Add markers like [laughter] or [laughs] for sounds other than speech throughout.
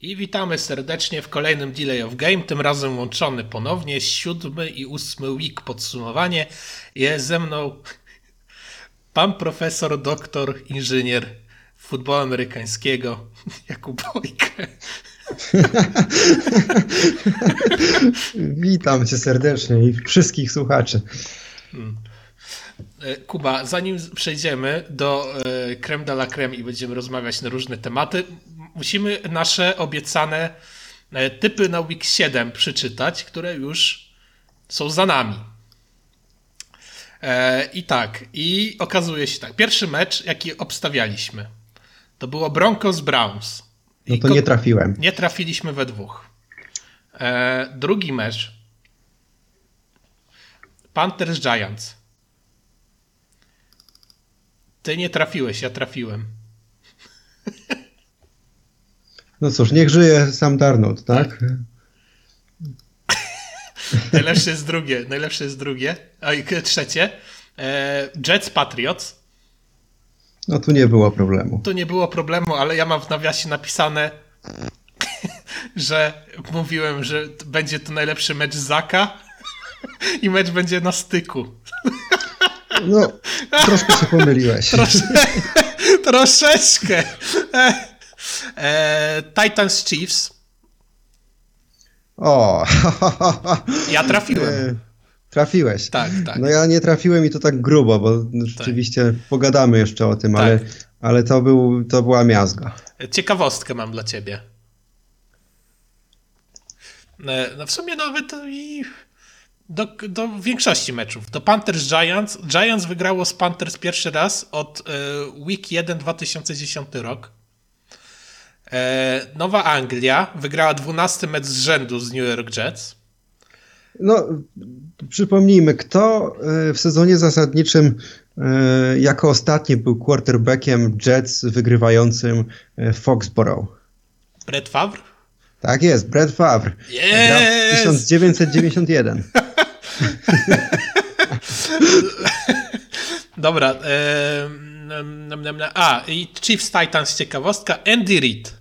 I witamy serdecznie w kolejnym Delay of Game, tym razem łączony ponownie siódmy i ósmy week podsumowanie. Jest ze mną pan profesor, doktor, inżynier futbolu amerykańskiego [laughs] Jakub Bojkę. [laughs] Witam cię serdecznie i wszystkich słuchaczy. E, Kuba, zanim przejdziemy do e, creme de la creme i będziemy rozmawiać na różne tematy, musimy nasze obiecane e, typy na week 7 przeczytać, które już są za nami. I tak, i okazuje się tak, pierwszy mecz, jaki obstawialiśmy, to było Broncos Browns. No to nie trafiłem. Nie trafiliśmy we dwóch. Drugi mecz Panthers Giants. Ty nie trafiłeś, ja trafiłem. No cóż, niech żyje sam Darnold, tak? [laughs] najlepsze jest drugie, najlepsze jest drugie. A i trzecie. E, Jets Patriots. No tu nie było problemu. Tu nie było problemu, ale ja mam w nawiasie napisane, [laughs] że mówiłem, że będzie to najlepszy mecz Zaka [laughs] i mecz będzie na styku. No, troszkę się pomyliłeś. Trosze, [laughs] troszeczkę. E, Titans Chiefs. O! Ja trafiłem. E, trafiłeś. Tak, tak. No ja nie trafiłem i to tak grubo, bo rzeczywiście tak. pogadamy jeszcze o tym, tak. ale, ale to, był, to była miazga. Ciekawostkę mam dla ciebie. E, no w sumie nawet i do, do większości meczów. Do Panthers Giants. Giants wygrało z Panthers pierwszy raz od e, Week 1 2010 rok. E, Nowa Anglia wygrała 12 mecz z rzędu z New York Jets. No, przypomnijmy, kto e, w sezonie zasadniczym jako ostatni był quarterbackiem Jets wygrywającym Foxborough? Brett Favre? Tak jest, Brett Favre. Yes! 1991. [laughs] [laughs] Dobra. A, i Chiefs Titans ciekawostka. Andy Reid.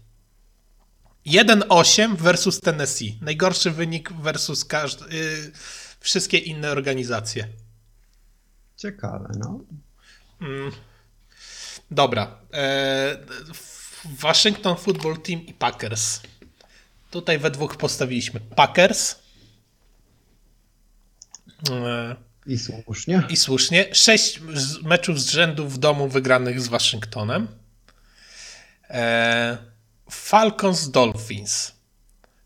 1-8 versus Tennessee. Najgorszy wynik versus każdy, y, wszystkie inne organizacje. Ciekawe, no. Mm. Dobra. E, Washington Football Team i Packers. Tutaj we dwóch postawiliśmy Packers. I słusznie. I słusznie. Sześć meczów z rzędu w domu wygranych z Waszyngtonem. E, Falcons Dolphins.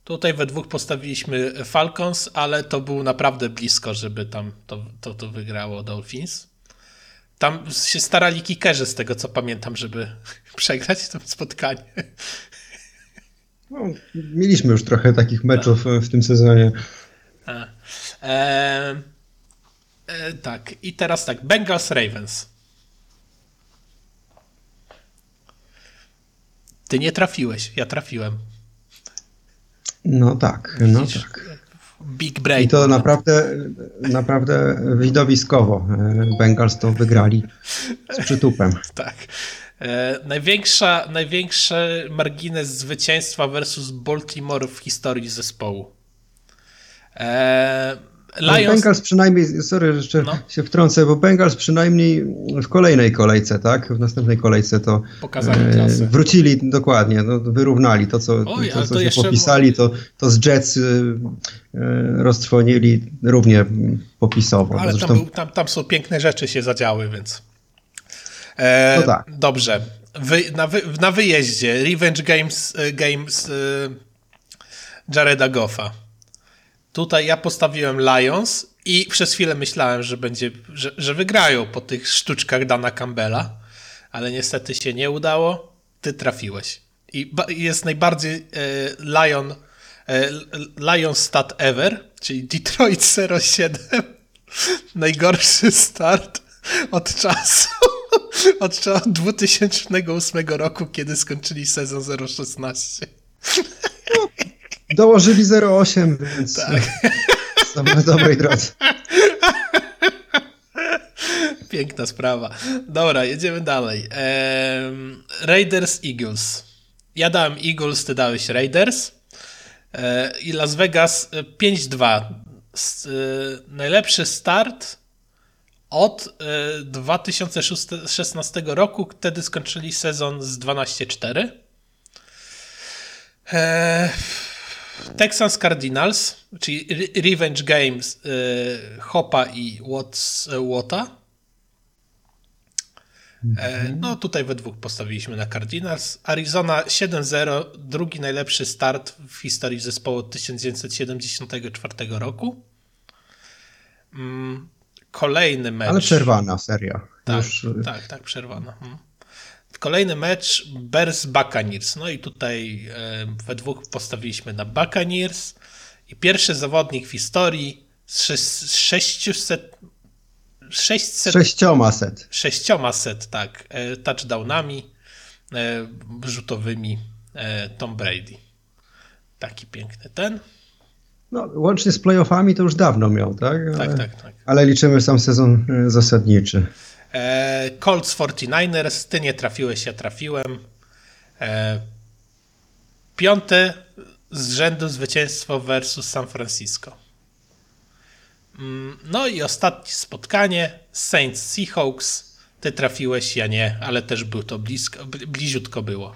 Tutaj we dwóch postawiliśmy Falcons, ale to było naprawdę blisko, żeby tam to, to, to wygrało Dolphins. Tam się starali kickerzy z tego co pamiętam, żeby [laughs] przegrać to spotkanie. No, mieliśmy już trochę takich meczów w tym sezonie. E, e, tak, i teraz tak, Bengals Ravens. Ty nie trafiłeś, ja trafiłem. No tak, no Widzisz, tak. Big brain. I to naprawdę, naprawdę widowiskowo. E, Bengals to wygrali z przytupem. [laughs] tak. E, największa, największy margines zwycięstwa versus Baltimore w historii zespołu. E, Lions... Bengals przynajmniej, sorry, jeszcze no. się wtrącę, bo Bengals przynajmniej w kolejnej kolejce, tak? W następnej kolejce to Pokazali e, wrócili dokładnie, no, wyrównali to, co, Oj, to, co to się popisali, to, to z Jets e, e, roztrwonili równie popisowo. Ale Zresztą... tam, był, tam, tam są piękne rzeczy się zadziały, więc... E, no tak. Dobrze. Wy, na, wy, na wyjeździe Revenge Games, e, Games e, Jareda Goffa. Tutaj ja postawiłem Lions i przez chwilę myślałem, że będzie, że, że wygrają po tych sztuczkach Dana Campbella, ale niestety się nie udało. Ty trafiłeś. I jest najbardziej e, Lion, e, Lion stat ever, czyli Detroit 07. [laughs] Najgorszy start od czasu. [laughs] Od 2008 roku, kiedy skończyli sezon 016. No, dołożyli 0,8, więc tak. są na dobrej drodze. Piękna sprawa. Dobra, jedziemy dalej. Ehm, Raiders Eagles. ja dałem Eagles, ty dałeś Raiders i Las Vegas 5-2. Najlepszy start od 2016 roku, wtedy skończyli sezon z 12-4. Texans Cardinals, czyli Revenge Games Hopa i Watts, Wata. Mhm. No tutaj we dwóch postawiliśmy na Cardinals. Arizona 7-0, drugi najlepszy start w historii zespołu od 1974 roku. Mm, kolejny mecz. Ale przerwana seria. Tak, Już... tak, tak, przerwana. Hmm. Kolejny mecz Bears Buccaneers. No i tutaj e, we dwóch postawiliśmy na Buccaneers. I pierwszy zawodnik w historii z 600 600, sześcioma set. Sześcioma set, tak. E, touchdownami e, rzutowymi Tom Brady. Taki piękny ten. No, łącznie z playoffami to już dawno miał, tak? Ale, tak, tak, tak. Ale liczymy sam sezon zasadniczy. Colts 49ers, ty nie trafiłeś, ja trafiłem. Piąty z rzędu zwycięstwo versus San Francisco. Mm, no i ostatnie spotkanie Saints Seahawks. Ty trafiłeś, ja nie, ale też był to blisko, bliziutko było.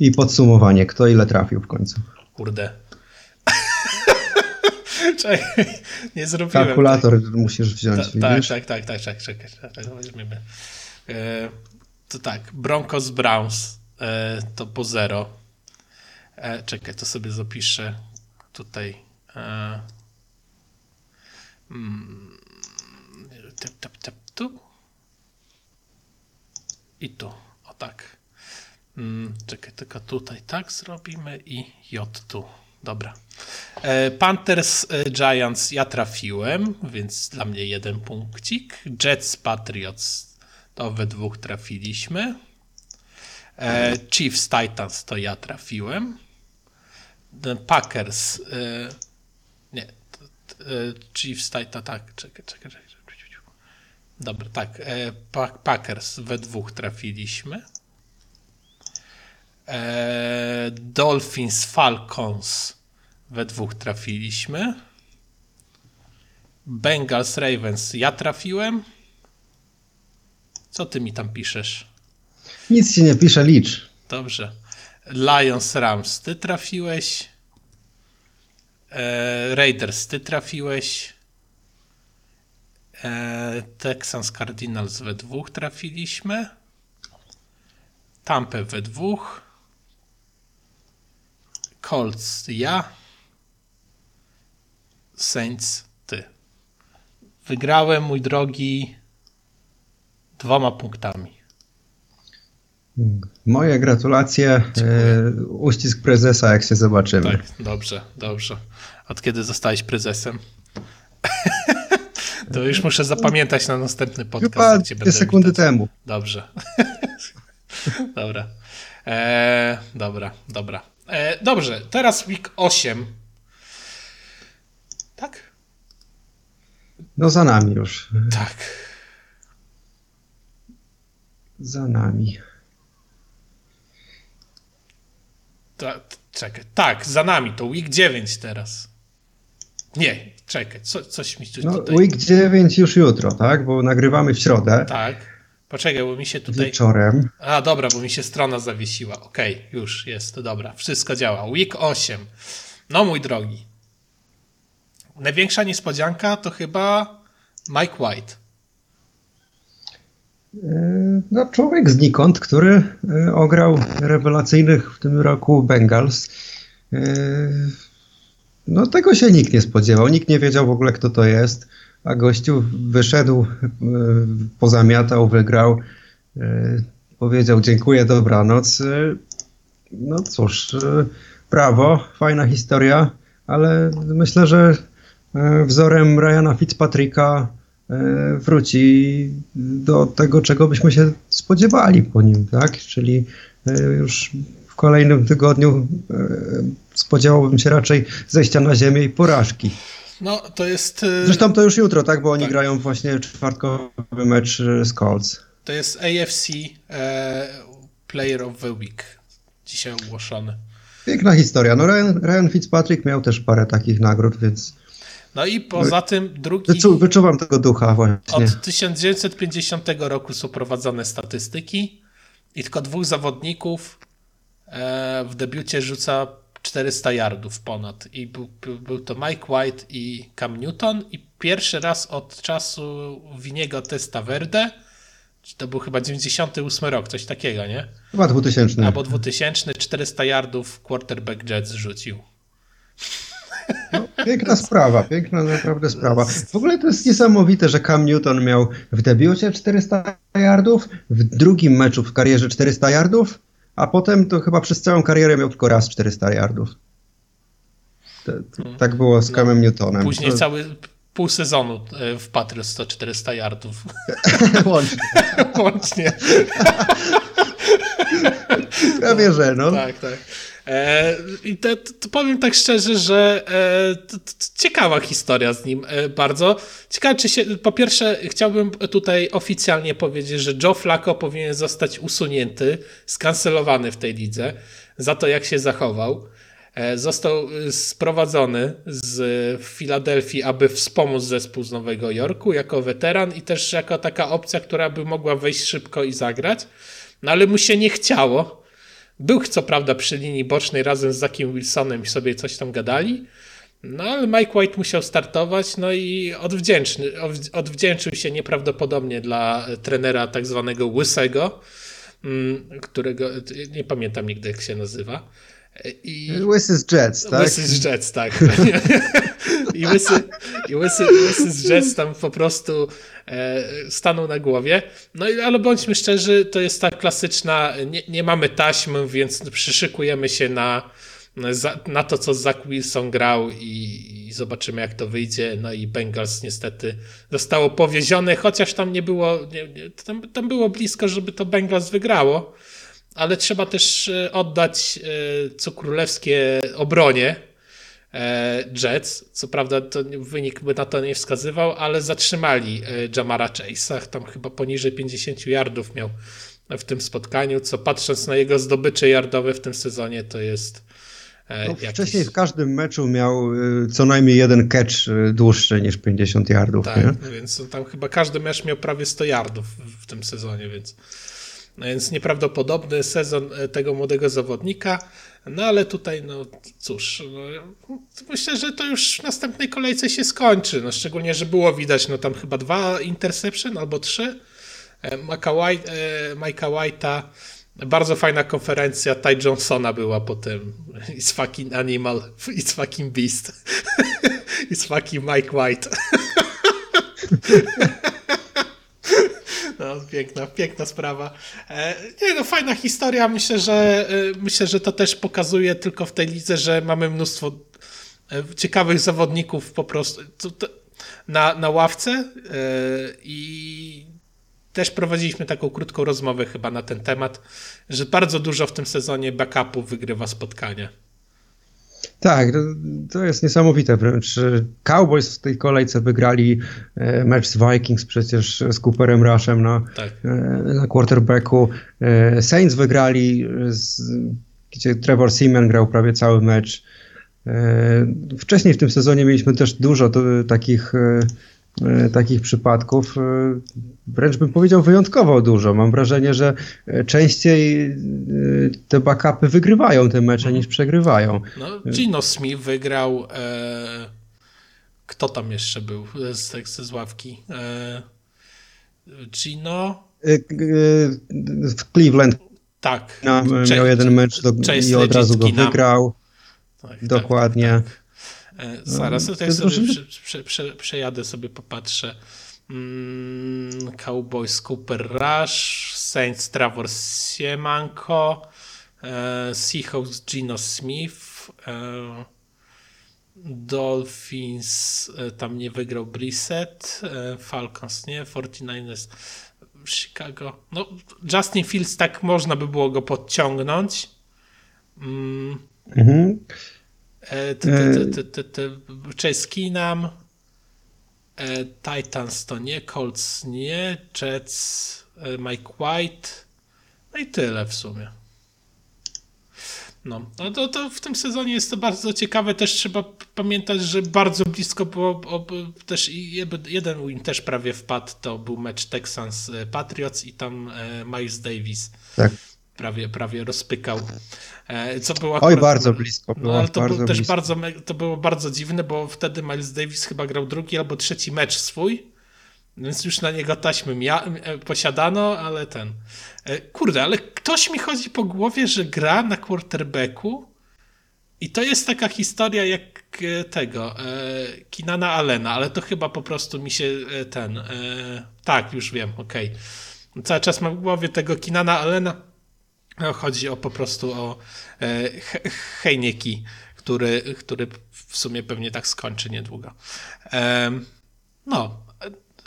I podsumowanie, kto ile trafił w końcu? Kurde. [laughs] Czekaj, nie zrobiłem. Kalkulator tak. musisz wziąć. Ta, tak, tak, tak, tak, tak, czekaj, czekaj, weźmiemy. E, to tak, Broncos Browns e, to po zero. E, czekaj, to sobie zapiszę tutaj e, mm, tu i tu, o tak. Mm, czekaj, tylko tutaj tak zrobimy i J tu. Dobra. E, Panthers e, Giants ja trafiłem, więc dla mnie jeden punkcik. Jets Patriots to we dwóch trafiliśmy. E, Chiefs Titans to ja trafiłem. Packers. Nie. Chiefs, tak, tak, czekaj, czekaj, czekaj. Dobra, tak. Packers we dwóch trafiliśmy. Dolphins, Falcons we dwóch trafiliśmy. Bengals, Ravens ja trafiłem. Co ty mi tam piszesz? Nic ci nie pisze, licz. Dobrze. Lions Rams, ty trafiłeś. E, Raiders, ty trafiłeś. E, Texans Cardinals we dwóch trafiliśmy. Tampa we dwóch. Colts ja. Saints ty. Wygrałem, mój drogi, dwoma punktami. Moje gratulacje. E, uścisk prezesa, jak się zobaczymy. Tak, dobrze, dobrze. Od kiedy zostałeś prezesem? [laughs] to już muszę zapamiętać na następny podcast. Chyba gdzie dwie sekundy witać. temu. Dobrze. [laughs] dobra. E, dobra, dobra. E, dobrze, teraz week 8. Tak? No za nami już. Tak. Za nami. Ta, czekaj, tak, za nami to week 9 teraz. Nie, czekaj, co, coś mi tu no, tutaj... Week 9 już jutro, tak? Bo nagrywamy w środę. Tak. Poczekaj, bo mi się tutaj... Wieczorem. A, dobra, bo mi się strona zawiesiła. Okej, okay, już jest, dobra, wszystko działa. Week 8. No, mój drogi. Największa niespodzianka to chyba Mike White. E, no, człowiek znikąd, który e, ograł rewelacyjnych w tym roku Bengals. E, no tego się nikt nie spodziewał, nikt nie wiedział w ogóle kto to jest, a gościu wyszedł, pozamiatał, wygrał, powiedział dziękuję, dobranoc. No cóż, brawo, fajna historia, ale myślę, że wzorem Ryana Fitzpatricka E, wróci do tego, czego byśmy się spodziewali po nim, tak? Czyli e, już w kolejnym tygodniu e, spodziewałbym się raczej zejścia na ziemię i porażki. No, to jest... Zresztą to już jutro, tak? Bo oni tak. grają właśnie czwartkowy mecz z Colts. To jest AFC e, Player of the Week. Dzisiaj ogłoszony. Piękna historia. No Ryan, Ryan Fitzpatrick miał też parę takich nagród, więc... No i poza tym drugi... Wyczu, wyczuwam tego ducha właśnie. Od 1950 roku są prowadzone statystyki i tylko dwóch zawodników e, w debiucie rzuca 400 yardów ponad. I był, był to Mike White i Cam Newton i pierwszy raz od czasu Winiego Testaverde to był chyba 98 rok, coś takiego, nie? Chyba 2000. Albo 2000, 400 yardów quarterback Jets rzucił. No, piękna sprawa, piękna naprawdę sprawa. W ogóle to jest niesamowite, że Cam Newton miał w debiucie 400 yardów, w drugim meczu w karierze 400 yardów, a potem to chyba przez całą karierę miał tylko raz 400 yardów. tak było z no, Camem Newtonem. Później to... cały pół sezonu e, w Patriots 100-400 yardów. [laughs] Łącznie. Łącznie. Prawie, że no. Tak, tak. E, I to, to, powiem tak szczerze, że e, to, to ciekawa historia z nim e, bardzo. Ciekawe, czy się. Po pierwsze, chciałbym tutaj oficjalnie powiedzieć, że Joe Flacco powinien zostać usunięty, skancelowany w tej lidze za to, jak się zachował. Został sprowadzony z Filadelfii, aby wspomóc zespół z Nowego Jorku jako weteran i też jako taka opcja, która by mogła wejść szybko i zagrać. No ale mu się nie chciało. Był co prawda przy linii bocznej razem z Zakiem Wilsonem i sobie coś tam gadali. No ale Mike White musiał startować, no i odwdzięczny, odwdzięczył się nieprawdopodobnie dla trenera tak zwanego Łysego, mm, którego nie pamiętam nigdy jak się nazywa. I... Łysy z Jets, tak? Łysy z Jets, tak. [laughs] I Łysy, i łysy, łysy z Jets tam po prostu e, stanął na głowie. No ale bądźmy szczerzy, to jest ta klasyczna, nie, nie mamy taśmy, więc przyszykujemy się na, na to, co Zach Wilson grał i, i, zobaczymy, jak to wyjdzie. No i Bengals niestety zostało powiezione, chociaż tam nie było, nie, nie, tam, tam było blisko, żeby to Bengals wygrało ale trzeba też e, oddać e, co królewskie obronie e, Jets. Co prawda to wynik by na to nie wskazywał, ale zatrzymali Jamara Chase'a. Tam chyba poniżej 50 yardów miał w tym spotkaniu, co patrząc na jego zdobycze yardowe w tym sezonie, to jest no, jakiś... Wcześniej w każdym meczu miał co najmniej jeden catch dłuższy niż 50 yardów. Tak, nie? więc tam chyba każdy mecz miał prawie 100 yardów w tym sezonie, więc no więc nieprawdopodobny sezon e, tego młodego zawodnika. No ale tutaj, no cóż, no, myślę, że to już w następnej kolejce się skończy. No, szczególnie, że było widać, no tam chyba dwa interception albo trzy. E, Mike'a White'a. Bardzo fajna konferencja Ty Johnsona była potem. It's fucking animal, it's fucking beast. [laughs] it's fucking Mike White. [laughs] [laughs] No, piękna, piękna sprawa. E, nie no, fajna historia. Myślę, że e, myślę, że to też pokazuje tylko w tej lidze, że mamy mnóstwo e, ciekawych zawodników po prostu na, na ławce i też prowadziliśmy taką krótką rozmowę chyba na ten temat, że bardzo dużo w tym sezonie backupów wygrywa spotkania. Tak, to, to, jest niesamowite wręcz. Cowboys w tej kolejce wygrali e, mecz z Vikings przecież z Cooperem Rushem na, tak. E, na quarterbacku. E, Saints wygrali, z, gdzie Trevor Seaman grał prawie cały mecz. Wcześniej w tym sezonie mieliśmy też dużo takich E, takich przypadków, e, wręcz bym powiedział wyjątkowo dużo. Mam wrażenie, że e, częściej te backupy wygrywają te mecze niż przegrywają. No, Gino Smith wygrał. E, kto tam jeszcze był z, z ławki? E, Gino? W Cleveland. Tak. No, miał jeden mecz do, i od razu go wygrał. Tak, tak Dokładnie. Tak, tak. E, zaraz tutaj sobie prze, prze, prze, przejadę, sobie popatrzę. Mm, Cowboys Cooper Rush, Saints Trevor Siemanko, e, Seahawks Gino Smith, e, Dolphins e, tam nie wygrał Brissett, Falcons nie, 49ers Chicago. No, Justin Fields tak można by było go podciągnąć. Mm. Mhm. Czeski nam. Titans to nie, Colts nie, Jets Mike White, no i tyle w sumie. No, no to, to w tym sezonie jest to bardzo ciekawe. Też trzeba pamiętać, że bardzo blisko było też jeden win też prawie wpadł. To był mecz Texans e, Patriots i tam e, Miles Davis. Tak. Prawie, prawie rozpykał. E, co było akurat, Oj, bardzo blisko było. No, ale to było też bardzo, to było bardzo dziwne, bo wtedy Miles Davis chyba grał drugi albo trzeci mecz swój więc już na niego taśmy mia- e, posiadano, ale ten. E, kurde, ale ktoś mi chodzi po głowie, że gra na quarterbacku i to jest taka historia jak tego Kinana Alena, ale to chyba po prostu mi się ten. Tak, już wiem, okej. Okay. Cały czas mam w głowie tego Kinana Alena. Chodzi o po prostu o Hejnieki, który, który w sumie pewnie tak skończy niedługo. No,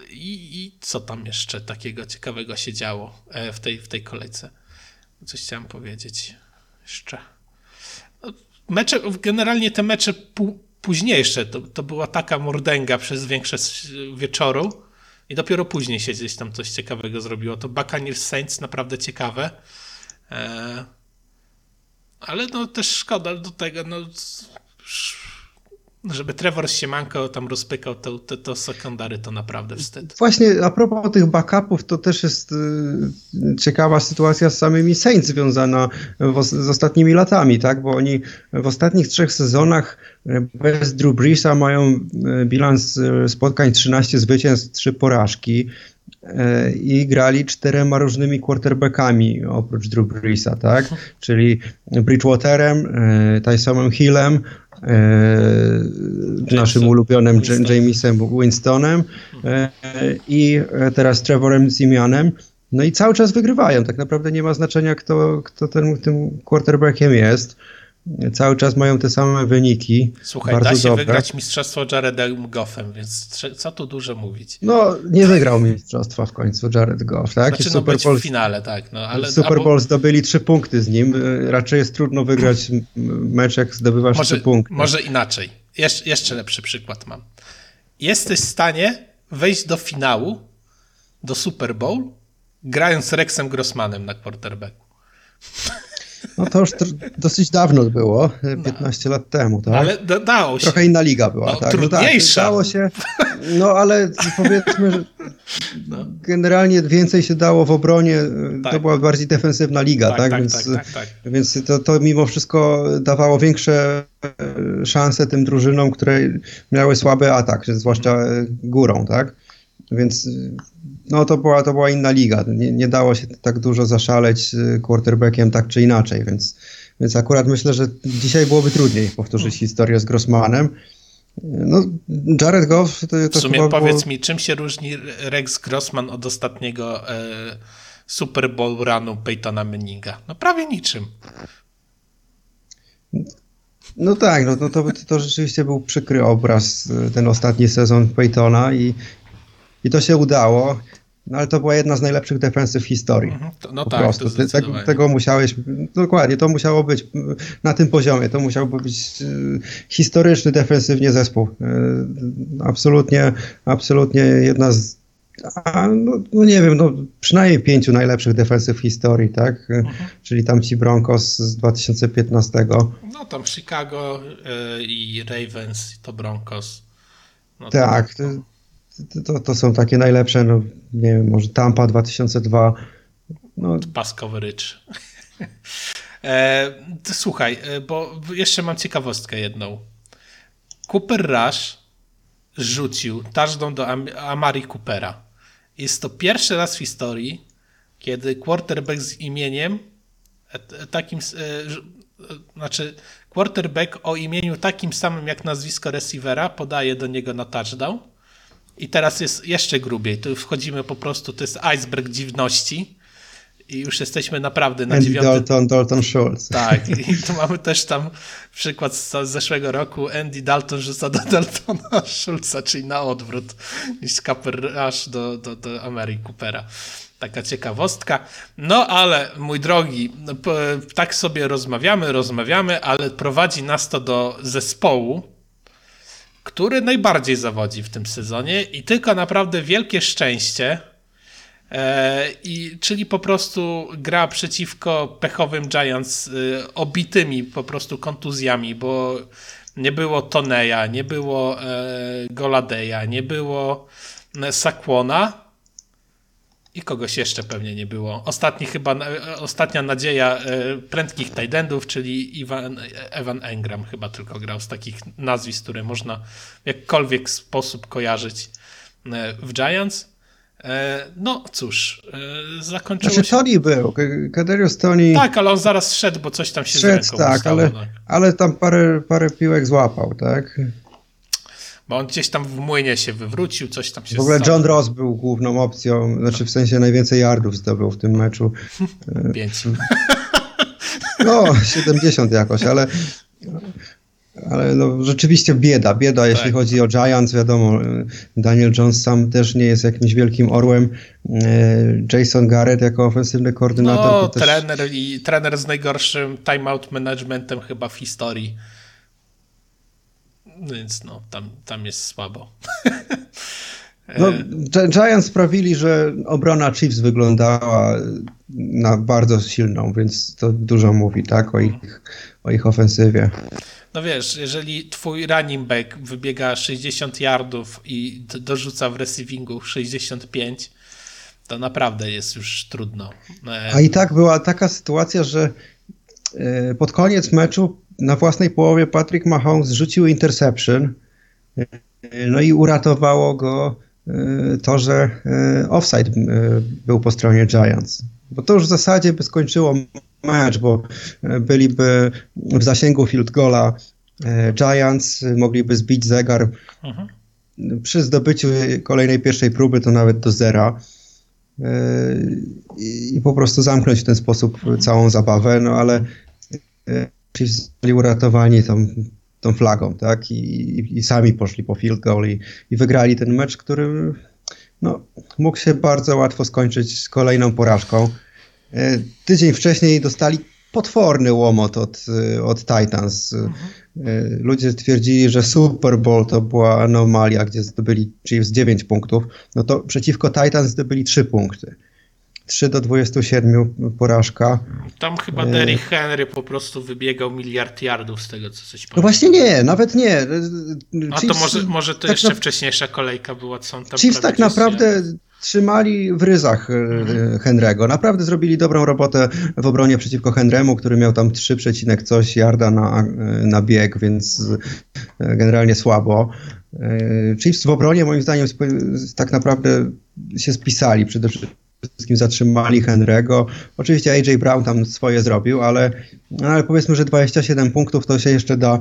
i, I, co tam jeszcze takiego ciekawego się działo e, w tej, w tej kolejce? Coś chciałem powiedzieć jeszcze. No, mecze, generalnie te mecze późniejsze, to, to była taka mordęga przez większość wieczoru i dopiero później się gdzieś tam coś ciekawego zrobiło. To Buccaneers Saints naprawdę ciekawe. E, ale no też szkoda do tego, no żeby Trevor Siemanko tam rozpykał to, to, to sekundary, to naprawdę wstyd. Właśnie a propos tych backupów, to też jest y, ciekawa sytuacja z samymi Saints związana w, z ostatnimi latami, tak? Bo oni w ostatnich trzech sezonach y, bez Drew Breesa mają y, bilans y, spotkań 13 zwycięstw, 3 porażki i grali czterema różnymi quarterbackami oprócz Drew Breesa, tak? [laughs] Czyli Bridgewaterem, Tysonem Hillem, e, naszym ulubionym Winston. Jamesem Winstonem e, i teraz Trevorem Simianem. No i cały czas wygrywają. Tak naprawdę nie ma znaczenia, kto, kto ten, tym quarterbackiem jest cały czas mają te same wyniki. Słuchaj, bardzo da się dobre. wygrać mistrzostwo Jaredem Goffem, więc co tu dużo mówić. No, nie wygrał mistrzostwa w końcu Jared Goff, tak? Znaczy, no, Super Bowl, w finale, tak. No, ale, Super Bowl albo... zdobyli trzy punkty z nim. Raczej jest trudno wygrać mecz, jak zdobywasz może, trzy punkty. Może inaczej. Jesz jeszcze lepszy przykład mam. Jesteś w stanie wejść do finału, do Super Bowl, grając Rexem Grossmanem na quarterbacku. No to już dosyć dawno było, 15 no. lat temu, tak? Ale dało się. Trochę inna liga była, no, tak? Trudniejsza. No tak, dało się, no ale powiedzmy, że no. generalnie więcej się dało w obronie, tak. to była bardziej defensywna liga, tak? tak? tak więc tak, tak, więc to, to mimo wszystko dawało większe e, szanse tym drużynom, które miały słaby atak, zwłaszcza górą, tak? Więc no to była, to była inna liga. Nie, nie dało się tak dużo zaszaleć quarterbackiem tak czy inaczej, więc, więc akurat myślę, że dzisiaj byłoby trudniej powtórzyć hmm. historię z Grossmanem. No, Jared Goff to, to W sumie powiedz było... mi, czym się różni Rex Grossman od ostatniego e, Super Bowl runu Peytona Manninga? No prawie niczym. No tak, no, no to, to rzeczywiście był przykry obraz e, ten ostatni sezon Peytona i, i to się udało. No ale to była jedna z najlepszych defensyw w historii. Mhm, to, no po tak, prostu. Te, tego, tego musiałeś, dokładnie, to musiało być na tym poziomie, to musiałby być y, historyczny defensywnie zespół. Y, absolutnie, absolutnie jedna z, a, no, no, nie wiem, no, przynajmniej pięciu najlepszych defensyw w historii, tak? Mhm. Czyli tam ci Broncos z 2015. No tam Chicago y, i Ravens to Broncos. No, tak, to, to, to są takie najlepsze, no nie wiem, może Tampa 2002. No. Pass [laughs] coverage. e, słuchaj, e, bo jeszcze mam ciekawostkę jedną. Cooper Rush rzucił touchdown do Am Amari Coopera. Jest to pierwszy raz w historii, kiedy quarterback z imieniem e, takim, e, znaczy quarterback o imieniu takim samym jak nazwisko receivera podaje do niego na touchdown i teraz jest jeszcze grubiej. Tu wchodzimy po prostu, to jest iceberg dziwności. I już jesteśmy naprawdę na dziewiątym. Dalton, Dalton Schultz. Tak, [laughs] i tu mamy też tam przykład z zeszłego roku. Andy Dalton rzuca do [laughs] Daltona Schulza, czyli na odwrót, niż Cooper Rush do, do, do Amery Coopera. Taka ciekawostka. No ale mój drogi, no, tak sobie rozmawiamy, rozmawiamy, ale prowadzi nas to do zespołu, który najbardziej zawodzi w tym sezonie i tylko naprawdę wielkie szczęście, E, i, czyli po prostu gra przeciwko pechowym Giants e, obitymi po prostu kontuzjami, bo nie było Toneja, nie było e, Goladeja, nie było Sakłona i kogoś jeszcze pewnie nie było. Ostatni chyba, e, ostatnia nadzieja e, prędkich tight czyli Ivan, Evan Engram chyba tylko grał z takich nazwisk, które można w jakkolwiek sposób kojarzyć w Giants. E, no cóż, e, zakończyło znaczy, się... Tony był, Kaderius Tony... Tak, ale on zaraz szedł, bo coś tam się szedł, z tak, stało, ale, tak. ale tam parę, parę piłek złapał, tak? Bo on gdzieś tam w młynie się wywrócił, coś tam się W ogóle John Ross był główną opcją, znaczy w sensie najwięcej yardów zdobył w tym meczu. [laughs] Pięć. [laughs] No, 70 jakoś, ale ale no, rzeczywiście bieda, bieda, tak. jeśli chodzi o Giants, wiadomo, Daniel Jones sam też nie jest jakimś wielkim orłem. E, Jason Garrett jako ofensywny koordynator. No, też... trener i trener z najgorszym timeout managementem chyba w historii. Więc no, tam, tam jest słabo. [laughs] No, Giants sprawili, że obrona Chiefs wyglądała na bardzo silną, więc to dużo mówi, tak, o ich, o ich ofensywie no wiesz, jeżeli twój running back wybiega 60 yardów i dorzuca w receivingu 65, to naprawdę jest już trudno. E, A i tak była taka sytuacja, że e, pod koniec meczu na własnej połowie Patrick Mahomes rzucił interception, e, no i uratowało go to, że offside był po stronie Giants. Bo to już w zasadzie by skończyło mecz, bo e, byliby w zasięgu field goala e, Giants, mogliby zbić zegar mhm. przy zdobyciu kolejnej pierwszej próby to nawet do zera e, i po prostu zamknąć w ten sposób mhm. całą zabawę, no ale zostali uratowani tą, tą flagą, tak, I, i, sami poszli po field goal i, i wygrali ten mecz, który no, mógł się bardzo łatwo skończyć kolejną porażką. E, tydzień wcześniej dostali potworny łomot od, e, od Titans. Mhm. Ludzie twierdzili, że Super Bowl to była anomalia, gdzie zdobyli Chiefs 9 punktów. No to przeciwko Titans zdobyli 3 punkty. 3 do 27 porażka. Tam chyba Derrick Henry po prostu wybiegał miliard yardów z tego, co coś pamiętam. No właśnie nie, nawet nie. A to może, może to tak jeszcze na... wcześniejsza kolejka była, co on tam Chiefs tak naprawdę trzymali w ryzach e, mhm. Henry'ego. Naprawdę zrobili dobrą robotę w obronie przeciwko Henry'emu, który miał tam 3, coś yarda na, na bieg, więc e, generalnie słabo. E, Chiefs w obronie moim zdaniem tak naprawdę się spisali. Przede wszystkim zatrzymali Henry'ego. Oczywiście AJ Brown tam swoje zrobił, ale, ale powiedzmy, że 27 punktów to się jeszcze da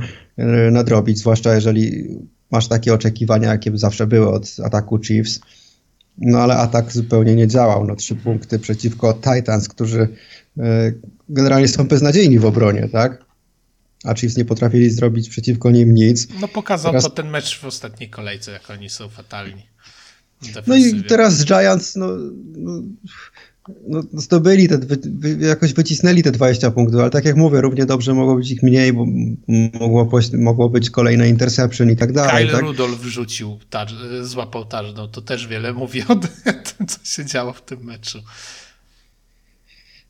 nadrobić, zwłaszcza jeżeli masz takie oczekiwania, jakie zawsze były od ataku Chiefs. No ale atak zupełnie nie działał. No, trzy punkty przeciwko Titans, którzy e, generalnie są beznadziejni w obronie, tak? A Chiefs nie potrafili zrobić przeciwko nim nic. No pokazał teraz... to ten mecz w ostatniej kolejce, jak oni są fatalni. No i teraz Giants, no, no no, zdobyli te, wy, jakoś wycisnęli te 20 punktów, ale tak jak mówię, równie dobrze mogło być ich mniej, bo mogło, mogło być kolejne interception i tak dalej. Kyle tak? Rudolph wrzucił, tar, złapał no to też wiele mówi o [laughs] tym, co się działo w tym meczu.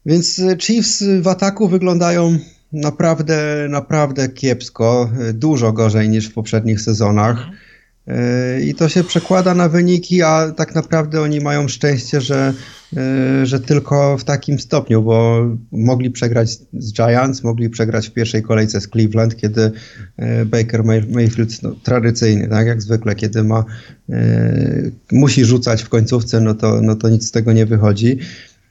Więc e, Chiefs w ataku wyglądają naprawdę, naprawdę kiepsko, e, dużo gorzej niż w poprzednich sezonach. Mhm. E, I to się przekłada na wyniki, a tak naprawdę oni mają szczęście, że, e, że tylko w takim stopniu, bo mogli przegrać z Giants, mogli przegrać w pierwszej kolejce z Cleveland, kiedy e, Baker Mayfield no, tradycyjnie, tak jak zwykle, kiedy ma musi rzucać w końcówce, no to, no to nic z tego nie wychodzi.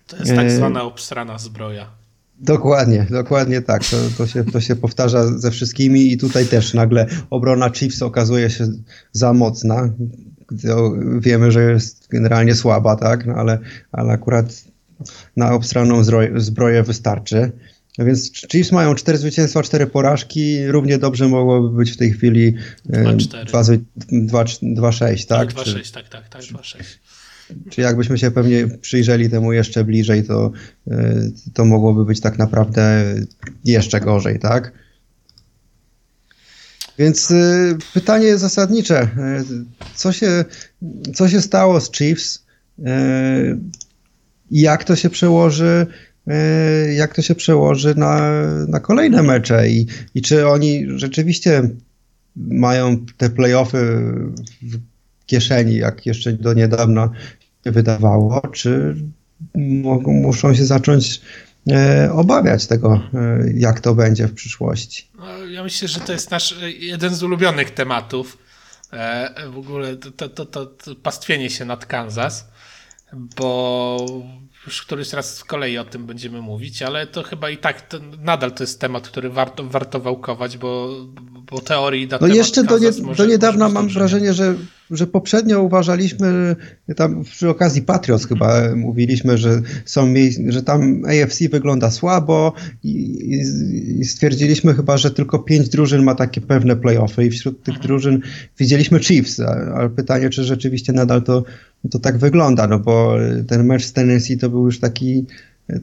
To jest tak zwana obstrana zbroja. Dokładnie, dokładnie tak. To, to, się, to się powtarza ze wszystkimi i tutaj też nagle obrona Chiefs okazuje się za mocna. Wiemy, że jest generalnie słaba, tak, no ale, ale akurat na obstraną zbroję wystarczy. Więc Chiefs mają cztery zwycięstwa, cztery porażki. Równie dobrze mogłoby być w tej chwili 2-6, tak? 2-6, tak, tak, tak, 2-6. Czy jakbyśmy się pewnie przyjrzeli temu jeszcze bliżej, to, y, to mogłoby być tak naprawdę jeszcze gorzej, tak? Więc y, pytanie zasadnicze. Y, co się, co się stało z Chiefs? jak to się przełoży jak to się przełoży na, na kolejne mecze i, i czy oni rzeczywiście mają te playoffy w kieszeni, jak jeszcze do niedawna wydawało, czy mogą, muszą się zacząć e, obawiać tego, e, jak to będzie w przyszłości. No, ja myślę, że to jest nasz jeden z ulubionych tematów. w ogóle to, to, to, to pastwienie się nad Kansas, bo już któryś raz z kolei o tym będziemy mówić, ale to chyba i tak to, nadal to jest temat, który warto, warto wałkować, bo, bo teorii na No jeszcze do, nie, do niedawna mam wrażenie, że, że poprzednio uważaliśmy, tam przy okazji Patriots chyba mówiliśmy, że są że tam AFC wygląda słabo i, i, stwierdziliśmy chyba, że tylko pięć drużyn ma takie pewne playoffy i wśród tych mhm. drużyn widzieliśmy Chiefs, ale pytanie, czy rzeczywiście nadal to, to tak wygląda, no bo ten mecz z Tennessee to był już taki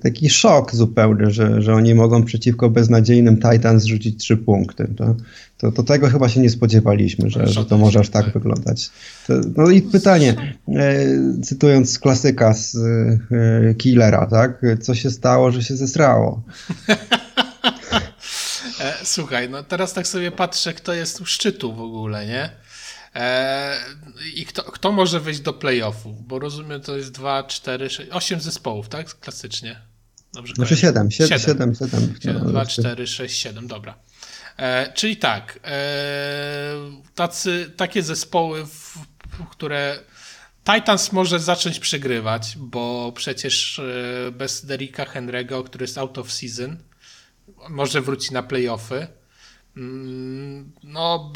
taki szok zupełny, że, że oni mogą przeciwko beznadziejnym Titans rzucić trzy punkty. To, to, to tego chyba się nie spodziewaliśmy, że, że to może aż tak, tak. wyglądać. To, no i pytanie, e, cytując klasyka z e, Killera, tak? Co się stało, że się zesrało? [laughs] E, słuchaj, no teraz tak sobie patrzę, kto jest u szczytu w ogóle, nie? E, I kto, kto może wejść do playoffów? Bo rozumiem, to jest 2, 4, 6, 8 zespołów, tak? Klasycznie. Dobrze znaczy 7, 7, 7, 7. 7 2, 4, 6, 7, dobra. E, czyli tak, e, tacy, takie zespoły, w, które Titans może zacząć przegrywać, bo przecież e, bez Derricka Henry'ego, który jest out of season, może wróci na playoffy. Mm, no,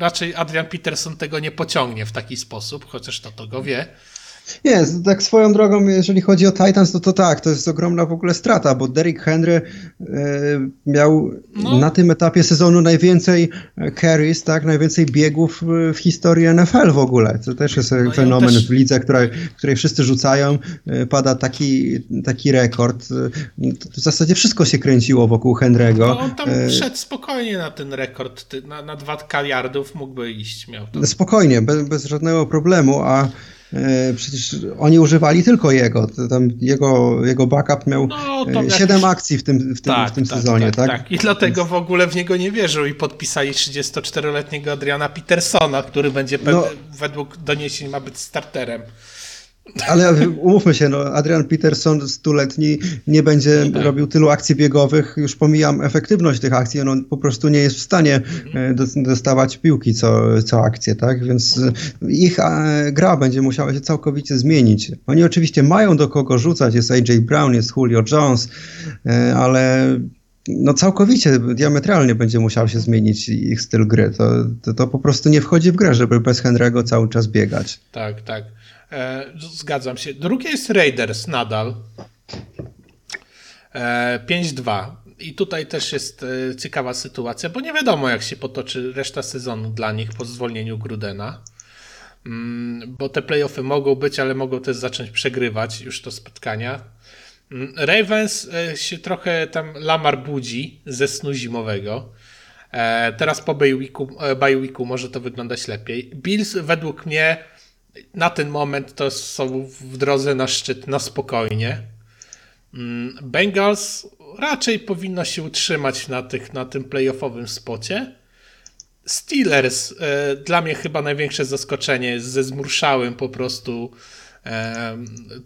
raczej Adrian Peterson tego nie pociągnie w taki sposób, chociaż to, to go wie. Nie, tak swoją drogą, jeżeli chodzi o Titans, to, to tak, to jest ogromna w ogóle strata, bo Derrick Henry e, miał no. na tym etapie sezonu najwięcej carries, tak, najwięcej biegów w historii NFL w ogóle. To też jest no fenomen też... w lidze, której, której wszyscy rzucają, e, pada taki, taki rekord. E, w zasadzie wszystko się kręciło wokół Henry'ego. No, on tam e... szedł spokojnie na ten rekord, na, na dwa kaliardów mógłby iść. Miał. Spokojnie, bez, bez żadnego problemu, a E, przecież oni używali tylko jego. Tam jego, jego backup miał no, 7 e, akcji w tym, w tym, tak, w tym tak, sezonie, tak, tak? tak? I dlatego w ogóle w niego nie wierzył i podpisali 34-letniego Adriana Petersona, który będzie no, według doniesień ma być starterem. Ale umówmy się, no, Adrian Peterson stuletni nie będzie tak. robił tylu akcji biegowych, już pomijam efektywność tych akcji, on po prostu nie jest w stanie mhm. dostawać piłki co, co akcję, tak? Więc ich gra będzie musiała się całkowicie zmienić. Oni oczywiście mają do kogo rzucać, jest AJ Brown, jest Julio Jones, e, ale no całkowicie, diametralnie będzie musiał się zmienić ich styl gry. To, to, to po prostu nie wchodzi w grę, żeby bez Henry'ego cały czas biegać. Tak, tak. E, zgadzam się. Drugie jest Raiders nadal. E, 5-2. I tutaj też jest e, ciekawa sytuacja, bo nie wiadomo, jak się potoczy reszta sezonu dla nich po zwolnieniu Grudena. Mm, bo te playoffy mogą być, ale mogą też zacząć przegrywać już to spotkania. Mm, Ravens e, się trochę tam Lamar budzi ze snu zimowego. E, teraz po bye e, bye weeku może to wyglądać lepiej. Bills według mnie na ten moment to są w drodze na szczyt na spokojnie. Mm, Bengals raczej powinno się utrzymać na, tych, na tym playoffowym spocie. Steelers e, dla mnie chyba największe zaskoczenie ze zmurszałym po prostu e,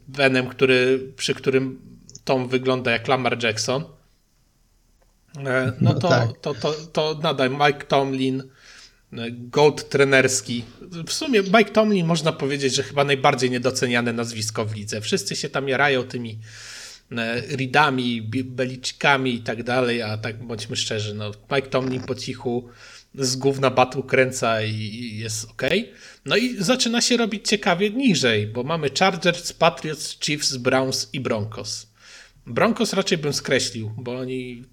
Benem, który, przy którym Tom wygląda jak Lamar Jackson. E, no, no to, tak. to, to, to nadal Mike Tomlin gold trenerski. W sumie Mike Tomlin można powiedzieć, że chyba najbardziej niedoceniane nazwisko w lidze. Wszyscy się tam jarają tymi e, Ridami, Belicikami i tak dalej, a tak bądźmy szczerzy, no Mike Tomlin po cichu z gówna batu kręca i jest ok. No i zaczyna się robić ciekawie niżej, bo mamy Chargers, Patriots, Chiefs, Browns i Broncos. Broncos raczej bym skreślił, bo oni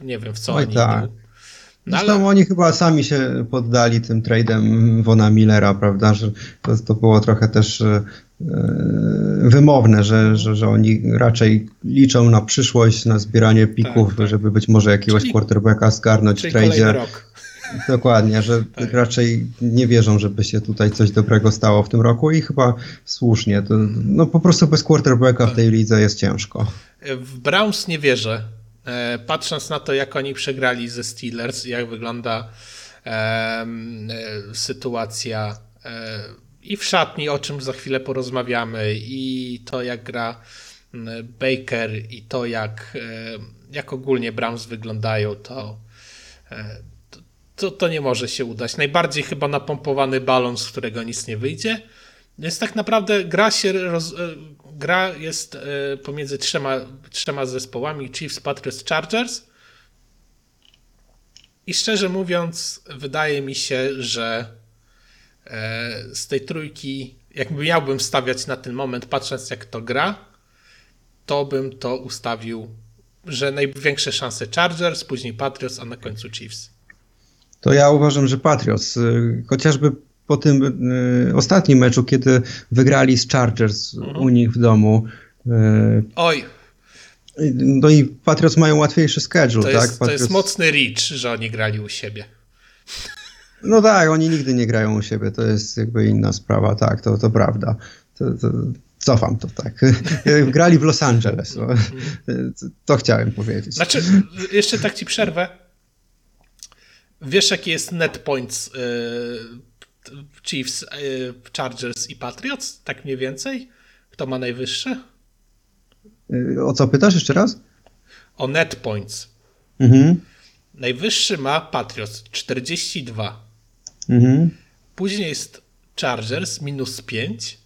nie wiem w co Oj, oni tak. No Zresztą ale... oni chyba sami się poddali tym tradem Wona Millera, prawda, że to, to było trochę też e, wymowne, że, że, że oni raczej liczą na przyszłość, na zbieranie pików, tak, tak. żeby być może jakiegoś czyli, quarterbacka zgarnąć w tradzie. [laughs] Dokładnie, że [laughs] tak. raczej nie wierzą, żeby się tutaj coś dobrego stało w tym roku i chyba słusznie. To, no po prostu bez quarterbacka w tej lidze jest ciężko. W Browns nie wierzę. E, patrząc na to, jak oni przegrali ze Steelers, jak wygląda e, sytuacja e, i w szatni, o czym za chwilę porozmawiamy, i to, jak gra Baker, i to, jak, jak ogólnie Browns wyglądają, to, to, to nie może się udać. Najbardziej chyba napompowany balon, z którego nic nie wyjdzie. Więc tak naprawdę gra się roz, gra jest e, pomiędzy trzema, trzema zespołami Chiefs, Patriots, Chargers. I szczerze mówiąc, wydaje mi się, że e, z tej trójki, jakby miałbym stawiać na ten moment, patrząc jak to gra, to bym to ustawił, że największe szanse Chargers, później Patriots, a na końcu Chiefs. To ja uważam, że Patriots, y, chociażby po tym y, ostatnim meczu, kiedy wygrali z Chargers mhm. u nich w domu. Y, Oj. No i Patriots mają łatwiejszy schedule, to tak? Jest, Patriots... To jest mocny reach, że oni grali u siebie. No tak, oni nigdy nie grają u siebie, to jest jakby inna sprawa, tak, to, to prawda. To, to, cofam to tak. [laughs] Grali w Los Angeles, no. to chciałem powiedzieć. Znaczy, jeszcze tak ci przerwę. Wiesz, jaki jest net points y, Chiefs, y, Chargers i Patriots? Tak mniej więcej? Kto ma najwyższe? Y, o co pytasz jeszcze raz? O net points. Mhm. Najwyższy ma Patriots 42. Mhm. Później jest Chargers minus 5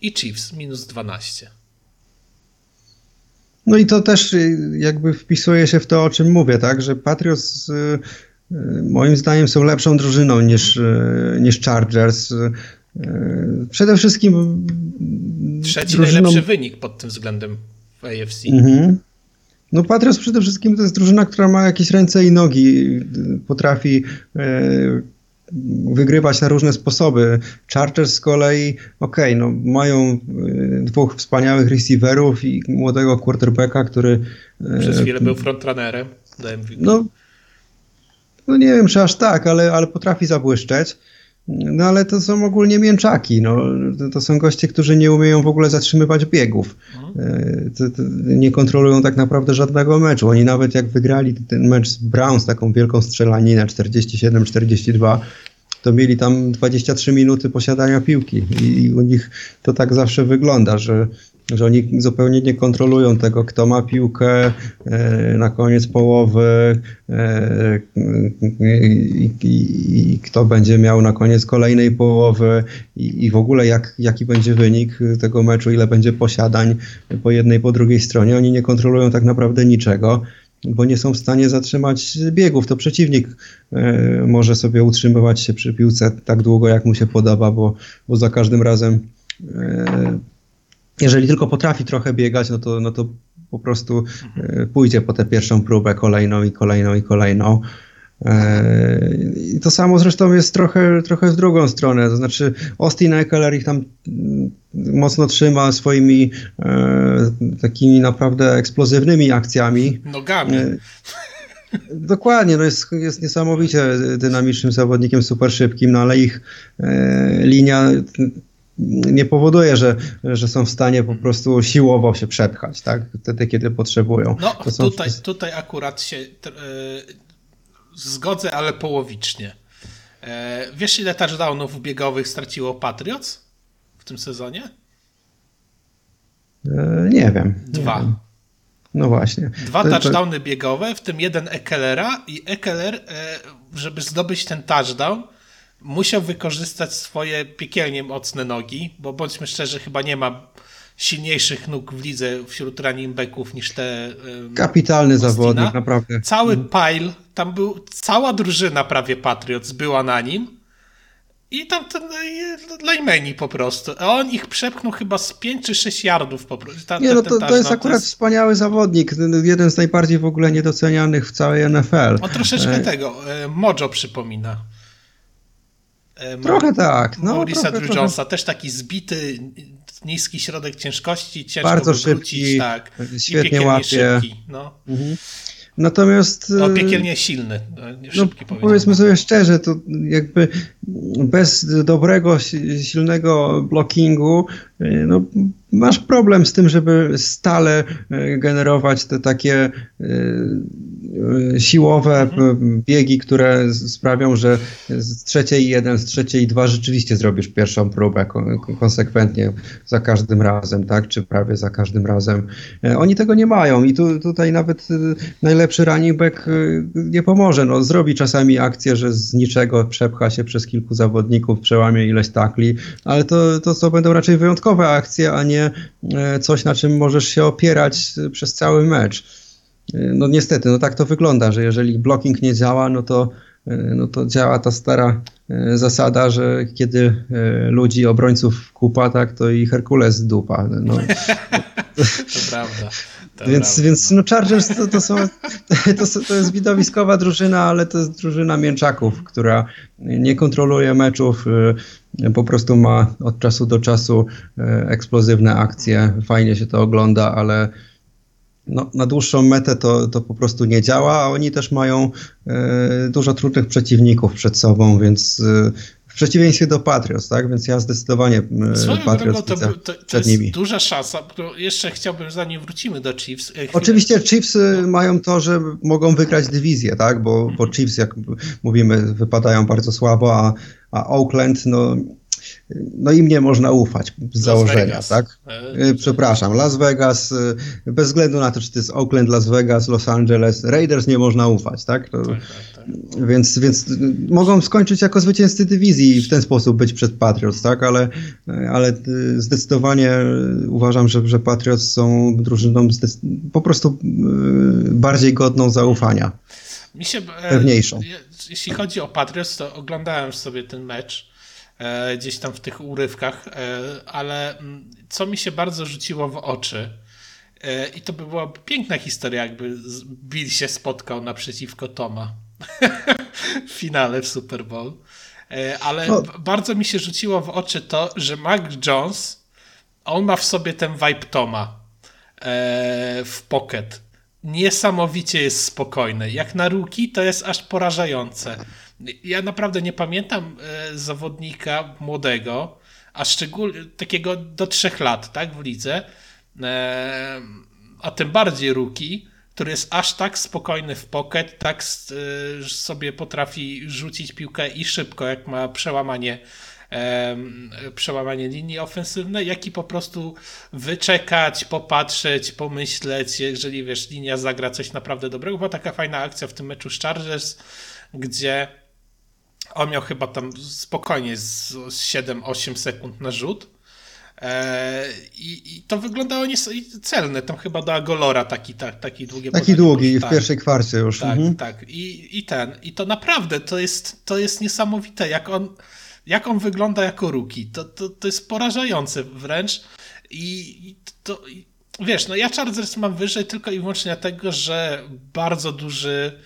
i Chiefs minus 12. No i to też jakby wpisuje się w to, o czym mówię, tak, że Patriots moim zdaniem są lepszą drużyną niż, e, niż Chargers. E, przede wszystkim. Trzeci drużyną... najlepszy wynik pod tym względem w AFC. Mhm. No Patriots przede wszystkim to jest drużyna, która ma jakieś ręce i nogi, potrafi e, wygrywać na różne sposoby. Chargers z kolei, okej, okay, no mają dwóch wspaniałych receiverów i młodego quarterbacka, który... Przez chwilę był frontrunnerem. No, no nie wiem, czy aż tak, ale, ale potrafi zabłyszczeć. No ale to są ogólnie mięczaki. No. To, są goście, którzy nie umieją w ogóle zatrzymywać biegów. E, nie kontrolują tak naprawdę żadnego meczu. Oni nawet jak wygrali ten mecz z Browns, taką wielką strzelaninę 47-42, to mieli tam 23 minuty posiadania piłki i u nich to tak zawsze wygląda, że że oni zupełnie nie kontrolują tego, kto ma piłkę e, na koniec połowy e, i, i, i, kto będzie miał na koniec kolejnej połowy i, i w ogóle jak, jaki będzie wynik tego meczu, ile będzie posiadań po jednej, po drugiej stronie. Oni nie kontrolują tak naprawdę niczego bo nie są w stanie zatrzymać biegów. To przeciwnik e, może sobie utrzymywać się przy piłce tak długo, jak mu się podoba, bo, bo za każdym razem jeżeli tylko potrafi trochę biegać, no to, no to po prostu e, pójdzie po tę pierwszą próbę, kolejną i kolejną i kolejną. E, I to samo zresztą jest trochę, trochę w drugą stronę, to znaczy Austin Eckler ich tam mm, mocno trzyma swoimi e, takimi naprawdę eksplozywnymi akcjami. Nogami. Dokładnie, no jest, jest niesamowicie dynamicznym zawodnikiem, super szybkim, no ale ich linia nie powoduje, że, że są w stanie po prostu siłowo się przepchać, tak? Wtedy, kiedy potrzebują. No, tutaj, tutaj akurat się yy, zgodzę, ale połowicznie. Yy, wiesz, ile touchdownów biegowych straciło Patriots w tym sezonie? Yy, nie wiem. Dwa. Nie wiem. No właśnie. Dwa to, touchdowny to... biegowe, w tym jeden Ekelera i Ekeler, żeby zdobyć ten touchdown, musiał wykorzystać swoje piekielnie mocne nogi, bo bądźmy szczerzy, chyba nie ma silniejszych nóg w lidze wśród running backów niż te. Kapitalny Austina. zawodnik, naprawdę. Cały mm. pile, tam był cała drużyna prawie Patriots była na nim. I tam ten linemeni po prostu. A on ich przepchnął chyba z 5 czy 6 yardów po prostu. Ta, nie, no to, to jest akurat to jest... wspaniały zawodnik. Jeden z najbardziej w ogóle niedocenianych w całej NFL. On troszeczkę e... tego, e, Mojo przypomina. E, trochę tak. No, Maurisa Drew Jonesa, też taki zbity, niski środek ciężkości, ciężko Bardzo szybki, tak. świetnie łapie. Szybki, no. Mhm. Natomiast. No, piekielnie silny. No, powiedzmy sobie szczerze, to jakby bez dobrego, silnego blockingu no, masz problem z tym, żeby stale e, generować te takie e, e, siłowe mhm. biegi, które sprawią, że z trzeciej jeden, z trzeciej dwa rzeczywiście zrobisz pierwszą próbę konsekwentnie za każdym razem, tak? Czy prawie za każdym razem. Oni tego nie mają i tu, tutaj nawet najlepszy running back nie pomoże. No, zrobi czasami akcję, że z niczego przepcha się przez kilku zawodników, przełamie ileś takli, ale to, to, to będą raczej wyjątkowe akcje, a nie E, coś, na czym możesz się opierać przez cały mecz. E, no niestety, no tak to wygląda, że jeżeli blocking nie działa, no to, e, no to działa ta stara zasada, że kiedy ludzi, obrońców kupa, tak, to i Herkules dupa. No. [laughs] to prawda. Więc, więc no Chargers to, to, są, to, to jest widowiskowa drużyna, ale to jest drużyna mięczaków, która nie kontroluje meczów, po prostu ma od czasu do czasu e, eksplozywne akcje, fajnie się to ogląda, ale no, na dłuższą metę to, to po prostu nie działa, a oni też mają e, dużo trudnych przeciwników przed sobą, więc w przeciwieństwie do Patriots, tak? Więc ja zdecydowanie e, Patriots to, to, to, przed jest nimi. duża szansa, którą jeszcze chciałbym, zanim wrócimy do Chiefs. Chwilę. Oczywiście Chiefs no. mają to, że mogą wygrać dywizję, tak? Bo, bo Chiefs, jak mówimy, wypadają bardzo słabo, a a Oakland, no, no im nie można ufać z założenia, Vegas. tak? E, e, przepraszam, Las Vegas, e, bez względu na to, czy to jest Oakland, Las Vegas, Los Angeles, Raiders nie można ufać, tak? To, tak, tak, tak. Więc, więc mogą skończyć jako zwycięzcy dywizji i w ten sposób być przed Patriots, tak? Ale, ale zdecydowanie uważam, że, że Patriots są drużyną po prostu bardziej godną zaufania. Mi się, pewniejszą. Jeśli chodzi o Patriots, to oglądałem sobie ten mecz gdzieś tam w tych urywkach, e, ale mm, co mi się bardzo rzuciło w oczy, e, i to by była piękna historia, jakby Bill się spotkał naprzeciwko Toma w finale w Super Bowl. E, ale no. bardzo mi się rzuciło w oczy to, że Mac Jones, on ma w sobie ten vibe Toma e, w pocket niesamowicie jest spokojny. Jak na ruki to jest aż porażające. Ja naprawdę nie pamiętam e, zawodnika młodego, a szczególnie takiego do trzech lat, tak, w lidze, e, a tym bardziej ruki, który jest aż tak spokojny w pocket, tak e, sobie potrafi rzucić piłkę i szybko, jak ma przełamanie przełamanie linii ofensywnej, jak i po prostu wyczekać, popatrzeć, pomyśleć, jeżeli wiesz, linia zagra coś naprawdę dobrego. Była taka fajna akcja w tym meczu z Chargers, gdzie on miał chyba tam spokojnie z 7-8 sekund na rzut. E, I, I, to wyglądało celne. Tam chyba do Agolora taki, tak, taki długi. Taki długi, w tak. pierwszej kwarcie już. Tak, mhm. tak. I, I ten. I to naprawdę to jest, to jest niesamowite, jak on jak on wygląda jako ruki. To, to, to jest porażające wręcz. I, to, wiesz, no ja Chargers mam wyżej tylko i wyłącznie dlatego, że bardzo duży,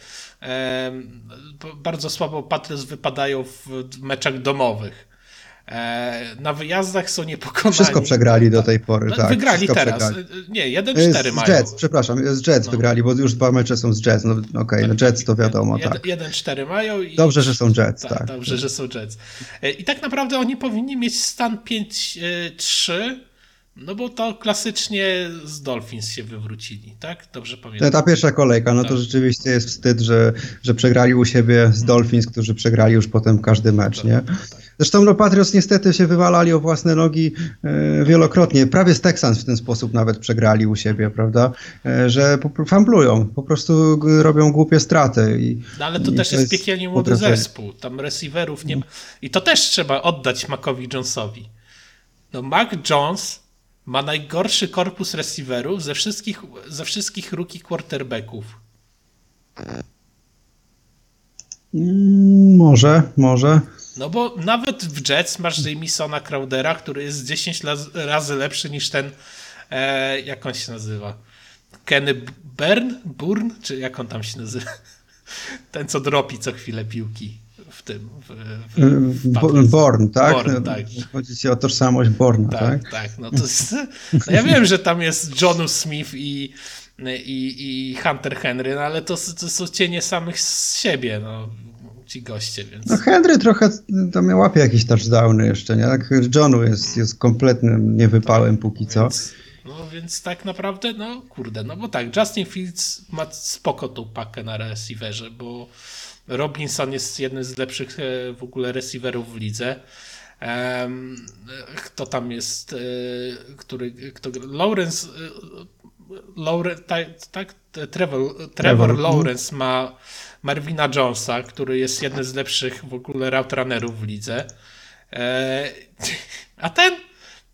bardzo słabo Patriots wypadają w meczach domowych. E, na wyjazdach są niepokonani. Wszystko przegrali do tej pory, no, tak. Wygrali teraz. Przegrali. Nie, 1-4 mają. Jets, przepraszam, z Jets no. wygrali, bo już dwa mecze są z Jets. No okej, okay, no Jets to wiadomo, tak. 1-4 mają. I... Dobrze, że są Jets, tak, tak. Dobrze, że są Jets. E, I tak naprawdę oni powinni mieć stan 5-3, no bo to klasycznie z Dolphins się wywrócili, tak? Dobrze pamiętam. Ta pierwsza kolejka, no tak. to rzeczywiście jest wstyd, że, że przegrali u siebie z Dolphins, którzy przegrali już potem każdy mecz, tak, nie? Tak. Zresztą no, Patriots niestety się wywalali o własne nogi e, wielokrotnie. Prawie z Texans w ten sposób nawet przegrali u siebie, prawda? E, że po, famblują, po prostu robią głupie straty. I, no, ale to też jest, jest piekielnie młody zespół. Tam receiverów nie ma. I to też trzeba oddać Macowi Jonesowi. No Mac Jones ma najgorszy korpus receiverów ze wszystkich, ze wszystkich rookie quarterbacków. Mm, może, może. No bo nawet w Jets masz Jamesona Crowdera, który jest 10 razy lepszy niż ten, e, jak on się nazywa? Kenny Bern? Burn? Czy jak on tam się nazywa? [laughs] Ten, co dropi co chwilę piłki w tym. W, w, w Born, tak? Born, tak. Chodzi ci o tożsamość Borna, tak? Tak, tak. No, to jest, no ja wiem, że tam jest Jonu Smith i i, i Hunter Henry, no ale to, to są cienie samych z siebie, no ci goście, więc... No Henry trochę to miał łapie jakieś touchdowny jeszcze, nie? Tak Johnu jest, jest kompletnym niewypałem póki co. Więc, no więc tak naprawdę, no kurde, no bo tak, Justin Fields ma spoko tą pakę na receiverze, bo Robinson jest jednym z lepszych e, w ogóle receiverów w lidze. Kto tam jest, e, który, kto, Lawrence, e, Lawrence tak, tak, Trevor, Trevor mhm. Lawrence ma Marvina Jonesa, który jest jednym z lepszych w ogóle route runnerów w lidze. a ten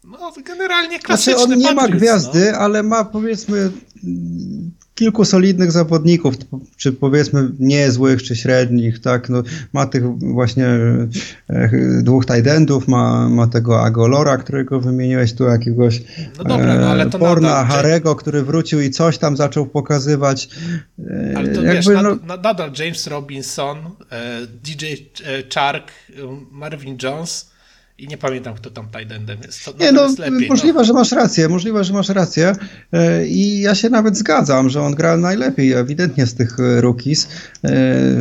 no, generalnie klasyczny znaczy on nie Patriots, ma gwiazdy, no. ale ma powiedzmy kilku solidnych zawodników, czy powiedzmy niezłych, czy średnich, tak, no, ma tych właśnie e, dwóch tight ma, ma tego Agolora, którego wymieniłeś tu, jakiegoś no dobra, no, ale to Porna, nadal, Harego, który wrócił i coś tam zaczął pokazywać. E, ale to Jakby, wiesz, no, nadal James Robinson, e, DJ Chark, Marvin Jones, i nie pamiętam, kto tam tight jest. To nie, no, jest lepiej, możliwe, no. że masz rację, możliwe, że masz rację. E, I ja się nawet zgadzam, że on gra najlepiej ewidentnie z tych e, rookies e,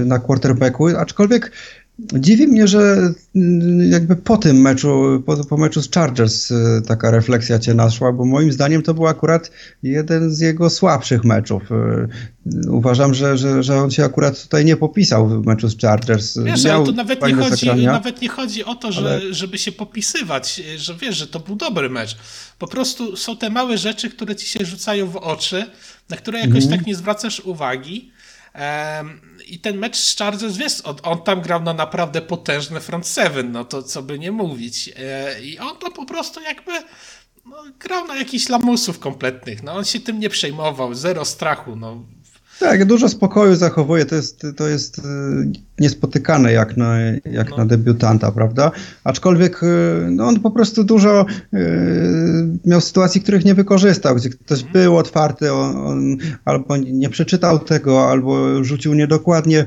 na quarterbacku, aczkolwiek Dziwi mnie, że mm, jakby po tym meczu, po, po, meczu z Chargers y, taka refleksja cię naszła, bo moim zdaniem to był akurat jeden z jego słabszych meczów. Y, uważam, że, że, że on się akurat tutaj nie popisał w meczu z Chargers. Wiesz, Miał ale to nawet nie, chodzi, nawet nie chodzi o to, że, ale... żeby się popisywać, że wiesz, że to był dobry mecz. Po prostu są te małe rzeczy, które ci się rzucają w oczy, na które jakoś mm. tak nie zwracasz uwagi. Um, i ten mecz z Chargers, wiesz, on, on, tam grał na naprawdę potężne front seven, no to co by nie mówić. E, I on to po prostu jakby no, grał na jakichś lamusów kompletnych, no on się tym nie przejmował, zero strachu, no. Tak, dużo spokoju zachowuje, to jest, to jest y, niespotykane jak na, jak no. na debiutanta, prawda? Aczkolwiek y, no, on po prostu dużo y, miał sytuacji, których nie wykorzystał, gdzie ktoś mhm. był otwarty, on, on, albo nie przeczytał tego, albo rzucił niedokładnie.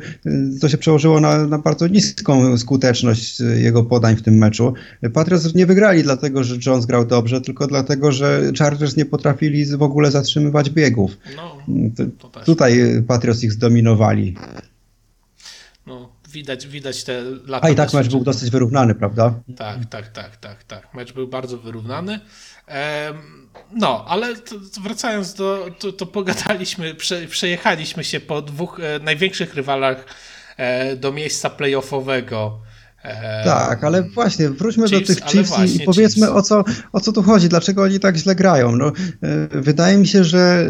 To się przełożyło na, na bardzo niską skuteczność jego podań w tym meczu. Patriots nie wygrali dlatego, że Jones grał dobrze, tylko dlatego, że Chargers nie potrafili w ogóle zatrzymywać biegów. No, tutaj Patriots ich zdominowali. Widać, widać te lata. A i tak mecz był dosyć wyrównany, prawda? Tak, tak, tak, tak, tak. Mecz był bardzo wyrównany. No, ale wracając do, to, to pogadaliśmy, prze, przejechaliśmy się po dwóch e, największych rywalach e, do miejsca playoffowego. Tak, ale właśnie wróćmy Chiefs, do tych Chiefs i powiedzmy Chiefs. o co, o co tu chodzi, dlaczego oni tak źle grają. No, e, wydaje mi się, że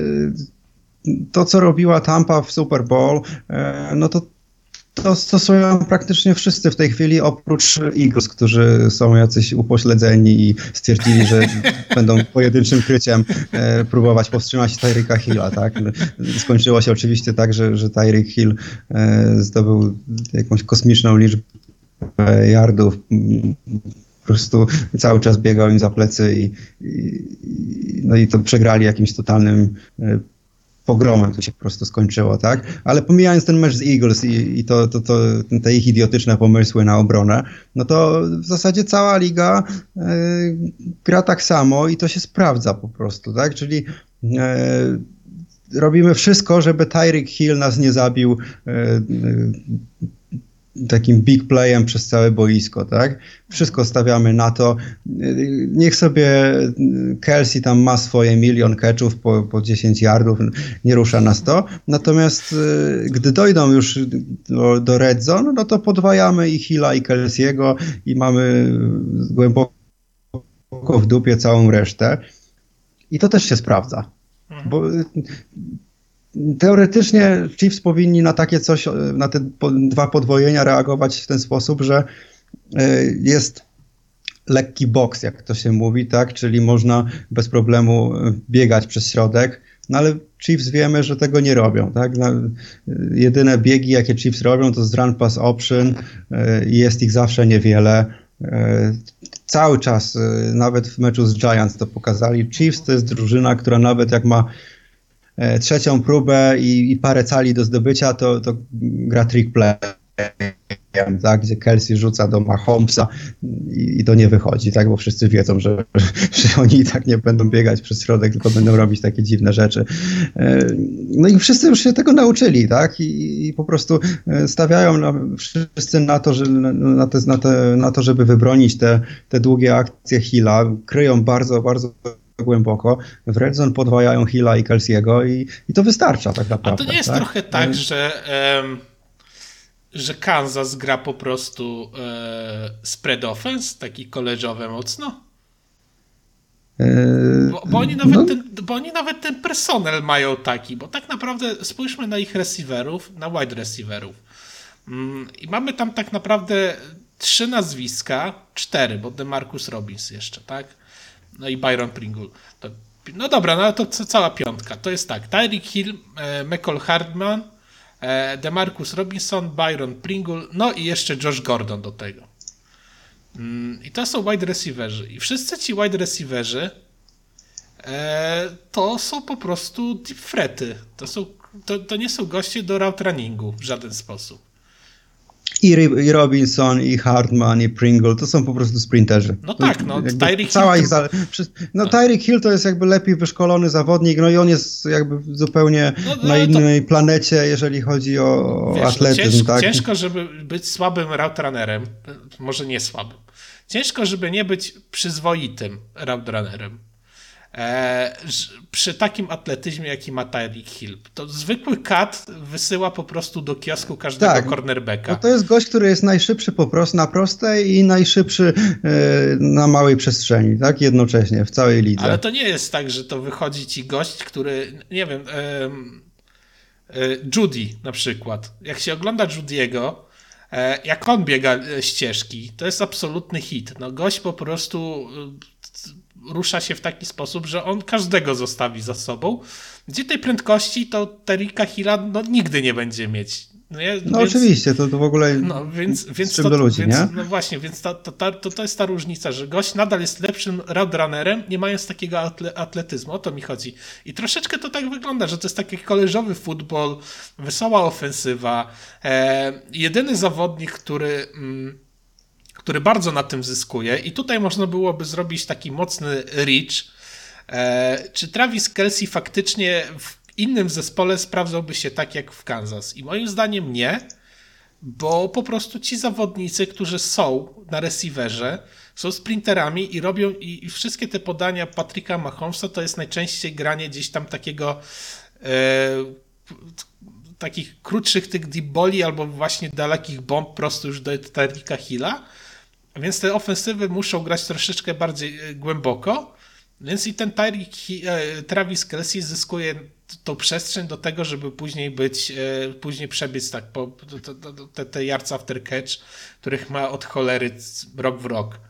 to, co robiła Tampa w Super Bowl, e, no to to stosują praktycznie wszyscy w tej chwili, oprócz Eagles, którzy są jacyś upośledzeni i stwierdzili, że [laughs] będą pojedynczym kryciem e, próbować powstrzymać Tyreeka Hilla. Tak? Skończyło się oczywiście tak, że, że Tyreek Hill e, zdobył jakąś kosmiczną liczbę yardów po prostu cały czas biegał im za plecy i, i, no i to przegrali jakimś totalnym pogromem to się po prostu skończyło, tak? Ale pomijając ten mecz z Eagles i, i to, to, to, te ich idiotyczne pomysły na obronę, no to w zasadzie cała liga e, gra tak samo i to się sprawdza po prostu, tak? Czyli e, robimy wszystko, żeby Tyreek Hill nas nie zabił e, takim big playem przez całe boisko, tak? Wszystko stawiamy na to. Niech sobie Kelsey tam ma swoje milion catchów po, po 10 yardów, nie rusza nas to. Natomiast y, gdy dojdą już do, do red zone, no to podwajamy i Hilla i Kelsey'ego i mamy głęboko w dupie całą resztę. I to też się sprawdza. Bo Teoretycznie Chiefs powinni na takie coś, na te dwa podwojenia reagować w ten sposób, że e, jest lekki boks, jak to się mówi, tak? Czyli można bez problemu biegać przez środek, no ale Chiefs wiemy, że tego nie robią, tak? jedyne biegi, jakie Chiefs robią, to z run pass option e, i jest ich zawsze niewiele. E, cały czas, nawet w meczu z Giants to pokazali. Chiefs to jest drużyna, która nawet jak ma E, trzecią próbę i, i, parę cali do zdobycia, to, to gra trick play. tak, gdzie Kelsey rzuca do Mahomesa i, i, to nie wychodzi, tak, bo wszyscy wiedzą, że, [laughs] że oni i tak nie będą biegać przez środek, tylko będą robić takie dziwne rzeczy. E, no i wszyscy już się tego nauczyli, tak, i, i po prostu e, stawiają na, wszyscy na to, że, na, te, na, te, na to, żeby wybronić te, te długie akcje Hilla, kryją bardzo, bardzo głęboko. W Red Zone podwajają Hilla i Kelsey'ego i, i to wystarcza tak naprawdę. A to nie jest tak? trochę tak, że... Um że Kansas gra po prostu e, spread offense, taki koleżowy mocno? E, bo, bo, oni nawet no. ten, bo oni nawet ten personel mają taki, bo tak naprawdę spójrzmy na ich receiverów, na wide receiverów. Mm, I mamy tam tak naprawdę trzy nazwiska, cztery, bo DeMarcus Robbins jeszcze, tak? No i Byron Pringle. To, no dobra, no to cała piątka. To jest tak, Tyreek Hill, e, McCall Hardman, E, Demarcus Robinson, Byron Pringle, no i jeszcze Josh Gordon do tego. Mm, I to są wide receiverzy. I wszyscy ci wide receiverzy e, to są po prostu deep frety. To, są, to, to nie są goście do route runningu w żaden sposób. I, I, Robinson, i Hartman, i Pringle to są po prostu sprinterzy. No tak, no Tyreek Hill. Ich. No tak. Tyreek Hill to jest jakby lepiej wyszkolony zawodnik, no i on jest jakby zupełnie no, no, na innej to... planecie, jeżeli chodzi o, Wiesz, no atletyzm. Ciężko, tak? ciężko, żeby być słabym route runnerem, może nie słabym. Ciężko, żeby nie być przyzwoitym route runnerem. E, przy takim atletyzmie, jaki ma Tyreek Hill. To zwykły kat wysyła po prostu do kiosku każdego tak, cornerbacka. No to jest gość, który jest najszybszy po prostu na prostej i najszybszy e, na małej przestrzeni, tak? Jednocześnie w całej lidze. Ale to nie jest tak, że to wychodzi ci gość, który, nie wiem, e, Judy na przykład. Jak się ogląda Judy'ego, e, jak on biega ścieżki, to jest absolutny hit. No gość po prostu rusza się w taki sposób, że on każdego zostawi za sobą. Gdzie tej prędkości to Terika Hilla no, nigdy nie będzie mieć. No, no więc, oczywiście, to, to w ogóle no, więc, więc to, do ludzi, więc, nie? No właśnie, więc to, to, to, to jest ta różnica, że gość nadal jest lepszym roadrunnerem, nie mając takiego atle, atletyzmu, o to mi chodzi. I troszeczkę to tak wygląda, że to jest taki koleżowy futbol, wesoła ofensywa, e, jedyny zawodnik, który... Mm, który bardzo na tym zyskuje i tutaj można byłoby zrobić taki mocny reach. E, czy Travis Kelsey faktycznie w innym zespole sprawdzałby się tak jak w Kansas? I moim zdaniem nie, bo po prostu ci zawodnicy, którzy są na receiverze, są sprinterami i robią i, i wszystkie te podania Patryka Mahomesa to jest najczęściej granie gdzieś tam takiego e, takich krótszych tych deep boli albo właśnie dalekich bomb prosto już do Terika Hilla więc te ofensywy muszą grać troszeczkę bardziej e, głęboko. Więc i ten Tyreek, e, Travis Kelsey zyskuje tą przestrzeń do tego, żeby później być, e, później przebiec tak po te, te yards after catch, których ma od cholery rok w rok.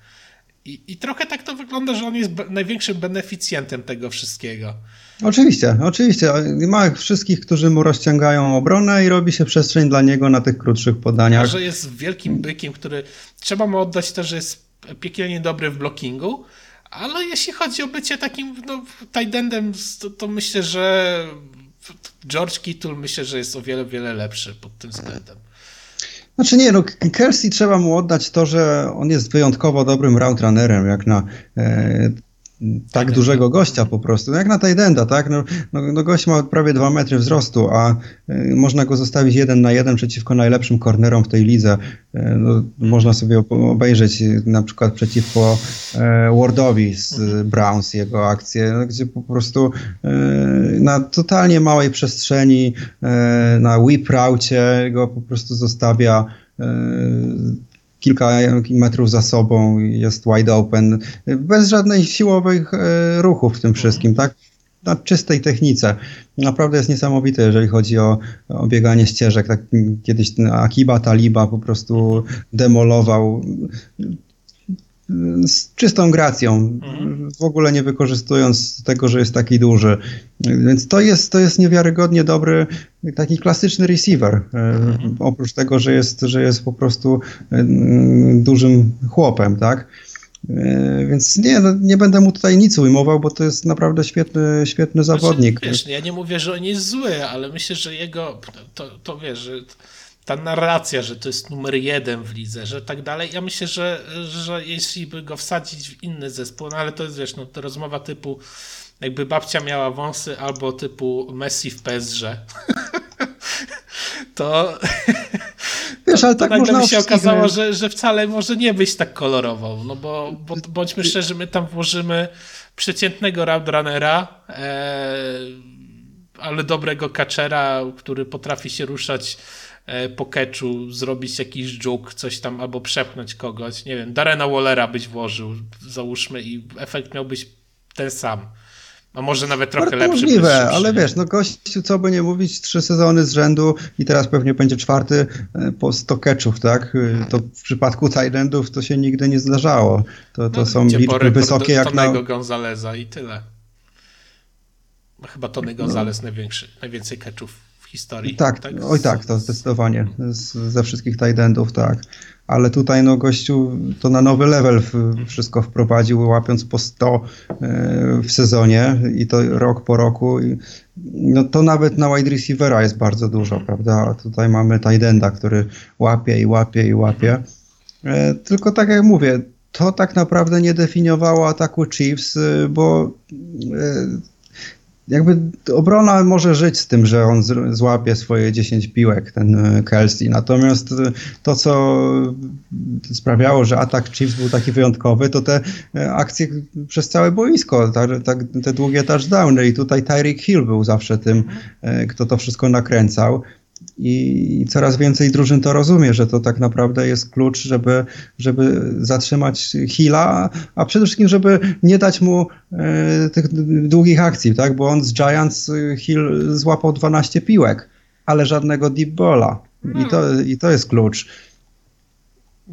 I, I trochę tak to wygląda, że on jest największym beneficjentem tego wszystkiego. Oczywiście, oczywiście. Ma wszystkich, którzy mu rozciągają obronę i robi się przestrzeń dla niego na tych krótszych podaniach. A że jest wielkim bykiem, który trzeba mu oddać to, że jest piekielnie dobry w blockingu, ale jeśli chodzi o bycie takim no, tight endem, to, to myślę, że George Kittle myślę, że jest o wiele, wiele lepszy pod tym względem. Znaczy nie, no Kelsey trzeba mu oddać to, że on jest wyjątkowo dobrym route runnerem, jak na e, tak dużego gościa po prostu, no jak na Tajdenda, tak? No, no, no, gość ma prawie dwa metry wzrostu, a y, można go zostawić jeden na jeden przeciwko najlepszym kornerom w tej lidze. Y, no, można sobie obejrzeć y, na przykład przeciwko e, Wardowi z mhm. Browns jego akcję, no, gdzie po prostu e, na totalnie małej przestrzeni, e, na whip go po prostu zostawia kilka metrów za sobą, jest wide open, bez żadnych siłowych e, ruchów w tym wszystkim, tak? Na czystej technice. Naprawdę jest niesamowite, jeżeli chodzi o, o bieganie ścieżek. Tak kiedyś Akiba Taliba po prostu demolował z czystą gracją, mhm. w ogóle nie wykorzystując tego, że jest taki duży. Więc to jest, to jest niewiarygodnie dobry, taki klasyczny receiver. E, mhm. Oprócz tego, że jest, że jest po prostu e, dużym chłopem, tak? E, więc nie, no, nie będę mu tutaj nic ujmował, bo to jest naprawdę świetny, świetny znaczy, zawodnik. Wiesz, ja nie mówię, że on jest zły, ale myślę, że jego, to, to wiesz, że ta narracja, że to jest numer jeden w lidze, że tak dalej. Ja myślę, że, że jeśli by go wsadzić w inny zespół, no ale to jest wiesz, no, to rozmowa typu jakby babcia miała wąsy albo typu Messi w PSG. [laughs] to, Wiesz, ale to, tak nagle by się okazało, że, że wcale może nie być tak kolorowo, no bo, bo bądźmy szczerzy, my tam włożymy przeciętnego roadrunnera, e, ale dobrego kaczera, który potrafi się ruszać po keczu, zrobić jakiś dżuk, coś tam, albo przepchnąć kogoś, nie wiem, Darena Wallera byś włożył, załóżmy i efekt miał być ten sam. A może nawet trochę Bardzo lepszy. Możliwe, ale wiesz, no gościu, co by nie mówić, trzy sezony z rzędu i teraz pewnie będzie czwarty e, po 100 catchów, tak? E, to w przypadku Thailandów to się nigdy nie zdarzało. To, to no, są liczby wysokie jak na... Gonzaleza i tyle. Chyba Tony no. Gonzalez no. największy, najwięcej catchów w historii. Tak, tak? oj tak, to zdecydowanie. Z, ze wszystkich Thailandów, tak ale tutaj no gościu to na nowy level wszystko wprowadził, łapiąc po 100 e, w sezonie i to rok po roku. No to nawet na wide receivera jest bardzo dużo, prawda? A tutaj mamy Tidenda, który łapie i łapie i łapie. E, tylko tak jak mówię, to tak naprawdę nie definiowało ataku Chiefs, e, bo jakby obrona może żyć z tym, że on złapie swoje 10 piłek, ten e, Kelsey. Natomiast e, to, co sprawiało, że atak Chiefs był taki wyjątkowy, to te e, akcje przez całe boisko, te długie touchdowny. I tutaj Tyreek Hill był zawsze tym, kto to wszystko nakręcał. I coraz więcej drużyn to rozumie, że to tak naprawdę jest klucz, żeby, żeby zatrzymać Hilla, a przede wszystkim, żeby nie dać mu e, tych długich akcji, tak? Bo on z Giants e, Hill złapał 12 piłek, ale żadnego deep balla. I to, I to jest klucz.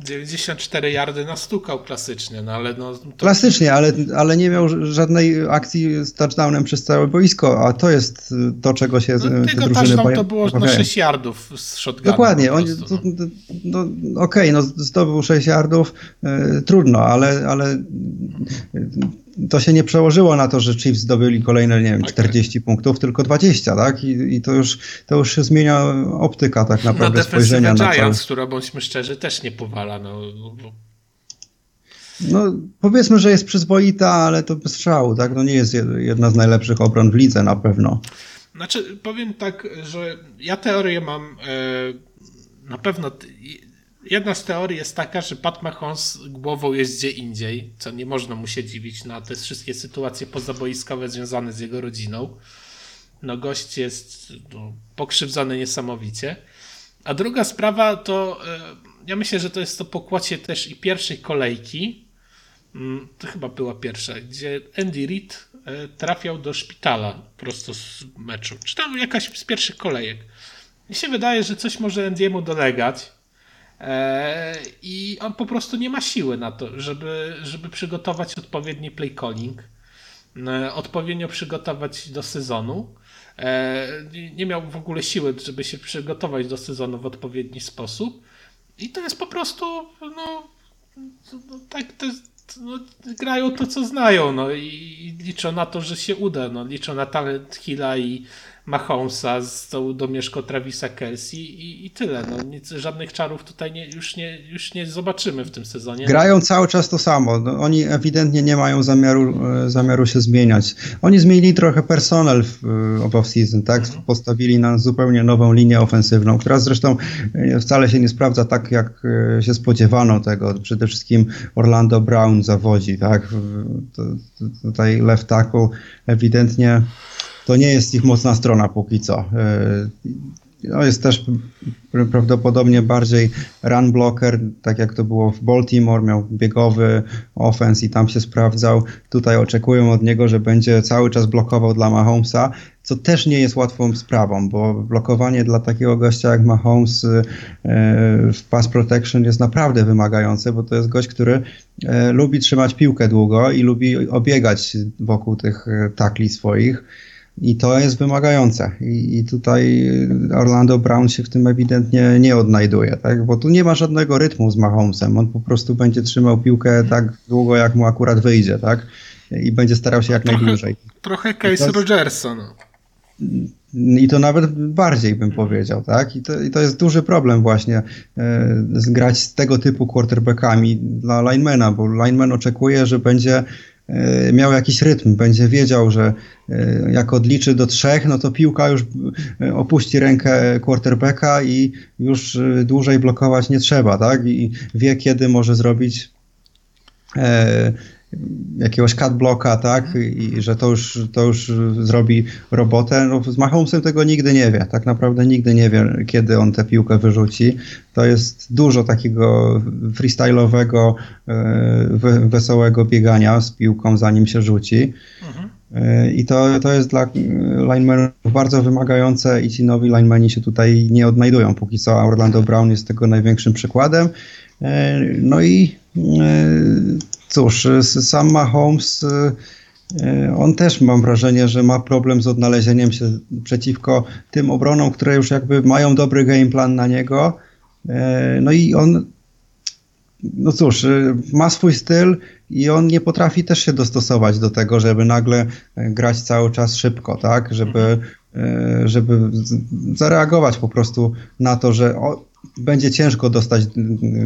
94 yardy nastukał klasycznie, no ale no... To... Klasycznie, ale, ale nie miał żadnej akcji z touchdownem przez całe boisko, a to jest to, czego się no, te drużyny touchdown to było na 6 yardów z shotguna. Dokładnie, on, to, no. no, okej, okay, no zdobył 6 yardów, y, trudno, ale, ale to się nie przełożyło na to, że Chiefs zdobyli kolejne, nie wiem, 40 punktów, tylko 20, tak? I, I, to, już, to już się zmienia optyka tak naprawdę na spojrzenia na Giants, która bądźmy szczerzy też nie powala, no, no. No, powiedzmy, że jest przyzwoita, ale to bez szału, tak? No nie jest jedna z najlepszych obron w lidze na pewno. Znaczy, powiem tak, że ja teorię mam e, na pewno Jedna z teorii jest taka, że Pat Mahomes głową jest gdzie indziej, co nie można mu się dziwić na te wszystkie sytuacje pozaboiskowe związane z jego rodziną. No gość jest no, pokrzywdzony niesamowicie. A druga sprawa to, e, ja myślę, że to jest to pokłocie też i pierwszej kolejki, mm, to chyba była pierwsza, gdzie Andy Reid e, trafiał do szpitala prosto z meczu, czy tam jakaś z pierwszych kolejek. Mi się wydaje, że coś może Andy'emu dolegać, I on po prostu nie ma siły na to, żeby, żeby przygotować odpowiedni play calling, e, odpowiednio przygotować do sezonu. E, nie miał w ogóle siły, żeby się przygotować do sezonu w odpowiedni sposób. I to jest po prostu, no, no tak, to no, grają to, co znają, no i liczą na to, że się uda, no, liczą na talent Hilla i Mahomesa z tą domieszką Travisa Kelsey i, i tyle. No, nic, żadnych czarów tutaj nie, już, nie, już nie zobaczymy w tym sezonie. Grają cały czas to samo. No, oni ewidentnie nie mają zamiaru, e, zamiaru się zmieniać. Oni zmienili trochę personel w, w off-season, tak? Mhm. Postawili na zupełnie nową linię ofensywną, która zresztą e, wcale się nie sprawdza tak, jak e, się spodziewano tego. Przede wszystkim Orlando Brown zawodzi, tak? Tutaj left tackle ewidentnie to nie jest ich mocna strona póki co. E, no jest też prawdopodobnie bardziej run blocker, tak jak to było w Baltimore, miał biegowy offense i tam się sprawdzał. Tutaj oczekują od niego, że będzie cały czas blokował dla Mahomesa, co też nie jest łatwą sprawą, bo blokowanie dla takiego gościa jak Mahomes e, w pass protection jest naprawdę wymagające, bo to jest gość, który e, lubi trzymać piłkę długo i lubi obiegać wokół tych takli swoich. I to jest wymagające. I, I, tutaj Orlando Brown się w tym ewidentnie nie odnajduje, tak? bo tu nie ma żadnego rytmu z Mahomesem. On po prostu będzie trzymał piłkę tak długo, jak mu akurat wyjdzie, tak? I będzie starał się jak trochę, najdłużej. Trochę case Rogersa. No. I to nawet bardziej bym powiedział, tak? I to, i to jest duży problem właśnie e, grać z tego typu quarterbackami dla linemana, bo lineman oczekuje, że będzie miał jakiś rytm, będzie wiedział, że e, jak odliczy do trzech, no to piłka już e, opuści rękę quarterbacka i już e, dłużej blokować nie trzeba, tak? I wie, kiedy może zrobić e, jakiegoś cut blocka, tak, i że to już, to już zrobi robotę. No, z Mahomesem tego nigdy nie wie. Tak naprawdę nigdy nie wie, kiedy on tę piłkę wyrzuci. To jest dużo takiego freestyle'owego, e, wesołego biegania z piłką, zanim się rzuci. Mhm. E, I to, to jest dla linemenów bardzo wymagające i ci nowi linemeni się tutaj nie odnajdują. Póki co Orlando Brown jest tego największym przykładem. E, no i cóż, y, sam Mahomes, y, y, on też mam wrażenie, że ma problem z odnalezieniem się przeciwko tym obronom, które już jakby mają dobry game plan na niego. No i on, no cóż, ma swój styl i on nie potrafi też się dostosować do tego, żeby nagle grać cały czas szybko, tak? Żeby, żeby zareagować po prostu na to, że będzie ciężko dostać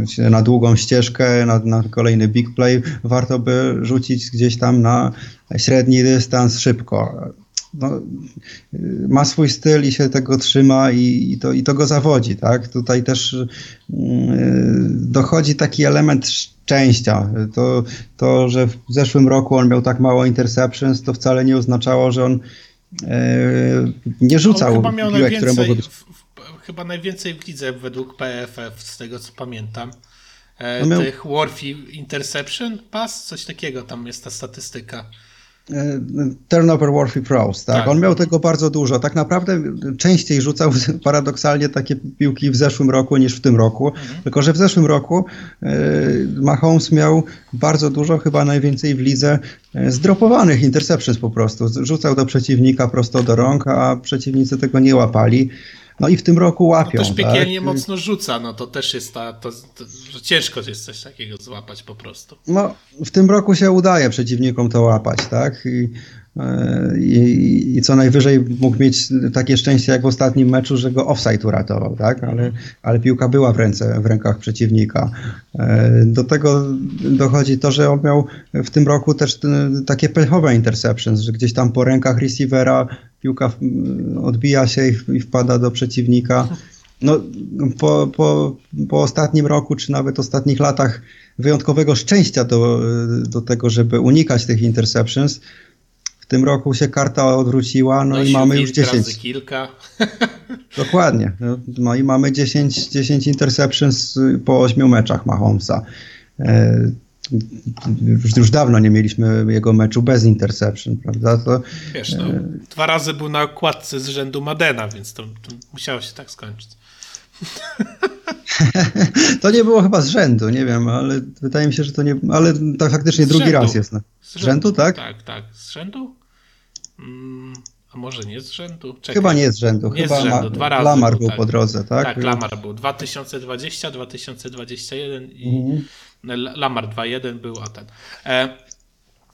się na długą ścieżkę, na, na, kolejny big play. Warto by rzucić gdzieś tam na średni dystans szybko. No, ma swój styl i się tego trzyma i, i, to, i to go zawodzi. Tak? Tutaj też yy, dochodzi taki element szczęścia. To, to, że w zeszłym roku on miał tak mało interceptions, to wcale nie oznaczało, że on yy, nie rzucał piłek, które mogły być chyba najwięcej w lidze według PFF, z tego co pamiętam. E, no tych Worthy Interception Pass, coś takiego tam jest ta statystyka. E, turnover Worthy Pros, tak? tak? On miał tego bardzo dużo. Tak naprawdę częściej rzucał [laughs] paradoksalnie takie piłki w zeszłym roku niż w tym roku. Mhm. Tylko, że w zeszłym roku e, Mahomes miał bardzo dużo, chyba najwięcej w lidze e, zdropowanych interceptions po prostu. Rzucał do przeciwnika prosto do rąk, a przeciwnicy tego nie łapali. No i w tym roku łapią. No też piekielnie tak? mocno rzuca, no to też jest ta, to, to, że ciężko jest coś takiego złapać po prostu. No w tym roku się udaje przeciwnikom to łapać, tak? I, i, I, co najwyżej mógł mieć takie szczęście jak w ostatnim meczu, że go offside uratował, tak? Ale, ale piłka była w, ręce, w rękach przeciwnika. E, do tego dochodzi to, że on miał w tym roku też takie pechowe interceptions, że gdzieś tam po rękach receivera piłka odbija się i wpada do przeciwnika. No, po, po, po ostatnim roku, czy nawet ostatnich latach wyjątkowego szczęścia do, do tego, żeby unikać tych interceptions, tym roku się karta odwróciła, no, no i mamy już 10. Razy kilka. [laughs] Dokładnie. No, no i mamy 10, 10 interceptions po 8 meczach Mahomesa. E, już, już dawno nie mieliśmy jego meczu bez interception, prawda? To, Wiesz, no, e... dwa razy był na okładce z rzędu Madena, więc to, to musiało się tak skończyć. [laughs] to nie było chyba z rzędu, nie wiem, ale wydaje mi się, że to nie. Ale tak faktycznie z drugi rzędu. raz jest. Z, rzędu, rzędu, tak? Tak, tak. Z rzędu? Mm, a może nie z rzędu? Czekaj. Chyba nie z rzędu. Nie chyba z rzędu. Dwa razy Lamar był, był tak. po drodze, tak? Tak, Lamar był. 2020, 2021 i. Mhm. Lamar 2-1 był, a ten. E,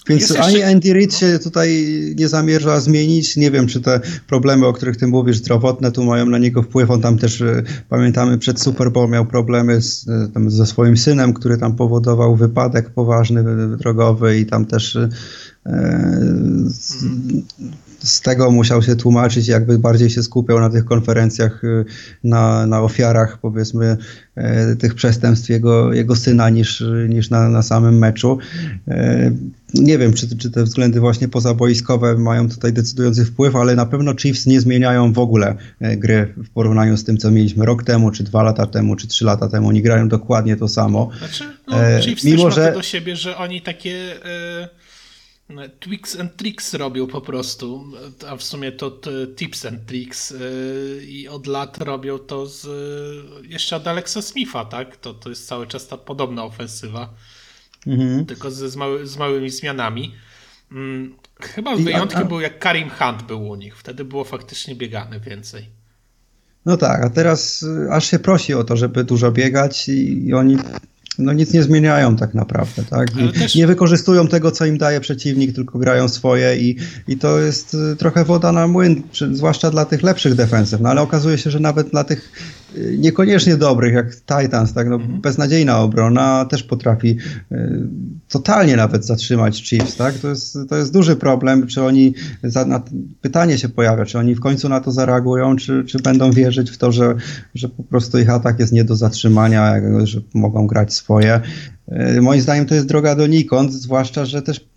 więc jeszcze... ani Andy Reid no. się tutaj nie zamierza zmienić. Nie wiem, czy te problemy, o których ty mówisz, zdrowotne, tu mają na niego wpływ. On tam też, e, pamiętamy, przed Super Bowl miał problemy z, e, tam, ze swoim synem, który tam powodował wypadek poważny drogowy i tam też e, z, z, tego musiał się tłumaczyć, jakby bardziej się skupiał na tych konferencjach, na, na ofiarach, powiedzmy, tych przestępstw jego, jego syna niż, niż na, na samym meczu nie wiem, czy, czy te względy właśnie pozaboiskowe mają tutaj decydujący wpływ, ale na pewno Chiefs nie zmieniają w ogóle e, gry w porównaniu z tym, co mieliśmy rok temu, czy dwa lata temu, czy trzy lata temu. Oni grają dokładnie to samo. Znaczy, no, e, Chiefs Mimo, też że... do siebie, że oni takie e, tweaks and tricks robią po prostu, a w sumie to, tips and tricks e, i od lat robią to z jeszcze od Alexa Smitha, tak? To, to jest cały czas ta podobna ofensywa mhm. tylko z, z, mały, z, małymi zmianami. Hmm, chyba wyjątkiem a, a... był jak Karim Hunt był u nich. Wtedy było faktycznie biegane więcej. No tak, a teraz y, aż się prosi o to, żeby dużo biegać i, i oni no nic nie zmieniają tak naprawdę, tak? Też... Nie wykorzystują tego, co im daje przeciwnik, tylko grają swoje i, i to jest y, trochę woda na młyn, zwłaszcza dla tych lepszych defensyw, no ale okazuje się, że nawet dla tych niekoniecznie dobrych, jak Titans, tak, no, mhm. beznadziejna obrona też potrafi y, totalnie nawet zatrzymać Chiefs, tak, to jest, to jest duży problem, czy oni, za, na, pytanie się pojawia, czy oni w końcu na to zareagują, czy, czy będą wierzyć w to, że, że po prostu ich atak jest nie do zatrzymania, że mogą grać swoje. E, moim zdaniem to jest droga donikąd, zwłaszcza, że też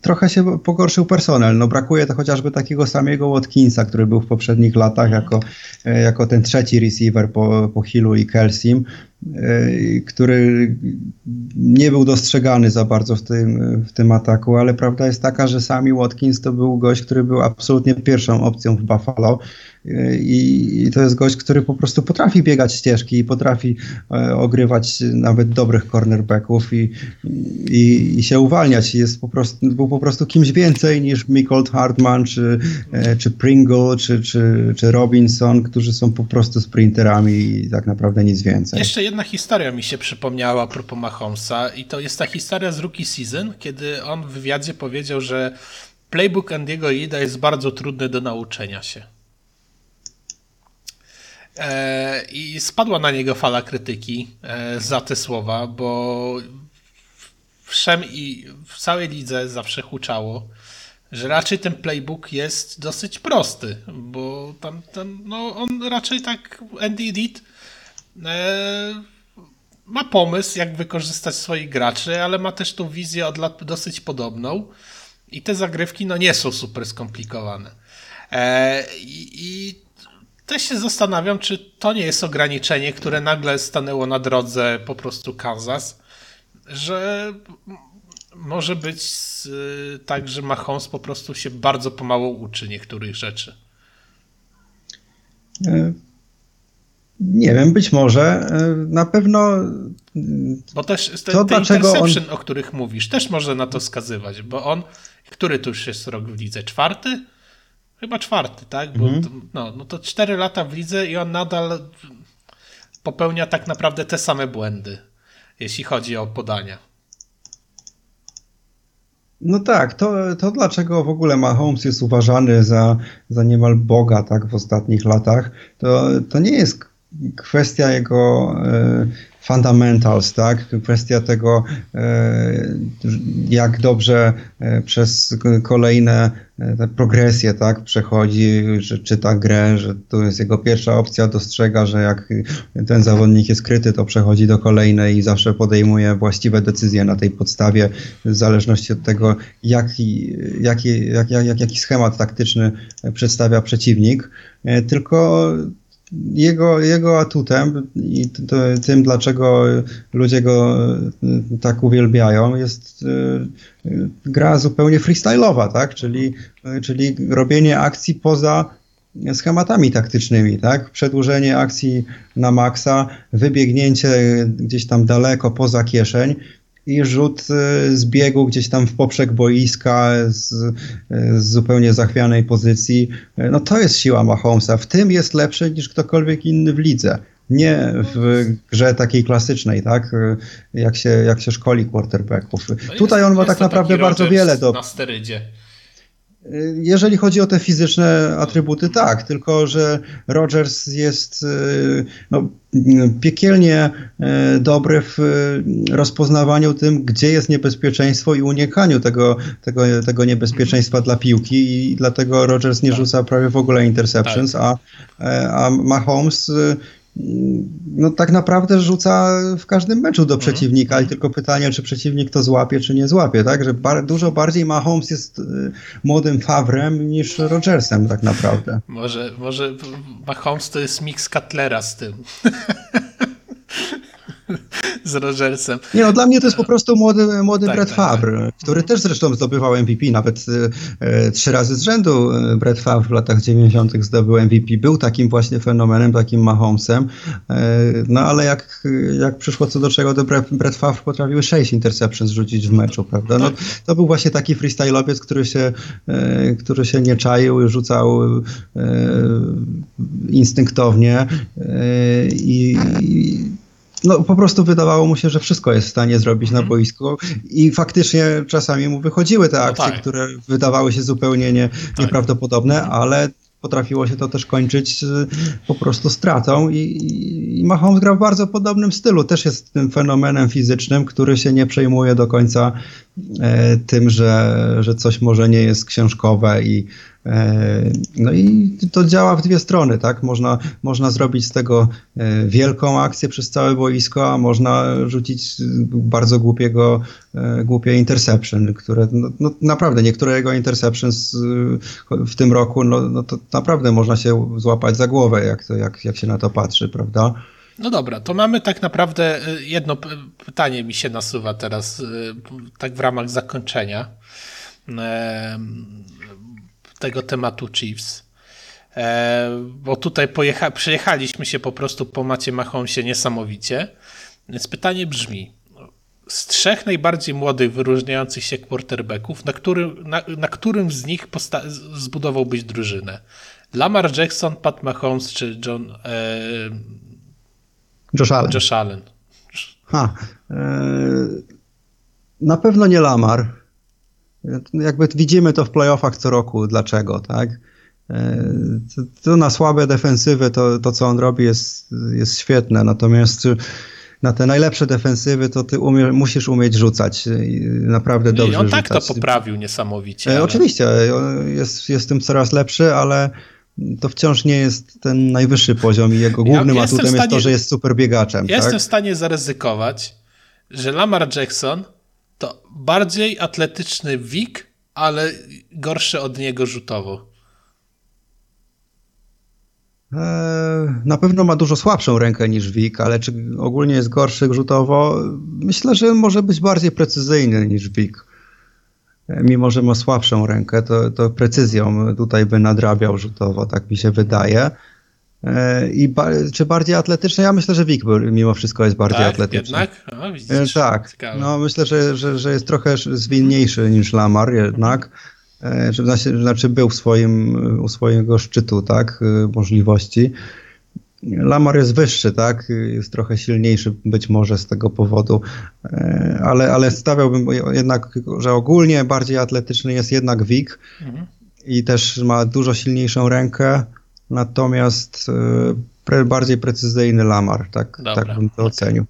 trochę się pogorszył personel. No brakuje to chociażby takiego samego Watkinsa, który był w poprzednich latach jako, e, jako ten trzeci receiver po, po Hillu i Kelsim, e, który nie był dostrzegany za bardzo w tym, w tym ataku, ale prawda jest taka, że sami Watkins to był gość, który był absolutnie pierwszą opcją w Buffalo i, I, to jest gość, który po prostu potrafi biegać ścieżki i potrafi e, ogrywać nawet dobrych cornerbacków i, i, i się uwalniać. Jest po prostu, był po prostu kimś więcej niż Mikold Hartman, czy, e, czy Pringle, czy, czy, czy Robinson, którzy są po prostu sprinterami i tak naprawdę nic więcej. Jeszcze jedna historia mi się przypomniała a propos Mahomesa i to jest ta historia z Rookie Season, kiedy on w wywiadzie powiedział, że playbook Andiego Ida jest bardzo trudny do nauczenia się. E, I spadła na niego fala krytyki e, za te słowa, bo wszem i w całej lidze zawsze huczało, że raczej ten playbook jest dosyć prosty, bo tam, tam no on raczej tak Andy Reid e, ma pomysł, jak wykorzystać swoich graczy, ale ma też tą wizję od lat dosyć podobną i te zagrywki no nie są super skomplikowane. E, i, i też się zastanawiam, czy to nie jest ograniczenie, które nagle stanęło na drodze po prostu Kansas, że może być tak, że Mahomes po prostu się bardzo pomału uczy niektórych rzeczy. E, nie wiem, być może. E, na pewno. Bo też te, to, te interception, on... o których mówisz, też może na to wskazywać, bo on, który tu już jest rok w lidze? Czwarty? Chyba czwarty, tak? Bo mhm. to, no, no to cztery lata w lidze i on nadal popełnia tak naprawdę te same błędy, jeśli chodzi o podania. No tak, to, to dlaczego w ogóle Mahomes jest uważany za, za niemal Boga tak, w ostatnich latach, to, to nie jest kwestia jego e, fundamentals, tak? Kwestia tego, e, jak dobrze e, przez kolejne e, te progresje, tak? Przechodzi, że czyta grę, że to jest jego pierwsza opcja, dostrzega, że jak ten zawodnik jest kryty, to przechodzi do kolejnej i zawsze podejmuje właściwe decyzje na tej podstawie, w zależności od tego, jaki, jaki, jak, jak, jaki schemat taktyczny przedstawia przeciwnik. Tylko jego, jego atutem i tym, dlaczego ludzie go y, tak uwielbiają, jest y, y, gra zupełnie freestyle'owa, tak? Czyli, czyli robienie akcji poza schematami taktycznymi, tak? Przedłużenie akcji na maksa, wybiegnięcie gdzieś tam daleko poza kieszeń i rzut y, z biegu gdzieś tam w poprzek boiska z, z, zupełnie zachwianej pozycji. No to jest siła Mahomesa. W tym jest lepszy niż ktokolwiek inny w lidze. Nie w grze takiej klasycznej, tak? Jak się, jak się szkoli quarterbacków. Tutaj on ma tak naprawdę bardzo wiele do. Na sterydzie. Jeżeli chodzi o te fizyczne atrybuty, tak, tylko że Rogers jest y, no, piekielnie y, dobry w rozpoznawaniu tym, gdzie jest niebezpieczeństwo i unikaniu tego, tego, tego niebezpieczeństwa dla piłki i dlatego Rogers nie tak. rzuca prawie w ogóle interceptions, tak. a, a Mahomes no tak naprawdę rzuca w każdym meczu do mhm. przeciwnika i tylko pytanie, czy przeciwnik to złapie, czy nie złapie, tak? Że bar dużo bardziej Mahomes jest y, młodym Favrem niż Rodgersem tak naprawdę. Może, może Mahomes to jest mix Cutlera z tym. [laughs] [laughs] z Rogersem. Nie no, dla mnie to jest po prostu młody, młody tak, Brett tak, Favre, tak. który też zresztą zdobywał MVP, nawet e, e, trzy razy z rzędu e, Brett Favre w latach 90. zdobył MVP. Był takim właśnie fenomenem, takim Mahomesem, e, no ale jak, jak przyszło co do czego, to Brett, Favre potrafił sześć interceptions rzucić w meczu, prawda? No, to był właśnie taki freestyle'owiec, który się, e, który się nie czaił, rzucał e, instynktownie i no po prostu wydawało mu się, że wszystko jest w stanie zrobić na mhm. boisku i faktycznie czasami mu wychodziły te no akcje, no tak. które wydawały się zupełnie nie, tak. nieprawdopodobne, ale potrafiło się to też kończyć po prostu stratą i, i Mahomes grał w bardzo podobnym stylu. Też jest tym fenomenem fizycznym, który się nie przejmuje do końca tym, że, że coś może nie jest książkowe i e, no i to działa w dwie strony, tak? Można, można zrobić z tego e, wielką akcję przez całe boisko, a można rzucić bardzo głupiego, e, głupie interception, które no, no naprawdę niektóre jego interceptions w tym roku, no, no to naprawdę można się złapać za głowę, jak, to, jak, jak się na to patrzy, prawda? No dobra, to mamy tak naprawdę y, jedno pytanie mi się nasuwa teraz, y, tak w ramach zakończenia tego tematu Chiefs. E, bo tutaj pojecha- przejechaliśmy się po prostu po Macie Mahomesie niesamowicie. Więc pytanie brzmi, z trzech najbardziej młodych, wyróżniających się quarterbacków, na którym, na, na którym z nich zbudowałbyś drużynę? Lamar Jackson, Pat Mahomes czy John, e, Josh Allen. Josh Allen. Ha, e, na pewno nie Lamar. Jakby widzimy to w playoffach co roku. Dlaczego, tak? E, to, na słabe defensywy to, to co on robi jest, jest świetne, natomiast na te najlepsze defensywy to ty umie, musisz umieć rzucać. Naprawdę dobrze I on tak to poprawił niesamowicie. E, ale... Oczywiście, jest, jest tym coraz lepszy, ale to wciąż nie jest ten najwyższy poziom i jego głównym ja atutem stanie, jest to, że jest super biegaczem. Ja tak? jestem w stanie zaryzykować, że Lamar Jackson to bardziej atletyczny Wik, ale gorszy od niego rzutowo. Eee, na pewno ma dużo słabszą rękę niż Wik, ale czy ogólnie jest gorszy rzutowo? Myślę, że może być bardziej precyzyjny niż Wik mimo że ma słabszą rękę, to, to precyzją tutaj by nadrabiał rzutowo, tak mi się wydaje. E, I ba czy bardziej atletyczny? Ja myślę, że Wik mimo wszystko jest bardziej tak, atletyczny. Jednak? Widzisz, tak, no myślę, że, że, że jest trochę zwinniejszy niż Lamar jednak. E, znaczy, znaczy był w swoim, u swojego szczytu, tak, e, możliwości. Lamar jest wyższy, tak? Jest trochę silniejszy być może z tego powodu, e, ale, ale stawiałbym jednak, że ogólnie bardziej atletyczny jest jednak Wik mhm. i też ma dużo silniejszą rękę, natomiast e, bardziej precyzyjny Lamar, tak, tak bym to okay. ocenił.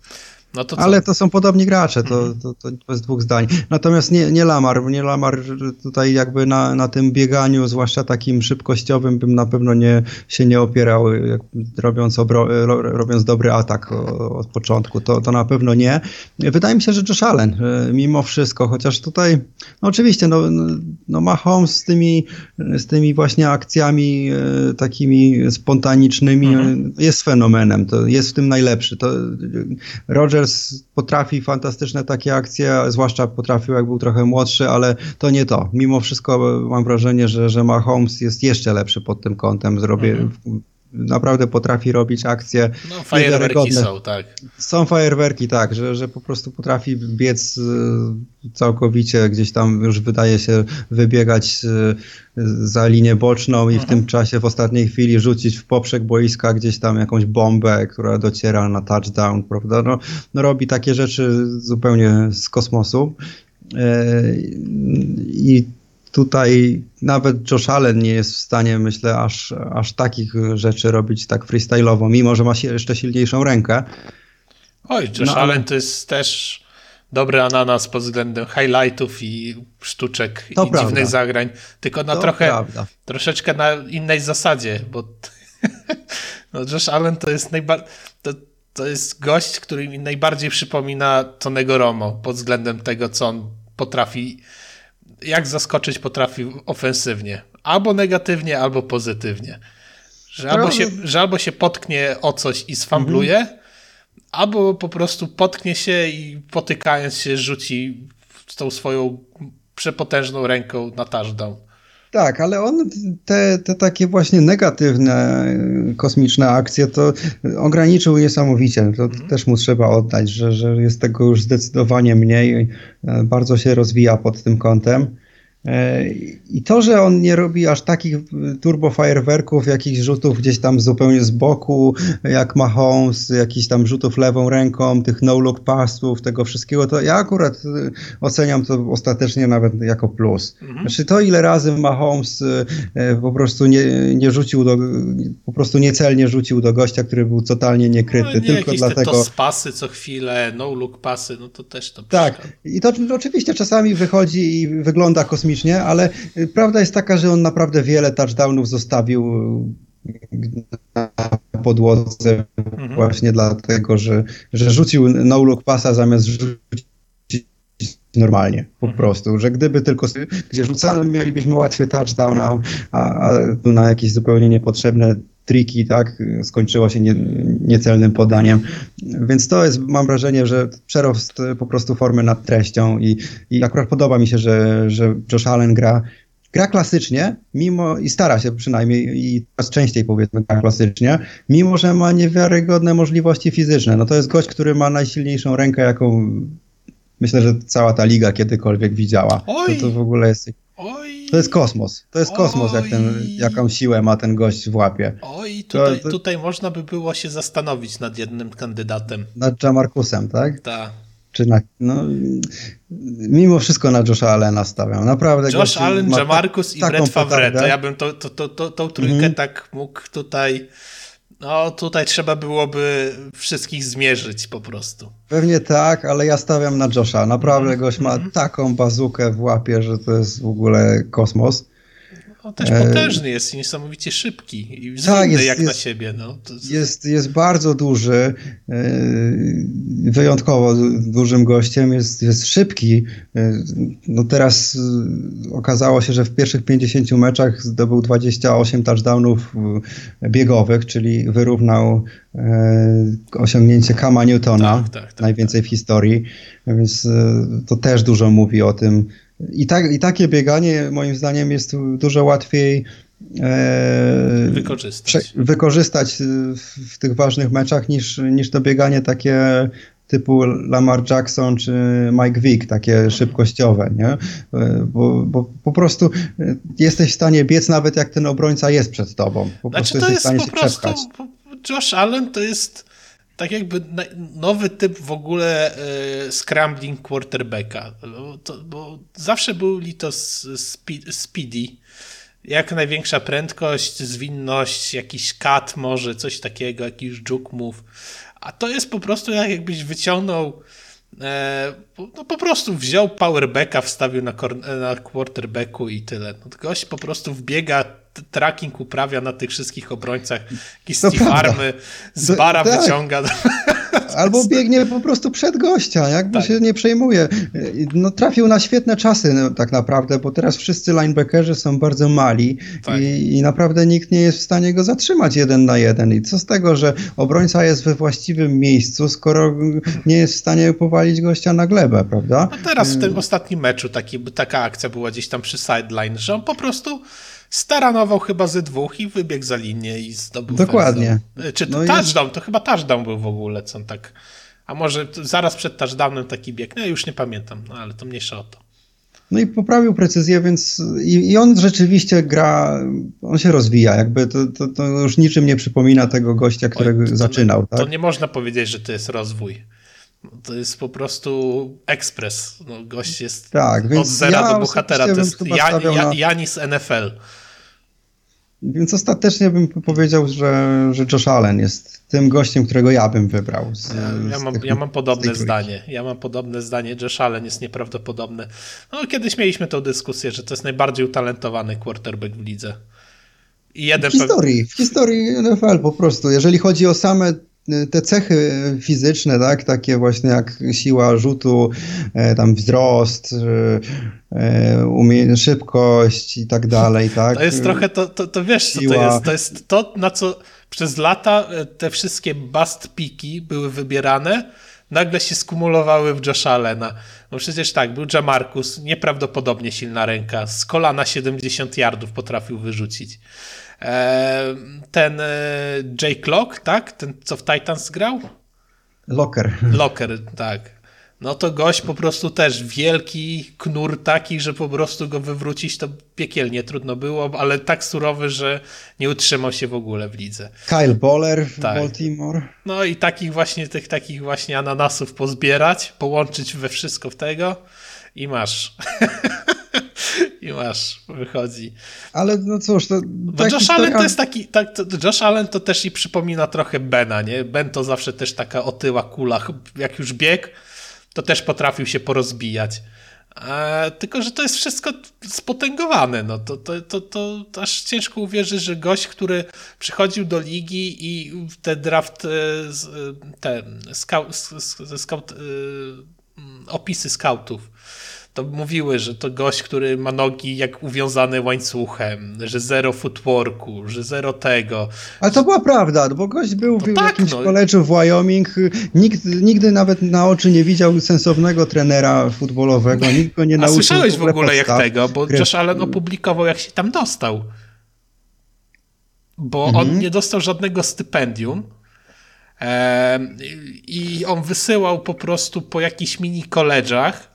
No to Ale to są podobni gracze, to, mhm. to, to bez dwóch zdań. Natomiast nie, nie Lamar, nie Lamar tutaj jakby na, na tym bieganiu, zwłaszcza takim szybkościowym, bym na pewno nie, się nie opierał, robiąc, obro, robiąc dobry atak od początku, to, to na pewno nie. Wydaje mi się, że Josh Allen, e, mimo wszystko, chociaż tutaj, no oczywiście, no, no ma Holmes z tymi, z tymi właśnie akcjami e, takimi spontanicznymi, mhm. jest fenomenem, to jest w tym najlepszy. To Roger Rodgers potrafi fantastyczne takie akcje, zwłaszcza potrafił jak był trochę młodszy, ale to nie to. Mimo wszystko mam wrażenie, że, że Mahomes jest jeszcze lepszy pod tym kątem. Zrobię, mhm naprawdę potrafi robić akcje. No, fajerwerki są, tak. Są fajerwerki, tak, że, że po prostu potrafi biec y, całkowicie, gdzieś tam już wydaje się wybiegać y, za linię boczną i w mhm. tym czasie w ostatniej chwili rzucić w poprzek boiska gdzieś tam jakąś bombę, która dociera na touchdown, prawda? No, no robi takie rzeczy zupełnie z kosmosu. Y, I tutaj nawet Josh Allen nie jest w stanie, myślę, aż, aż takich rzeczy robić tak freestyle'owo, mimo że ma jeszcze silniejszą rękę. Oj, Josh no, Allen to jest też dobry ananas pod względem highlightów i sztuczek i prawda. dziwnych zagrań, tylko na to trochę, prawda. troszeczkę na innej zasadzie, bo [laughs] no Josh Allen to jest najbardziej, to, to jest gość, który mi najbardziej przypomina Tonego Romo pod względem tego, co on potrafi jak zaskoczyć potrafi ofensywnie. Albo negatywnie, albo pozytywnie. Że albo, się, że albo się potknie o coś i sfambluje, mhm. albo po prostu potknie się i potykając się rzuci tą swoją przepotężną ręką na touchdown. Tak, ale on te, te takie właśnie negatywne kosmiczne akcje to ograniczył niesamowicie. To mm. też mu trzeba oddać, że, że jest tego już zdecydowanie mniej. Bardzo się rozwija pod tym kątem. E, I to, że on nie robi aż takich turbo fajerwerków, jakichś rzutów gdzieś tam zupełnie z boku, jak Mahomes, jakichś tam rzutów lewą ręką, tych no-look passów, tego wszystkiego, to ja akurat e, oceniam to ostatecznie nawet jako plus. Mhm. Znaczy to, ile razy Mahomes e, po prostu nie, nie rzucił do, po prostu niecelnie rzucił do gościa, który był totalnie niekryty, no, nie tylko dlatego... to pasy co chwilę, no-look pasy, no to też to Tak, i to oczywiście czasami wychodzi i wygląda kosmicznie kosmicznie, ale y, prawda jest taka, że on naprawdę wiele touchdownów zostawił na podłodze mhm. właśnie dlatego, że, że rzucił no-look pasa zamiast rzucić normalnie, po mhm. prostu, że gdyby tylko gdzie rzucamy, mielibyśmy łatwy touchdown, a, a, na jakieś zupełnie niepotrzebne triki, tak, skończyło się nie, niecelnym podaniem. Więc to jest, mam wrażenie, że przerost po prostu formy nad treścią i, i akurat podoba mi się, że, że Josh Allen gra gra klasycznie, mimo i stara się przynajmniej i coraz częściej powiedzmy gra klasycznie, mimo że ma niewiarygodne możliwości fizyczne. No to jest gość, który ma najsilniejszą rękę, jaką myślę, że cała ta liga kiedykolwiek widziała. Oj. To, to w ogóle jest Oj. To jest kosmos. To jest kosmos, jak ten, jaką siłę ma ten gość w łapie. Oj, tutaj, to, to... tutaj można by było się zastanowić nad jednym kandydatem. Nad Jamarkusem, tak? Tak. Czy na, no, mimo wszystko na Josha Allena stawiam. Naprawdę. Josh Allen, Jamarcus i Brett Favre. To ja bym to, to, to, to, tą trójkę mm -hmm. tak mógł tutaj no tutaj trzeba byłoby wszystkich zmierzyć po prostu. Pewnie tak, ale ja stawiam na Josha. Naprawdę mm. gość ma mm. taką bazukę w łapie, że to jest w ogóle kosmos. On też potężny e, jest i niesamowicie szybki i tak, jest, jak jest, na siebie. No. Jest... jest... Jest, bardzo duży, e, wyjątkowo dużym gościem, jest, jest szybki. E, no teraz okazało się, że w pierwszych 50 meczach zdobył 28 touchdownów biegowych, czyli wyrównał osiągnięcie Kama Newtona, tak, tak, tak, najwięcej w historii, więc to też dużo mówi o tym, i, tak, I takie bieganie moim zdaniem jest dużo łatwiej e, wykorzystać, wykorzystać w, w, tych ważnych meczach niż, niż to bieganie takie typu Lamar Jackson czy Mike Vick, takie szybkościowe, nie? E, bo, bo po prostu jesteś w stanie biec nawet jak ten obrońca jest przed tobą. Po znaczy, prostu jesteś w stanie się prostu, przepchać. Josh Allen to jest tak jakby nowy typ w ogóle y, scrambling quarterbacka. To, bo zawsze byli to speedy, jak największa prędkość, zwinność, jakiś kat może, coś takiego, jakiś juke move. A to jest po prostu jak jakbyś wyciągnął e, no po prostu wziął powerbacka, wstawił na, na quarterbacku i tyle. No, gość po prostu wbiega tracking uprawia na tych wszystkich obrońcach, jakieś Steve Army z bara tak. wyciąga. [laughs] [laughs] Albo biegnie po prostu przed gościa, jakby tak. się nie przejmuje. No, trafił na świetne czasy no, tak naprawdę, bo teraz wszyscy linebackerzy są bardzo mali tak. i, i, naprawdę nikt nie jest w stanie go zatrzymać jeden na jeden. I co z tego, że obrońca jest we właściwym miejscu, skoro nie jest w stanie powalić gościa na glebę, prawda? No teraz w tym ostatnim meczu taki, taka akcja była gdzieś tam przy sideline, że on po prostu staranował chyba ze dwóch i wybiegł za linię i zdobył Dokładnie. E, czy no touchdown, jest... to chyba touchdown był w ogóle, co on tak... A może zaraz przed touchdownem taki bieg, no ja już nie pamiętam, no ale to mniejsza o to. No i poprawił precyzję, więc i, i, on rzeczywiście gra, on się rozwija, jakby to, to, to już niczym nie przypomina tego gościa, którego Oj, to, zaczynał. Tak? To nie można powiedzieć, że to jest rozwój. To jest po prostu ekspres. No, gość jest tak, od zera ja do bohatera. To jest Jan. Janis NFL. Więc ostatecznie bym powiedział, że, że Josh Allen jest tym gościem, którego ja bym wybrał. Z, ja, mam, tych, ja mam podobne zdanie. Ja mam podobne zdanie. Josh Allen jest nieprawdopodobny. No, kiedyś mieliśmy tę dyskusję, że to jest najbardziej utalentowany quarterback w lidze. I jeden w historii, w historii NFL po prostu. Jeżeli chodzi o same te cechy fizyczne, tak, takie właśnie jak siła rzutu, e, tam wzrost, e, umie, szybkość i tak dalej, [laughs] tak. To jest trochę, to, to, to wiesz co to jest, to jest to, na co przez lata e, te wszystkie bust piki były wybierane, nagle się skumulowały w Josh Allena. No przecież tak, był Jamarcus, nieprawdopodobnie silna ręka, z kolana 70 yardów potrafił wyrzucić. Ten e, Jake Lock, tak? Ten, co w Titans grał? Locker. Locker, tak. no to gość po prostu też wielki knur taki, że po prostu go wywrócić to piekielnie trudno było, ale tak surowy, że nie utrzymał się w ogóle w lidze. Kyle Boller w tak. Baltimore. No i takich właśnie, tych takich właśnie ananasów pozbierać, połączyć we wszystko w tego i masz. [laughs] I masz, wychodzi. Ale no cóż, to. Bo Josh Allen to jest taki. Tak, to Josh Allen to też i przypomina trochę Bena, nie? Ben to zawsze też taka otyła kula. Jak już bieg, to też potrafił się porozbijać. E, tylko, że to jest wszystko spotęgowane. No, to, to, to, to, to aż ciężko uwierzyć, że gość, który przychodził do ligi i te draft, e, te scout, scout, e, opisy scoutów to mówiły, że to gość, który ma nogi jak uwiązane łańcuchem, że zero footworku, że zero tego. Ale to była prawda, bo gość był no w tak, jakimś no. w Wyoming, nikt, nigdy nawet na oczy nie widział sensownego trenera futbolowego, nikt go nie nauczył. A słyszałeś w ogóle, jak tego, bo Josh Allen opublikował jak się tam dostał. Bo mhm. on nie dostał żadnego stypendium, i on wysyłał po prostu po jakichś mini koleżach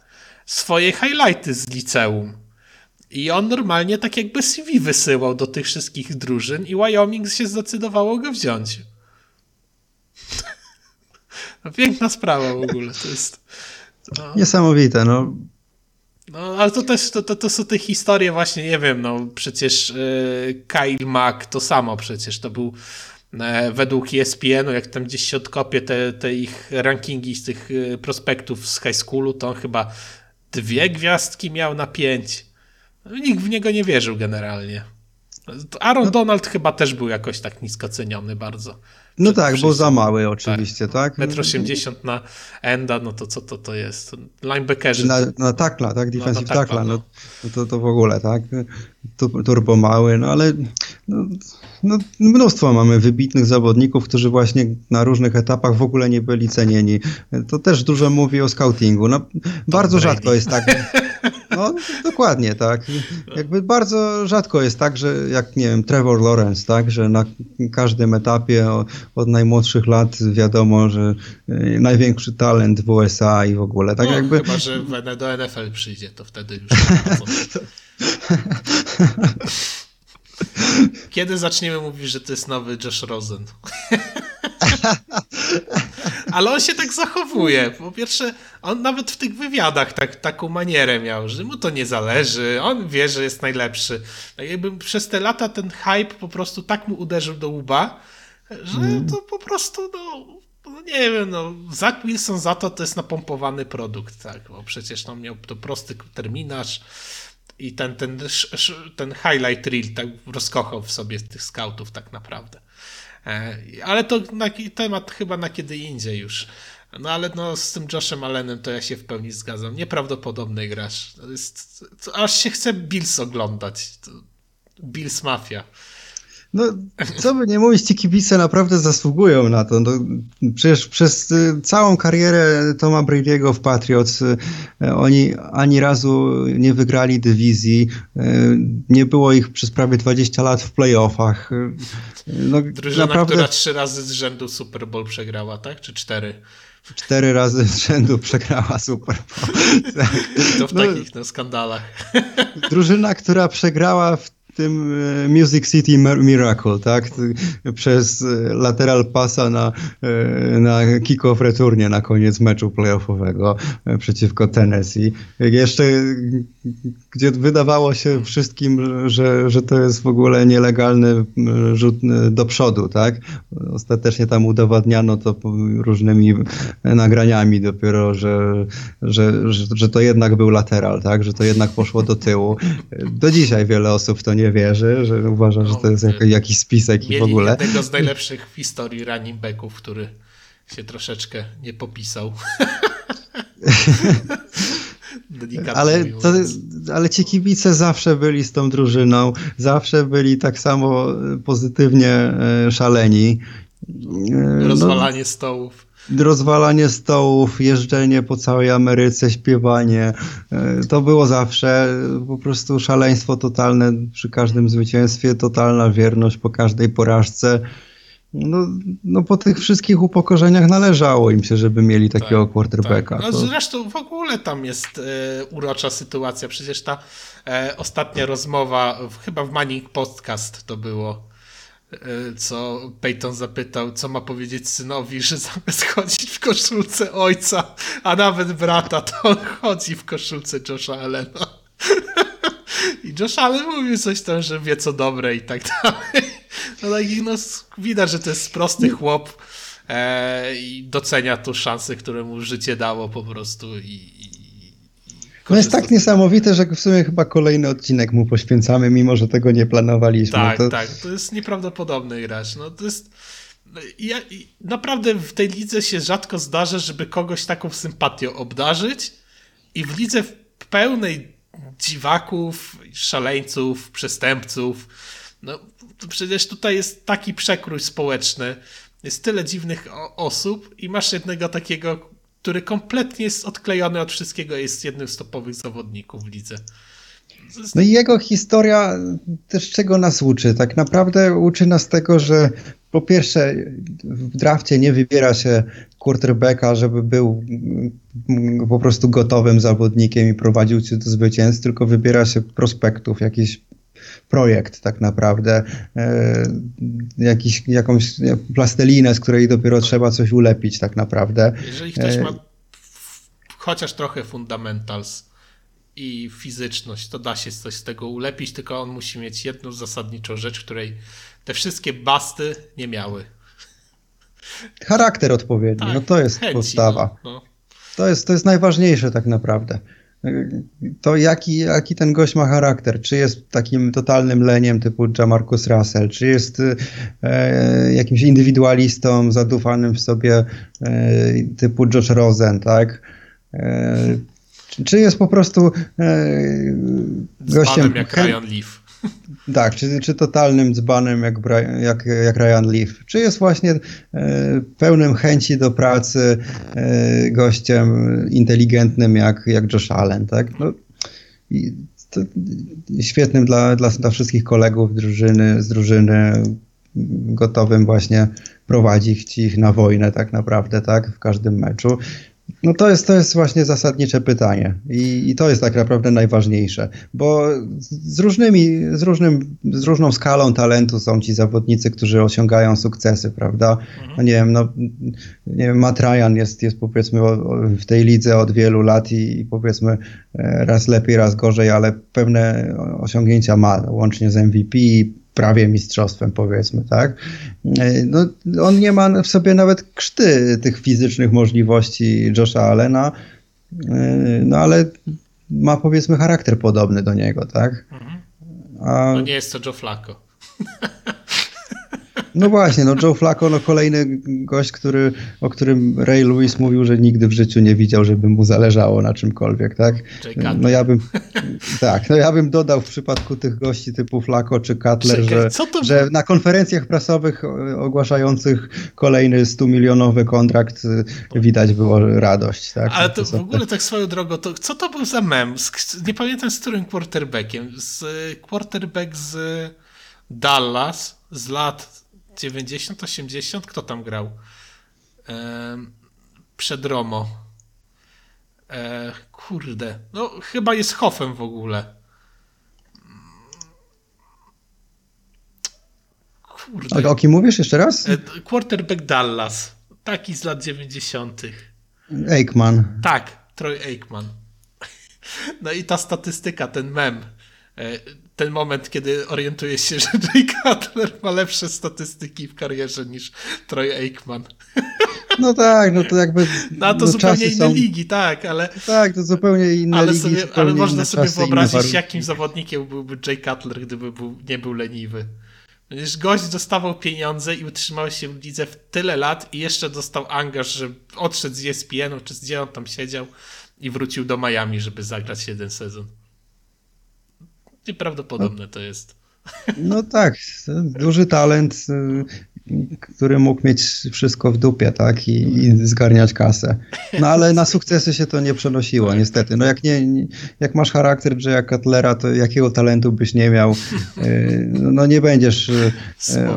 swoje highlighty z liceum. I on normalnie tak jakby CV wysyłał do tych wszystkich drużyn i Wyoming się zdecydowało go wziąć. [laughs] No, piękna sprawa w ogóle. To jest. No. Niesamowite, no. No, ale to też to, to, to są te historie właśnie, nie wiem, no przecież yy, Kyle Mack to samo przecież, to był yy, według ESPN-u, jak tam gdzieś się odkopie te, te ich rankingi z tych yy, prospektów z high schoolu, to on chyba dwie gwiazdki miał na pięć. Nikt w niego nie wierzył generalnie. Aaron no. Donald chyba też był jakoś tak nisko ceniony bardzo. No tak, był za mały oczywiście, tak? tak? Metr 80 na enda, no to co to, to jest? Linebackerzy. Na, na takla, tak? Defensive no, takla, no. no. to, to w ogóle, tak? Turbo mały, no ale no, no, mnóstwo mamy wybitnych zawodników, którzy właśnie na różnych etapach w ogóle nie byli cenieni. To też dużo mówi o scoutingu. No, bardzo rzadko jest tak. [laughs] No, dokładnie, tak. Jakby bardzo rzadko jest tak, że jak, nie wiem, Trevor Lawrence, tak, że na każdym etapie od najmłodszych lat wiadomo, że y, największy talent w USA i w ogóle, tak no, jakby... Chyba, że do NFL przyjdzie, to wtedy już [laughs] Kiedy zaczniemy mówić, że to jest nowy Josh Rosen? [laughs] Ale on się tak zachowuje. Po pierwsze, on nawet w tych wywiadach tak, taką manierę miał, że mu to nie zależy, on wie, że jest najlepszy. Tak jakby przez te lata ten hype po prostu tak mu uderzył do łba, że mm. to po prostu, no, no, nie wiem, no, Zach Wilson za to to jest napompowany produkt, tak, bo przecież on miał to prosty terminarz, i ten, ten, ten highlight reel tak rozkochał w sobie tych scoutów tak naprawdę. E, ale to na, temat chyba na kiedy indziej już. No ale no, z tym Joshem Allenem to ja się w pełni zgadzam. Nieprawdopodobny gracz. To jest, to aż się chce Bills oglądać. To Bills Mafia. No, co by nie mówić, ci kibice naprawdę zasługują na to. No, przecież przez y, całą karierę Toma Brady'ego w Patriots y, oni ani razu nie wygrali dywizji. Y, nie było ich przez prawie 20 lat w playoffach. No, Drużyna, naprawdę... która trzy razy z rzędu Super Bowl przegrała, tak? Czy cztery? Cztery razy z rzędu przegrała Super Bowl. Tak. [laughs] To w no, takich no, skandalach. Drużyna, która przegrała w tym e, Music City Miracle, tak? Przez e, lateral pasa na, e, na kick-off returnie na koniec meczu playoffowego przeciwko Tennessee. Jeszcze gdzie wydawało się wszystkim, że, że to jest w ogóle nielegalny rzut do przodu, tak? Ostatecznie tam udowadniano to różnymi nagraniami dopiero, że, że, że, że to jednak był lateral, tak? Że to jednak poszło do tyłu. Do dzisiaj wiele osób to nie wierzy, że uważa, że to jest jak, jakiś spisek i w ogóle. jednego z [laughs] najlepszych w historii running backów, który się troszeczkę nie popisał. [laughs] ale, to, ale ci kibice zawsze byli z tą drużyną, zawsze byli tak samo pozytywnie e, szaleni. E, Rozwalanie no, stołów. Rozwalanie stołów, jeżdżenie po całej Ameryce, śpiewanie. E, to było zawsze po prostu szaleństwo totalne przy każdym zwycięstwie, totalna wierność po każdej porażce. no, no po tych wszystkich upokorzeniach należało im się, żeby mieli takiego tak, quarterbacka. Tak. No, to... Zresztą w ogóle tam jest e, urocza sytuacja. Przecież ta e, ostatnia rozmowa, chyba w Manning Podcast to było, e, co Peyton zapytał, co ma powiedzieć synowi, że zamiast chodzić w koszulce ojca, a nawet brata, to on chodzi w koszulce Josha Allena. I Josh Allen mówił coś tam, że wie co dobre i tak dalej. No, tak, no widać, że to jest prosty chłop e, i docenia tu szanse, które mu życie dało po prostu i no jest tak niesamowite, że w sumie chyba kolejny odcinek mu poświęcamy, mimo że tego nie planowaliśmy. Tak, to... tak, to jest nieprawdopodobny gracz. No to jest... Ja, naprawdę w tej lidze się rzadko zdarza, żeby kogoś taką sympatią obdarzyć i w lidze pełnej dziwaków, szaleńców, przestępców. No, przecież tutaj jest taki przekrój społeczny, jest tyle dziwnych osób i masz jednego takiego, który kompletnie jest odklejony od wszystkiego, jest jednym z topowych zawodników w lidze. No i jego historia też czego nas uczy? Tak naprawdę uczy nas tego, że po pierwsze w drafcie nie wybiera się quarterbacka, żeby był po prostu gotowym zawodnikiem i prowadził cię do zwycięstw, tylko wybiera się prospektów, jakiś projekt tak naprawdę, e, jakiś, jakąś plastelinę, z której dopiero trzeba coś ulepić tak naprawdę. Jeżeli ktoś e, ma chociaż trochę fundamentals, i fizyczność, to da się coś z tego ulepić, tylko on musi mieć jedną zasadniczą rzecz, której te wszystkie basty nie miały. Charakter odpowiedni, tak, no to jest chęci, podstawa. No, no. To, jest, to jest najważniejsze tak naprawdę. To jaki, jaki ten gość ma charakter, czy jest takim totalnym leniem typu Jamarcus Russell, czy jest e, jakimś indywidualistą zadufanym w sobie e, typu Josh Rosen, tak? E, czy jest po prostu e, gościem... jak Ryan Leaf. Tak, czy, czy totalnym dzbanem jak, jak, jak Ryan Leaf, czy jest właśnie e, pełnym chęci do pracy e, gościem inteligentnym jak, jak Josh Allen, tak? No, to, świetnym dla, dla, dla wszystkich kolegów drużyny, z drużyny, gotowym właśnie prowadzić ich na wojnę tak naprawdę, tak, w każdym meczu. No to jest, to jest właśnie zasadnicze pytanie I, i to jest tak naprawdę najważniejsze, bo z różnymi, z, różnym, z różną skalą talentu są ci zawodnicy, którzy osiągają sukcesy, prawda? No nie wiem, no, nie wiem, Matt Ryan jest, jest powiedzmy w tej lidze od wielu lat i, i powiedzmy e, raz lepiej, raz gorzej, ale pewne osiągnięcia ma, łącznie z MVP, prawie mistrzostwem, powiedzmy, tak? E, no, on nie ma w sobie nawet krzty tych fizycznych możliwości Josha Allena, e, no ale ma powiedzmy charakter podobny do niego, tak? Mhm. A... No nie jest to Joe Flacco. [laughs] No właśnie, no Joe Flacco, no kolejny gość, który, o którym Ray Lewis mówił, że nigdy w życiu nie widział, żeby mu zależało na czymkolwiek, tak? No ja bym, tak, no ja bym dodał w przypadku tych gości typu Flacco czy Cutler, że, że na konferencjach prasowych ogłaszających kolejny 100-milionowy kontrakt y, widać było radość, tak? Ale to, to w ogóle tak swoją drogą, to co to był za mem? Nie pamiętam z którym quarterbackiem. Z quarterback z Dallas z lat 90, 80? Kto tam grał? przed Romo. E, kurde. No, chyba jest Hoffem w ogóle. Kurde. O kim mówisz jeszcze raz? E, quarterback Dallas. Taki z lat 90. Aikman. Tak, Troy Aikman. [laughs] No i ta statystyka, ten mem. Ten moment, kiedy orientuje się, [laughs] że Jay Cutler ma lepsze statystyki w karierze niż Troy Aikman. [laughs] No tak, no to jakby. No to no, zupełnie inne są... ligi, tak, ale. Tak, to zupełnie inne ale ligi. Sobie, ale można sobie wyobrazić, jakim zawodnikiem byłby Jay Cutler, gdyby był, nie był leniwy. Przecież gość dostawał pieniądze i utrzymał się w lidze w tyle lat i jeszcze dostał angaż, że odszedł z ESPN-u, czy gdzie on tam siedział i wrócił do Miami, żeby zagrać jeden sezon. Nieprawdopodobne to jest. No tak, duży talent, który mógł mieć wszystko w dupie, tak, i, i zgarniać kasę. No ale na sukcesy się to nie przenosiło, niestety. No jak, nie, jak masz charakter Jaya Cutlera, to jakiego talentu byś nie miał, y, no nie będziesz y,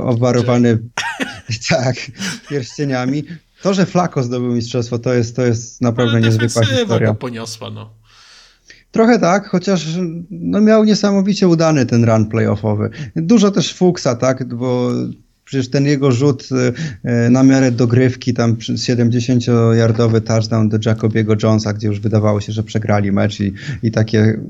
obwarowany [laughs] tak, pierścieniami. To, że Flako zdobył mistrzostwo, to jest, to jest naprawdę niezwykła historia. poniosła, no. Trochę tak, chociaż no, miał niesamowicie udany ten run playoffowy. Dużo też fuksa, tak, bo Przecież ten jego rzut y, y, na miarę dogrywki, tam 70-yardowy touchdown do Jacobiego Jonesa, gdzie już wydawało się, że przegrali mecz i, i takie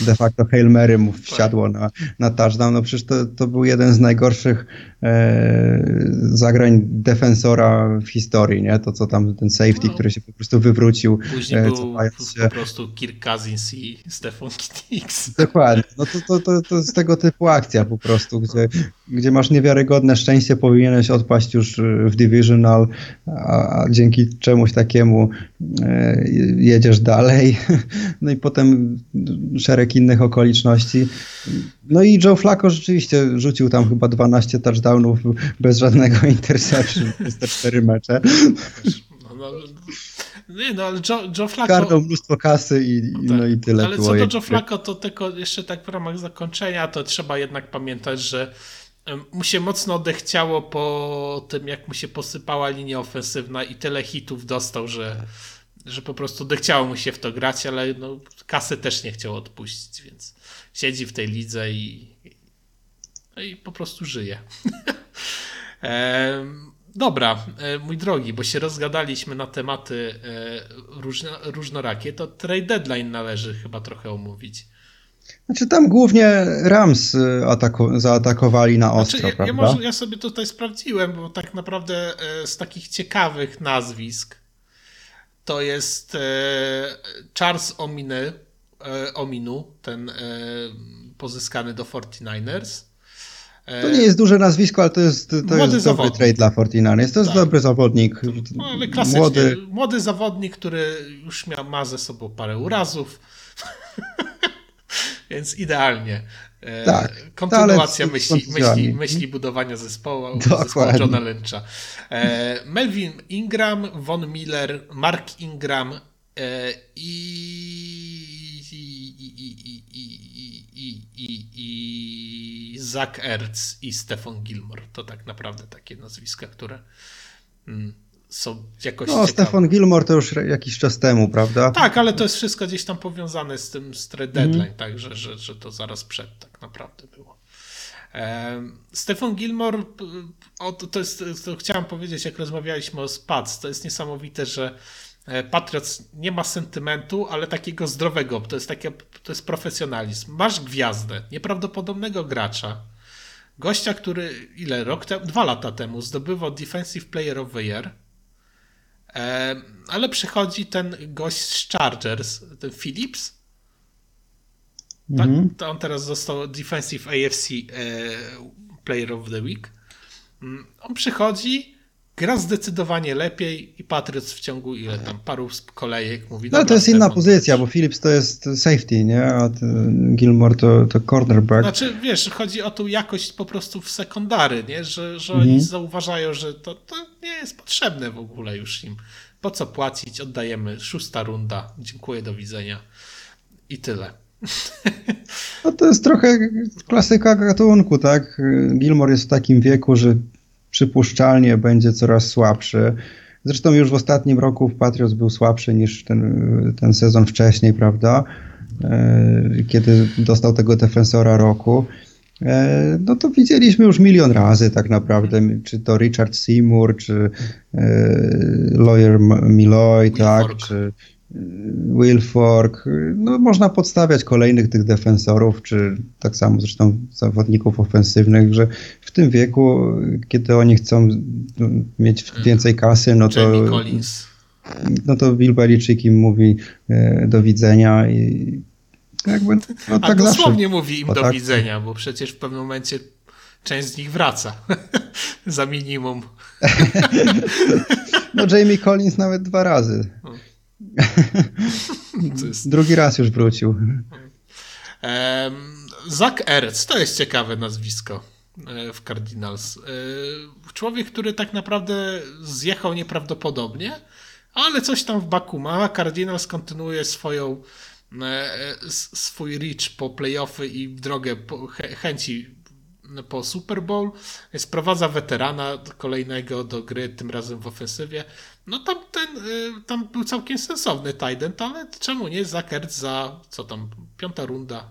de facto Hail Mary mu wsiadło na, na touchdown. No przecież to, to był jeden z najgorszych e, zagrań defensora w historii, nie? To co tam, ten safety, no. który się po prostu wywrócił. Później e, był się. po prostu Kirk Cousins i Stefan Diggs. Dokładnie. No to, to, to, to jest tego typu akcja po prostu, gdzie, gdzie masz niewiarygodne szczęście powinieneś odpaść już y, w Divisional, a, a dzięki czemuś takiemu e, jedziesz dalej. [laughs] No i potem szereg innych okoliczności. No i Joe Flacco rzeczywiście rzucił tam chyba 12 touchdownów bez żadnego [laughs] interception przez te cztery mecze. No, no, nie, no ale Joe, Joe Flacco... Karną mnóstwo kasy i, tak. no i tyle. Ale co do Joe Flacco, to tylko jeszcze tak w ramach zakończenia, to trzeba jednak pamiętać, że mu się mocno odechciało po tym, jak mu się posypała linia ofensywna i tyle hitów dostał, że, że po prostu odechciało mu się w to grać, ale no, też nie chciał odpuścić, więc siedzi w tej lidze i, no i po prostu żyje. [laughs] dobra, e, mój drogi, bo się rozgadaliśmy na tematy e, różno, różnorakie, to trade deadline należy chyba trochę omówić. Znaczy tam głównie Rams y, ataku- zaatakowali na ostro, znaczy, ja, ja, może, ja, sobie tutaj sprawdziłem, bo tak naprawdę e, z takich ciekawych nazwisk to jest e, Charles Ominy, e, Ominu, ten pozyskany do 49ers. To nie jest duże nazwisko, ale to jest, to jest dobry trade dla 49ers. To jest tak. dobry zawodnik. No, ale klasycznie. Młody. młody zawodnik, który już miał, ma ze sobą parę urazów. [laughs] Więc idealnie. E, tak, Kontynuacja myśli, myśli, myśli budowania zespołu, zespołu Johna Lyncha. E, Melvin Ingram, Von Miller, Mark Ingram e, i, i, i, Zach Ertz i Stefan Gilmore. To tak naprawdę takie nazwiska, które mm, są jakoś. No, ciekawe. Stefan Gilmore to już jakiś czas temu, prawda? Tak, ale to jest wszystko gdzieś tam powiązane z tym z deadline, mm. tak, że, że, to zaraz przed tak naprawdę było. Stefan Gilmore, o, to jest, to chciałem powiedzieć, jak rozmawialiśmy o Spats, to jest niesamowite, że e, Patriots nie ma sentymentu, ale takiego zdrowego, to jest, takie, to jest profesjonalizm. Masz gwiazdę, nieprawdopodobnego gracza, gościa, który ile, rok temu, dwa lata temu zdobywał Defensive Player of the Year, ale przychodzi ten gość z Chargers, ten Phillips. Tak, mm -hmm. to on teraz został Defensive AFC e, Player of the Week. Mm, on przychodzi, gra zdecydowanie lepiej i Patriots w ciągu ile tam paru kolejek mówi. No to jest inna pozycja, bo Phillips to jest safety, nie? A Gilmore to, to cornerback. Znaczy, wiesz, chodzi o tą jakość po prostu w sekundary, nie? Że, że mhm. oni zauważają, że to, to nie jest potrzebne w ogóle już im. Po co płacić? Oddajemy. Szósta runda. Dziękuję, do widzenia. I tyle. No to jest trochę klasyka gatunku, tak? Gilmore jest w takim wieku, że przypuszczalnie będzie coraz słabszy. Zresztą już w ostatnim roku w Patriots był słabszy niż ten, ten sezon wcześniej, prawda? E, kiedy dostał tego defensora roku. E, no to widzieliśmy już milion razy tak naprawdę, czy to Richard Seymour, czy e, Lawyer Milloy, tak, czy Wilfork, no można podstawiać kolejnych tych defensorów, czy tak samo zresztą zawodników ofensywnych, że w tym wieku, kiedy oni chcą mieć więcej kasy, no to no to Bill Belichick im mówi e, do widzenia i jakby, no A tak dosłownie zawsze. mówi im do tak. widzenia, bo przecież w pewnym momencie część z nich wraca [laughs] za minimum. [laughs] no Jamie Collins nawet dwa razy. No. Jest... Drugi raz już wrócił. Zach Ertz, to jest ciekawe nazwisko e, w Cardinals. E, człowiek, który tak naprawdę zjechał nieprawdopodobnie, ale coś tam w baku ma. Cardinals kontynuuje swoją e, swój reach po playoffy i drogę chęci po Super Bowl, sprowadza weterana kolejnego do gry, tym razem w ofensywie. No tam ten, y, tam był całkiem sensowny Titan, ale czemu nie Zakert za, co tam, piąta runda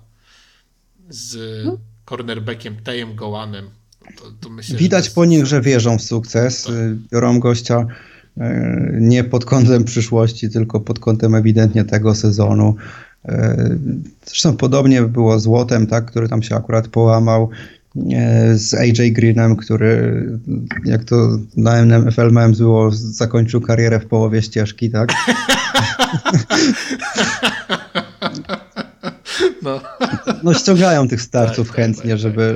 z no. cornerbackiem Tejem Gołanem. To, to myślę, Widać jest... po nich, że wierzą w sukces, tak. biorą gościa nie pod kątem przyszłości, tylko pod kątem ewidentnie tego sezonu. Zresztą podobnie było z Łotem, tak, który tam się akurat połamał z AJ Greenem, który jak to na NFL Memes było, zakończył karierę w połowie ścieżki, tak? No, no ściągają tych starców tak, tak chętnie, tak, tak, żeby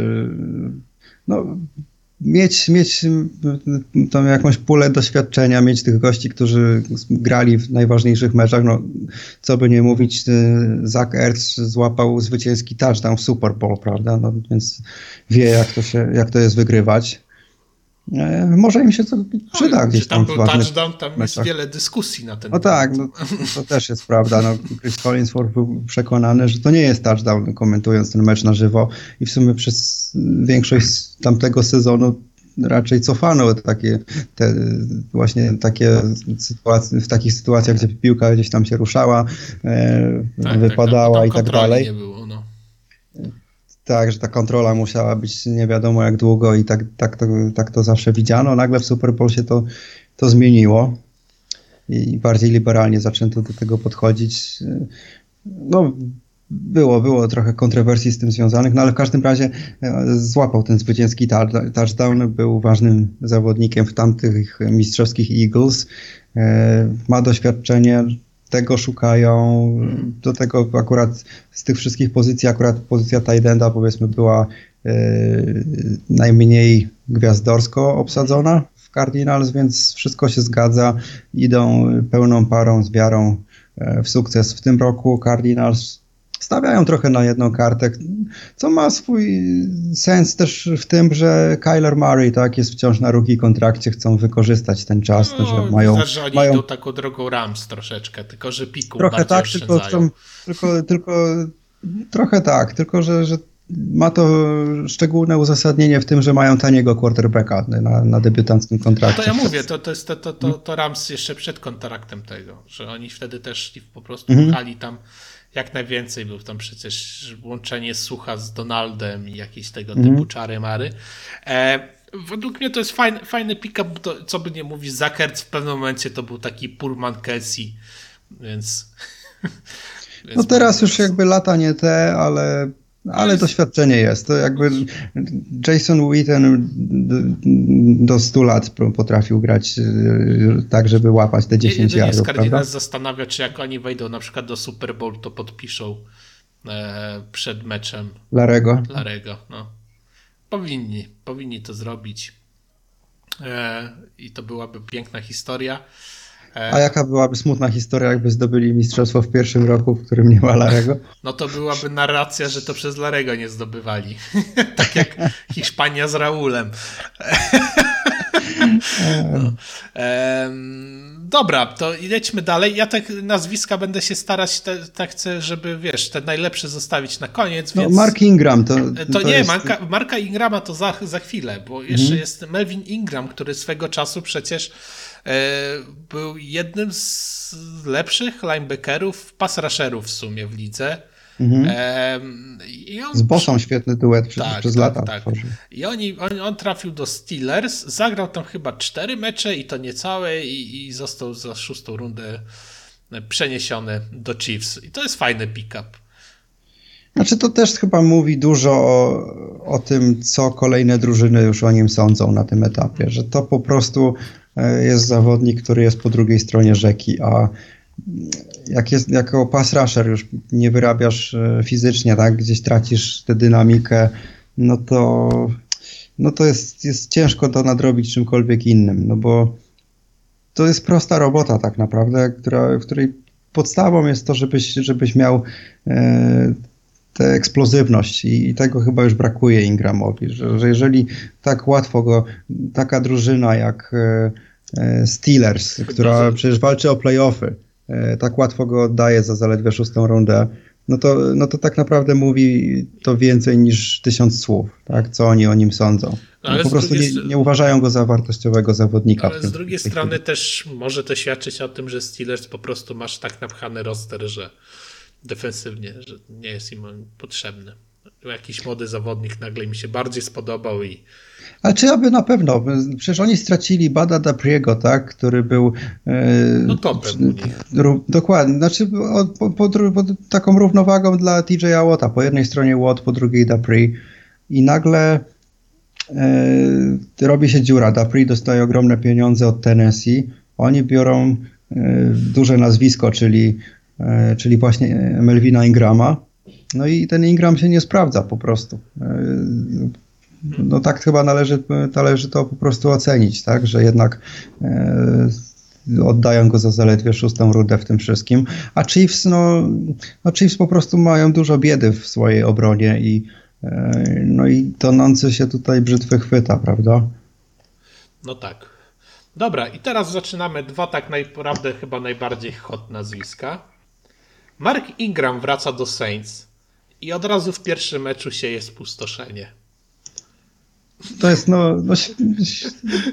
no, mieć, mieć tą jakąś pulę doświadczenia, mieć tych gości, którzy grali w najważniejszych meczach, no co by nie mówić, y, Zach Ertz złapał zwycięski touchdown w Super Bowl, prawda, no więc wie jak to, się, jak to jest wygrywać. E, może im się to przyda no, gdzieś tam. Tam był touchdown, tam jest wiele dyskusji na ten no temat. tak, no tak, to też jest prawda. No, Chris Collinsworth był przekonany, że to nie jest touchdown, komentując ten mecz na żywo i w sumie przez większość tamtego sezonu raczej cofano takie te, właśnie takie sytuacje, w takich sytuacjach, gdzie piłka gdzieś tam się ruszała, e, tak, tak wypadała tak, i tak dalej. Było, no tak, że ta kontrola musiała być nie wiadomo jak długo i tak, tak, to, tak to zawsze widziano. Nagle w Super Bowl się to, to zmieniło i bardziej liberalnie zaczęto do tego podchodzić. No, było, było trochę kontrowersji z tym związanych, no ale w każdym razie e, złapał ten zwycięski touchdown, był ważnym zawodnikiem w tamtych mistrzowskich Eagles. E, ma doświadczenie, tego szukają. Do tego akurat z tych wszystkich pozycji, akurat pozycja Tidenda powiedzmy była e, najmniej gwiazdorsko obsadzona w Cardinals, więc wszystko się zgadza. Idą pełną parą z wiarą e, w sukces w tym roku. Cardinals stawiają trochę na jedną kartę, co ma swój sens też w tym, że Kyler Murray tak, jest wciąż na ruki kontrakcie, chcą wykorzystać ten czas, no, że mają... Że oni mają... idą taką drogą Rams troszeczkę, tylko że piku Trochę tak, tylko, chcą, tylko, tylko trochę tak, tylko że, że ma to szczególne uzasadnienie w tym, że mają taniego quarterbacka na, na debiutanckim kontrakcie. No to ja mówię, to, to, jest, to, to, to, to Rams jeszcze przed kontraktem tego, że oni wtedy też po prostu mhm. pchali tam jak najwięcej. Był tam przecież łączenie Sucha z Donaldem i jakieś tego mm. typu czary mary. E, według mnie to jest fajny, fajny pick-up, to, co by nie mówić, Zakert w pewnym momencie to był taki Purman Kelsey, więc... [laughs] więc no teraz już jakby lata nie te, ale ale doświadczenie jest. To jakby Jason Witten do 100 lat potrafił grać y, tak, żeby łapać te 10 yardów. Jedynie zastanawia, czy jak oni wejdą na przykład do Super Bowl, to podpiszą e, przed meczem Larego. Larego, no. Powinni, powinni to zrobić. E, I to byłaby piękna historia. A jaka byłaby smutna historia, jakby zdobyli mistrzostwo w pierwszym roku, w którym nie ma Larego? [laughs] No to byłaby narracja, że to przez Larego nie zdobywali. [laughs] tak jak Hiszpania z Raulem. [laughs] no. dobra, to lećmy dalej. Ja tak nazwiska będę się starać, te, tak chcę, żeby wiesz, te najlepsze zostawić na koniec. No, Mark Ingram to. To, to nie, jest... Marka, Marka Ingrama to za, za chwilę, bo jeszcze mhm. jest Melvin Ingram, który swego czasu przecież E, był jednym z lepszych linebackerów, pass rusherów w sumie w lidze. Mhm. On... Z Bosą świetny duet przez, tak, przez tak, lata. Tak. I oni, on, on, trafił do Steelers, zagrał tam chyba cztery mecze i to niecałe i, i został za szóstą rundę przeniesiony do Chiefs. I to jest fajny pick-up. Znaczy to też chyba mówi dużo o, o tym, co kolejne drużyny już o nim sądzą na tym etapie, że to po prostu E, jest zawodnik, który jest po drugiej stronie rzeki, a jak jest, jako pass rusher już nie wyrabiasz e, fizycznie, tak, gdzieś tracisz tę dynamikę, no to, no to jest, jest ciężko to nadrobić czymkolwiek innym, no bo to jest prosta robota tak naprawdę, która, której podstawą jest to, żebyś, żebyś miał e, tę eksplozywność i, i, tego chyba już brakuje Ingramowi, że, że jeżeli tak łatwo go, taka drużyna jak e, e Steelers, która przecież walczy o playoffy, e, tak łatwo go oddaje za zaledwie szóstą rundę, no to, no to tak naprawdę mówi to więcej niż tysiąc słów, tak? co oni o nim sądzą. No, po prostu nie, nie, uważają go za wartościowego zawodnika. Ale z drugiej strony chwili. też może to świadczyć o tym, że Steelers po prostu masz tak napchany roster, że defensywnie, że nie jest im potrzebny. Jakiś młody zawodnik nagle mi się bardziej spodobał i ale czy aby na pewno? Przecież oni stracili Bada Dapriego, tak, który był. E, no to Dokładnie. Znaczy pod, pod, pod, taką równowagą dla TJ Watta. Po jednej stronie Watt, po drugiej Dapri. I nagle e, robi się dziura. Dapri dostaje ogromne pieniądze od Tennessee. Oni biorą e, duże nazwisko, czyli, czyli właśnie Melvina Ingrama. No i ten Ingram się nie sprawdza po prostu. E, no tak chyba należy, należy to po prostu ocenić, tak, że jednak e, oddają go za zaledwie szóstą rudę w tym wszystkim, a Chiefs, no, no Chiefs po prostu mają dużo biedy w swojej obronie i e, no i tonący się tutaj brzytwy chwyta, prawda? No tak. Dobra, i teraz zaczynamy dwa tak naprawdę chyba najbardziej hot nazwiska. Mark Ingram wraca do Saints i od razu w pierwszym meczu się jest pustoszenie. To jest no, no,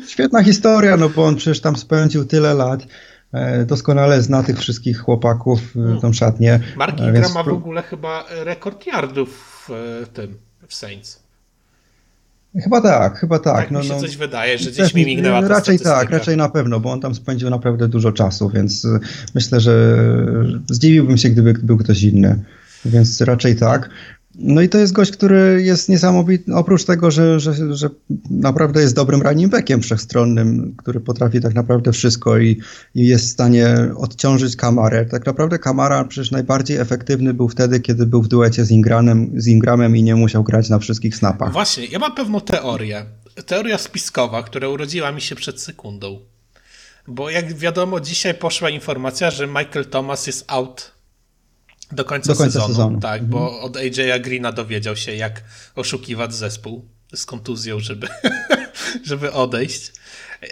świetna historia, no bo on przecież tam spędził tyle lat. E, doskonale zna tych wszystkich chłopaków, e, no. tą szatnię. Mark Ingram więc... ma w ogóle chyba rekord yardów w tym, w Saints. Chyba tak, chyba tak. Tak no, mi się no, coś wydaje, że gdzieś mi mignęła ta Raczej tak, raczej na pewno, bo on tam spędził naprawdę dużo czasu, więc e, myślę, że zdziwiłbym się, gdyby był ktoś inny. Więc raczej tak. No i to jest gość, który jest niesamowity, oprócz tego, że, że, że naprawdę jest dobrym running backiem wszechstronnym, który potrafi tak naprawdę wszystko i, i jest w stanie odciążyć kamarę. Tak naprawdę Kamara przecież najbardziej efektywny był wtedy, kiedy był w duecie z Ingramem, z Ingramem i nie musiał grać na wszystkich snapach. Właśnie, ja mam pewną teorię. Teoria spiskowa, która urodziła mi się przed sekundą. Bo jak wiadomo, dzisiaj poszła informacja, że Michael Thomas jest out do końca, do końca sezonu, sezonu, Tak, mhm. bo od AJ'a Greena dowiedział się, jak oszukiwać zespół z kontuzją, żeby, [laughs] żeby odejść,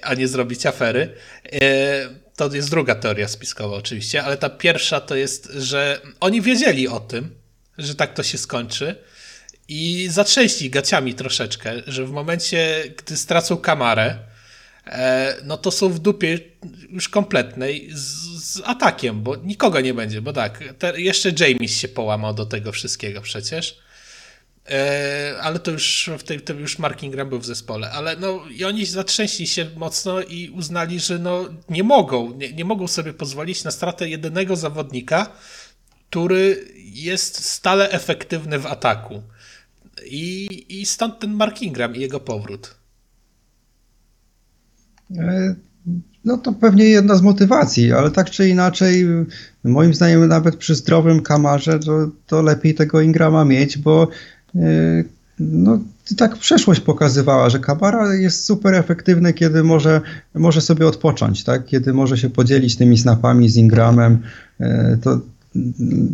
a nie zrobić afery. E, to jest druga teoria spiskowa oczywiście, ale ta pierwsza to jest, że oni wiedzieli o tym, że tak to się skończy i zatrzęśli gaciami troszeczkę, że w momencie, gdy stracą kamarę, E, no to są w dupie już kompletnej z, atakiem, bo nikogo nie będzie, bo tak, te, jeszcze James się połamał do tego wszystkiego przecież. E, ale to już w tej, to już Mark Ingram był w zespole, ale no i oni zatrzęśli się mocno i uznali, że no nie mogą, nie, nie mogą sobie pozwolić na stratę jedynego zawodnika, który jest stale efektywny w ataku. I, i stąd ten Mark Ingram i jego powrót. No to pewnie jedna z motywacji, ale tak czy inaczej, moim zdaniem nawet przy zdrowym kamarze to, to lepiej tego Ingrama mieć, bo e, no, tak przeszłość pokazywała, że Kamara jest super efektywny, kiedy może, może sobie odpocząć, tak? kiedy może się podzielić tymi snapami z Ingramem. E, to,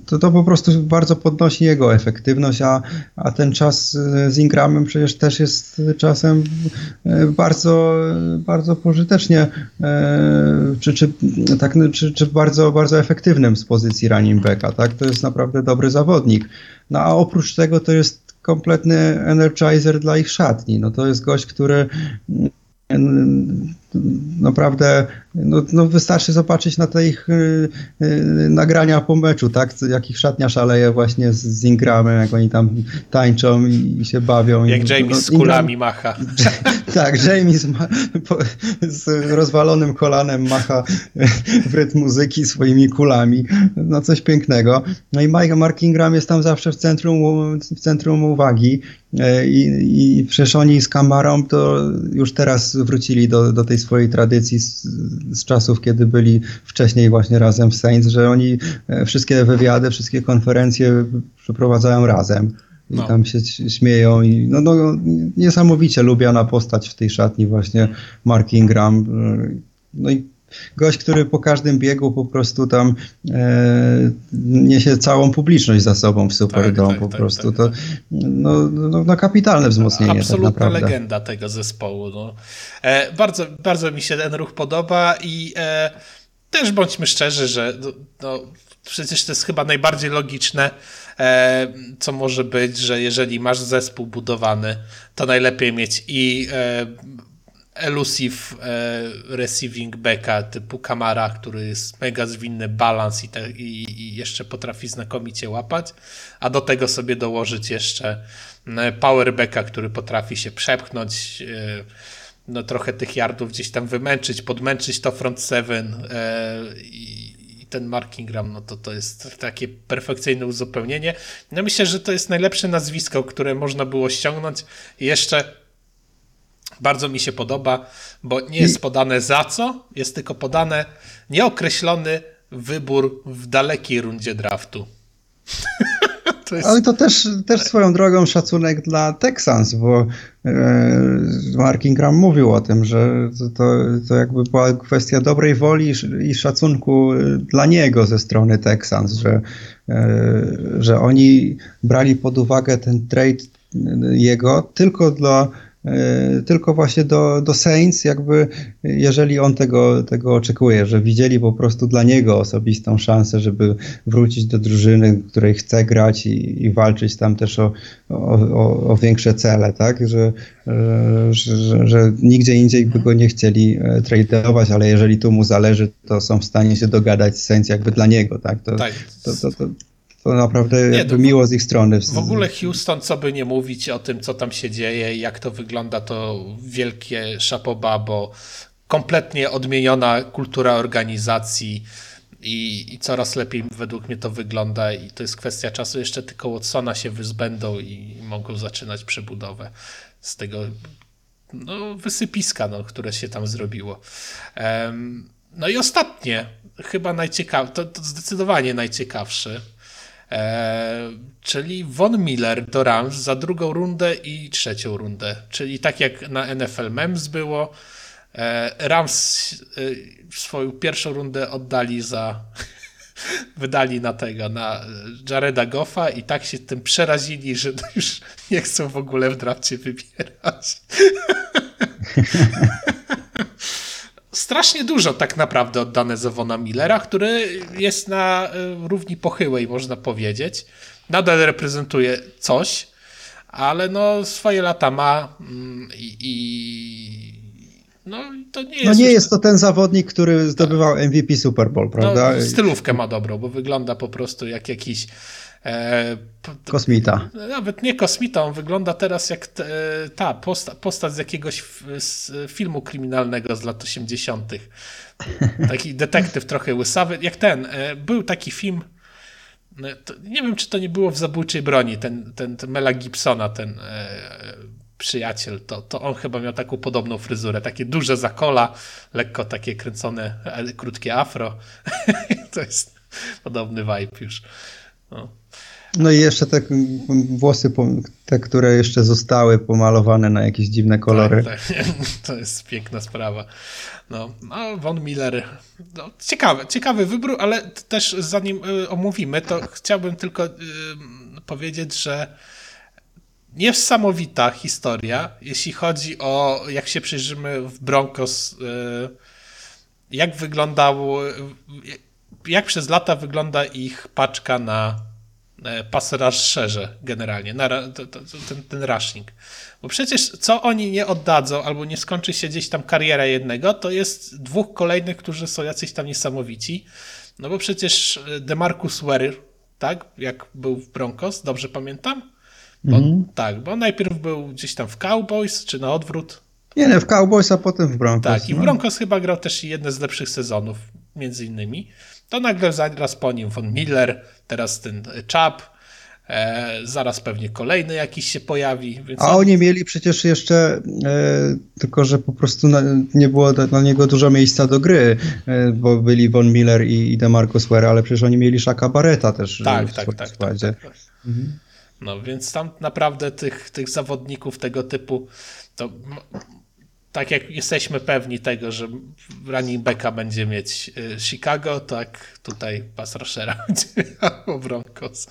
to, to po prostu bardzo podnosi jego efektywność, a, a ten czas z Ingramem przecież też jest czasem e, bardzo, bardzo pożytecznie, e, czy, czy, tak, czy, czy bardzo, bardzo efektywnym z pozycji running backa. Tak? To jest naprawdę dobry zawodnik. No a oprócz tego to jest kompletny energizer dla ich szatni. No to jest gość, który naprawdę no, no wystarczy zobaczyć na te ich y, y, nagrania po meczu, tak? Jak ich szatnia szaleje właśnie z, z Ingramem, jak oni tam tańczą i, i się bawią. Jak James no, z kulami Ingram, macha. [laughs] tak, James ma, po, z rozwalonym kolanem macha w rytm muzyki swoimi kulami. No coś pięknego. No i Mike, Mark Ingram jest tam zawsze w centrum, w centrum uwagi e, i, i przecież oni z kamerą to już teraz wrócili do, do tej swojej tradycji z, czasów, kiedy byli wcześniej właśnie razem w Saints, że oni e, wszystkie wywiady, wszystkie konferencje przeprowadzają razem. I no. tam się śmieją i no, no, niesamowicie lubiana postać w tej szatni właśnie Mark Ingram. E, no i gość, który po każdym biegu po prostu tam e, niesie całą publiczność za sobą w Superdome tak, tak, po tak, prostu. Tak, to tak. no, no, no, kapitalne wzmocnienie. Tak Absolutna legenda tego zespołu. No. E, bardzo, bardzo mi się ten ruch podoba i e, też bądźmy szczerzy, że no, no, przecież to jest chyba najbardziej logiczne, e, co może być, że jeżeli masz zespół budowany, to najlepiej mieć i e, elusive e, receiving backa typu Kamara, który jest mega zwinny, balans i, i, i, jeszcze potrafi znakomicie łapać, a do tego sobie dołożyć jeszcze e, powerbacka, który potrafi się przepchnąć, e, no trochę tych yardów gdzieś tam wymęczyć, podmęczyć to front seven i, i ten Mark Ingram, no to to jest takie perfekcyjne uzupełnienie. No myślę, że to jest najlepsze nazwisko, które można było ściągnąć. Jeszcze bardzo mi się podoba, bo nie jest podane za co, jest tylko podane nieokreślony wybór w dalekiej rundzie draftu. [laughs] To jest... Ale to też, też swoją drogą szacunek dla Texans, bo e, Mark Ingram mówił o tym, że to, to jakby była kwestia dobrej woli i szacunku dla niego ze strony Texans, że, e, że oni brali pod uwagę ten trade jego tylko dla tylko właśnie do, do Saints, jakby jeżeli on tego, tego oczekuje, że widzieli po prostu dla niego osobistą szansę, żeby wrócić do drużyny, której chce grać i, i walczyć tam też o, o, o, większe cele, tak? Że, że, że, że, nigdzie indziej by go nie chcieli e, tradeować, ale jeżeli tu mu zależy, to są w stanie się dogadać z Saints jakby dla niego, tak? To, tak. To, to, to, to naprawdę nie, to miło z ich strony. W ogóle Houston, co by nie mówić o tym, co tam się dzieje, jak to wygląda, to wielkie szapoba, bo kompletnie odmieniona kultura organizacji i, i, coraz lepiej według mnie to wygląda i to jest kwestia czasu. Jeszcze tylko Watsona się wyzbędą i mogą zaczynać przebudowę z tego no, wysypiska, no, które się tam zrobiło. Um, no i ostatnie, chyba najciekawsze, to, to zdecydowanie najciekawszy, czyli Von Miller do Rams za drugą rundę i trzecią rundę. Czyli tak jak na NFL Mems było, e, Rams e, swoją pierwszą rundę oddali za [laughs] wydali na tego, na Jareda Goffa i tak się tym przerazili, że [laughs] już nie chcą w ogóle w drafcie wybierać. [laughs] strasznie dużo tak naprawdę oddane za Vona Millera, który jest na e, równi pochyłej, można powiedzieć. Nadal reprezentuje coś, ale no swoje lata ma mm, i, i no to nie jest. No nie jest to ten zawodnik, który zdobywał MVP Super Bowl, no, prawda? No, stylówkę ma dobrą, bo wygląda po prostu jak jakiś kosmita. Nawet nie kosmita, on wygląda teraz jak te, ta posta, postać z jakiegoś z filmu kryminalnego z lat 80. Taki [laughs] detektyw trochę łysawy, jak ten. E, był taki film, e, nie wiem czy to nie było w Zabójczej Broni, ten, ten, ten Mela Gibsona, ten przyjaciel, to, to on chyba miał taką podobną fryzurę, takie duże zakola, lekko takie kręcone, krótkie afro. [laughs] to jest podobny vibe już. No. No i jeszcze te włosy, te, które jeszcze zostały pomalowane na jakieś dziwne kolory. Tak, tak. [laughs] To jest piękna sprawa. No, no Von Miller, no, ciekawy, ciekawy wybór, ale też zanim y, omówimy, to chciałbym tylko y, powiedzieć, że niesamowita historia, jeśli chodzi o, jak się przyjrzymy w Broncos, y, jak wyglądał, jak przez lata wygląda ich paczka na E, pas rusherze generalnie, na, to, to, ten, ten rushing. Bo przecież co oni nie oddadzą, albo nie skończy się gdzieś tam kariera jednego, to jest dwóch kolejnych, którzy są jacyś tam niesamowici. No bo przecież e, DeMarcus Ware, tak, jak był w Broncos, dobrze pamiętam? Bo, mm. Tak, bo najpierw był gdzieś tam w Cowboys, czy na odwrót. Nie, nie, w Cowboys, a potem w Broncos. Tak, i w no. Broncos chyba grał też jedne z lepszych sezonów, między innymi to nagle zaraz po nim von Miller, teraz ten Chap, e, zaraz pewnie kolejny jakiś się pojawi. A on... oni mieli przecież jeszcze, e, tylko że po prostu na, nie było dla niego dużo miejsca do gry, e, bo byli von Miller i, i DeMarcus Ware, ale przecież oni mieli Shaka Barreta też tak, w tak, tak, tak, tak, tak. Mhm. No więc tam naprawdę tych, tych zawodników tego typu to tak jak jesteśmy pewni tego, że running backa będzie mieć y, Chicago, tak tutaj pass rushera [laughs] będzie miał Broncos.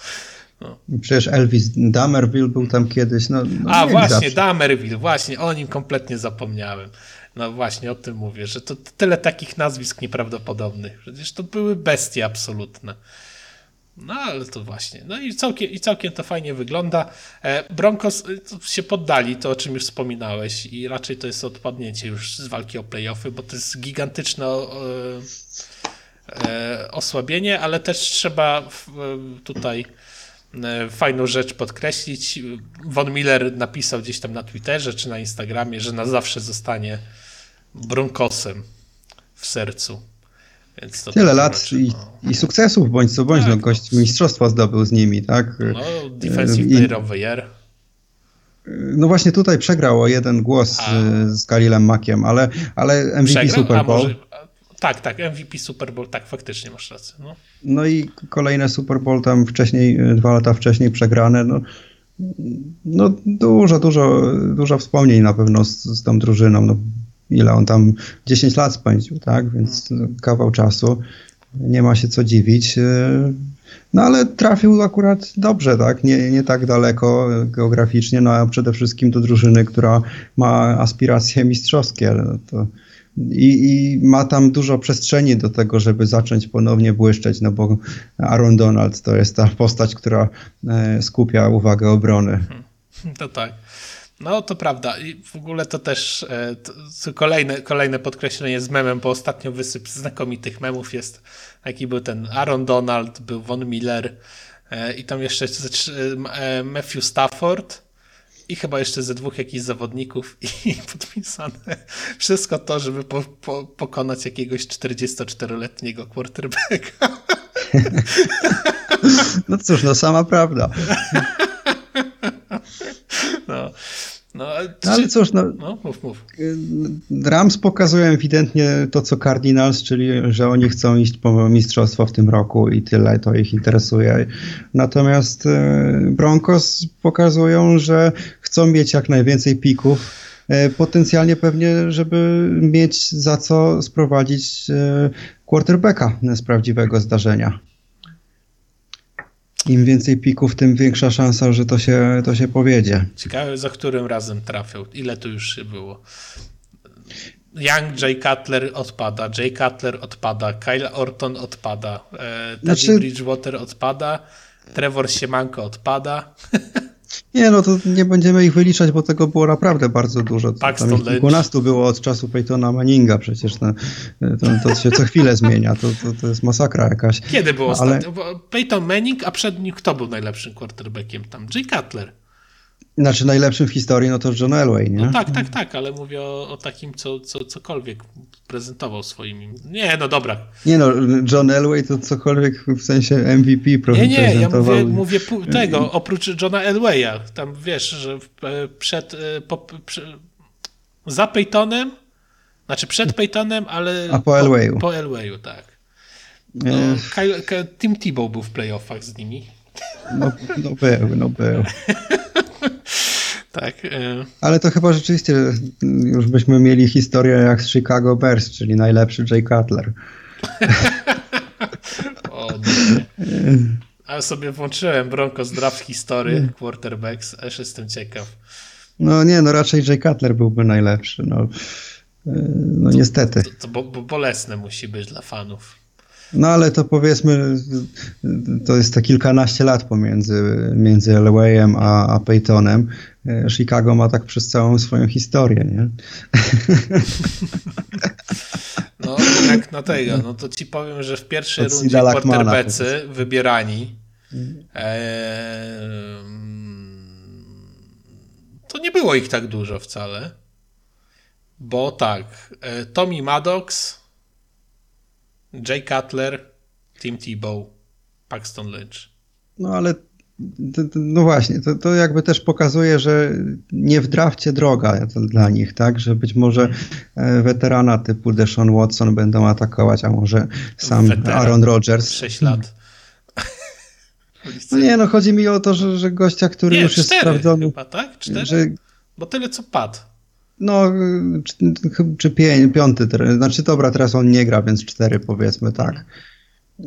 No. Przecież Elvis Damerville był tam kiedyś. No, no A właśnie, zawsze. Damerville, właśnie, o nim kompletnie zapomniałem. No właśnie, o tym mówię, że to tyle takich nazwisk nieprawdopodobnych. Przecież to były bestie absolutne. No ale to właśnie. No i całkiem, i całkiem to fajnie wygląda. E, Broncos e, się poddali, to o czym już wspominałeś, i raczej to jest odpadnięcie już z walki o playoffy, bo to jest gigantyczne e, osłabienie, ale też trzeba tutaj fajną rzecz podkreślić. Von Miller napisał gdzieś tam na Twitterze czy na Instagramie, że na zawsze zostanie Broncosem w sercu. Tyle lat i, no. i, sukcesów, bądź co bądź, no, tak. no gość mistrzostwa zdobył z nimi, tak? No, Defensive Player of the Year. No właśnie tutaj przegrał o jeden głos A. z Kalilem Makiem, ale, ale MVP przegrał? Super Bowl. Może, tak, tak, MVP Super Bowl, tak, faktycznie masz rację. No, no i kolejne Super Bowl tam wcześniej, dwa lata wcześniej przegrane, no, no dużo, dużo, dużo wspomnień na pewno z, z tą drużyną. No, ile on tam 10 lat spędził, tak? Więc kawał czasu. Nie ma się co dziwić. No ale trafił akurat dobrze, tak? Nie, nie tak daleko geograficznie, no a przede wszystkim do drużyny, która ma aspiracje mistrzowskie. To i, I, ma tam dużo przestrzeni do tego, żeby zacząć ponownie błyszczeć, no bo Aaron Donald to jest ta postać, która e, skupia uwagę obrony. To tak. No to prawda i w ogóle to też e, to kolejne, kolejne podkreślenie z memem, bo ostatnio wysyp znakomitych memów jest, jaki był ten Aaron Donald, był Von Miller e, i tam jeszcze e, Matthew Stafford i chyba jeszcze ze dwóch jakichś zawodników [laughs] i podpisane wszystko to, żeby po, po, pokonać jakiegoś 44-letniego quarterbacka. [laughs] No cóż, no sama prawda. [laughs] No. No, no, ale cóż, no, no, mów, mów. Rams pokazują ewidentnie to, co Cardinals, czyli że oni chcą iść po mistrzostwo w tym roku i tyle, to ich interesuje. Natomiast e, Broncos pokazują, że chcą mieć jak najwięcej pików, e, potencjalnie pewnie, żeby mieć za co sprowadzić quarterbacka z prawdziwego zdarzenia im więcej pików, tym większa szansa, że to się, to się powiedzie. Ciekawe, za którym razem trafią. Ile tu już było? Young, Jay Cutler odpada, Jay Cutler odpada, Kyle Orton odpada, e, Teddy znaczy... Bridgewater odpada, Trevor Siemanko odpada. [laughs] Nie, no to nie będziemy ich wyliczać, bo tego było naprawdę bardzo dużo. Paxton Tam kilkunastu było od czasu Peytona Manninga przecież. No, to, to, się co chwilę zmienia. To, to, to jest masakra jakaś. Kiedy było Ale... ostatnio? Peyton Manning, a przed nim kto był najlepszym quarterbackiem tam? Jay Cutler. Znaczy najlepszym w historii, no to John Elway, nie? No tak, tak, tak, ale mówię o, o takim, co, co cokolwiek prezentował swoim... Nie, no dobra. Nie no, John Elway to cokolwiek w sensie MVP Nie, nie, ja mówię, mówię tego, oprócz Johna Elwaya, tam wiesz, że e, przed... E, po, za Peytonem, znaczy przed Peytonem, ale... A po Elwayu. Po, po Elwayu, tak. No, Kyle, Tim Tebow był w playoffach z nimi. No, no był, no był. [laughs] Tak. E, Ale to chyba rzeczywiście już byśmy mieli historię jak z Chicago Bears, czyli najlepszy Jay Cutler. [laughs] o, Ale [laughs] sobie włączyłem Broncos Draft History Quarterbacks, aż jestem ciekaw. No nie, no raczej Jay Cutler byłby najlepszy. No, e, no niestety. To, to, bo, bo bolesne musi być dla fanów. No ale to powiedzmy, to jest to kilkanaście lat pomiędzy między Elwayem a, a Peytonem. E, Chicago ma tak przez całą swoją historię, nie? [laughs] No, jak na tego, no to ci powiem, że w pierwszej Od rundzie quarterbaccy wybierani e, to nie było ich tak dużo wcale, bo tak, e, Tommy Maddox, Jay Cutler, Tim Tebow, Paxton Lynch. No ale no właśnie, to, to jakby też pokazuje, że nie w drafcie droga dla nich, tak? Że być może e, weterana typu Deshaun Watson będą atakować, a może sam Weteran, Aaron Rodgers. 6 lat. [laughs] No nie, no chodzi mi o to, że, że gościa, który nie, już jest sprawdzony. Chyba, tak? Cztery? Że, Bo tyle co padł. No, czy, czy pię, piąty, znaczy dobra, teraz on nie gra, więc cztery powiedzmy, tak.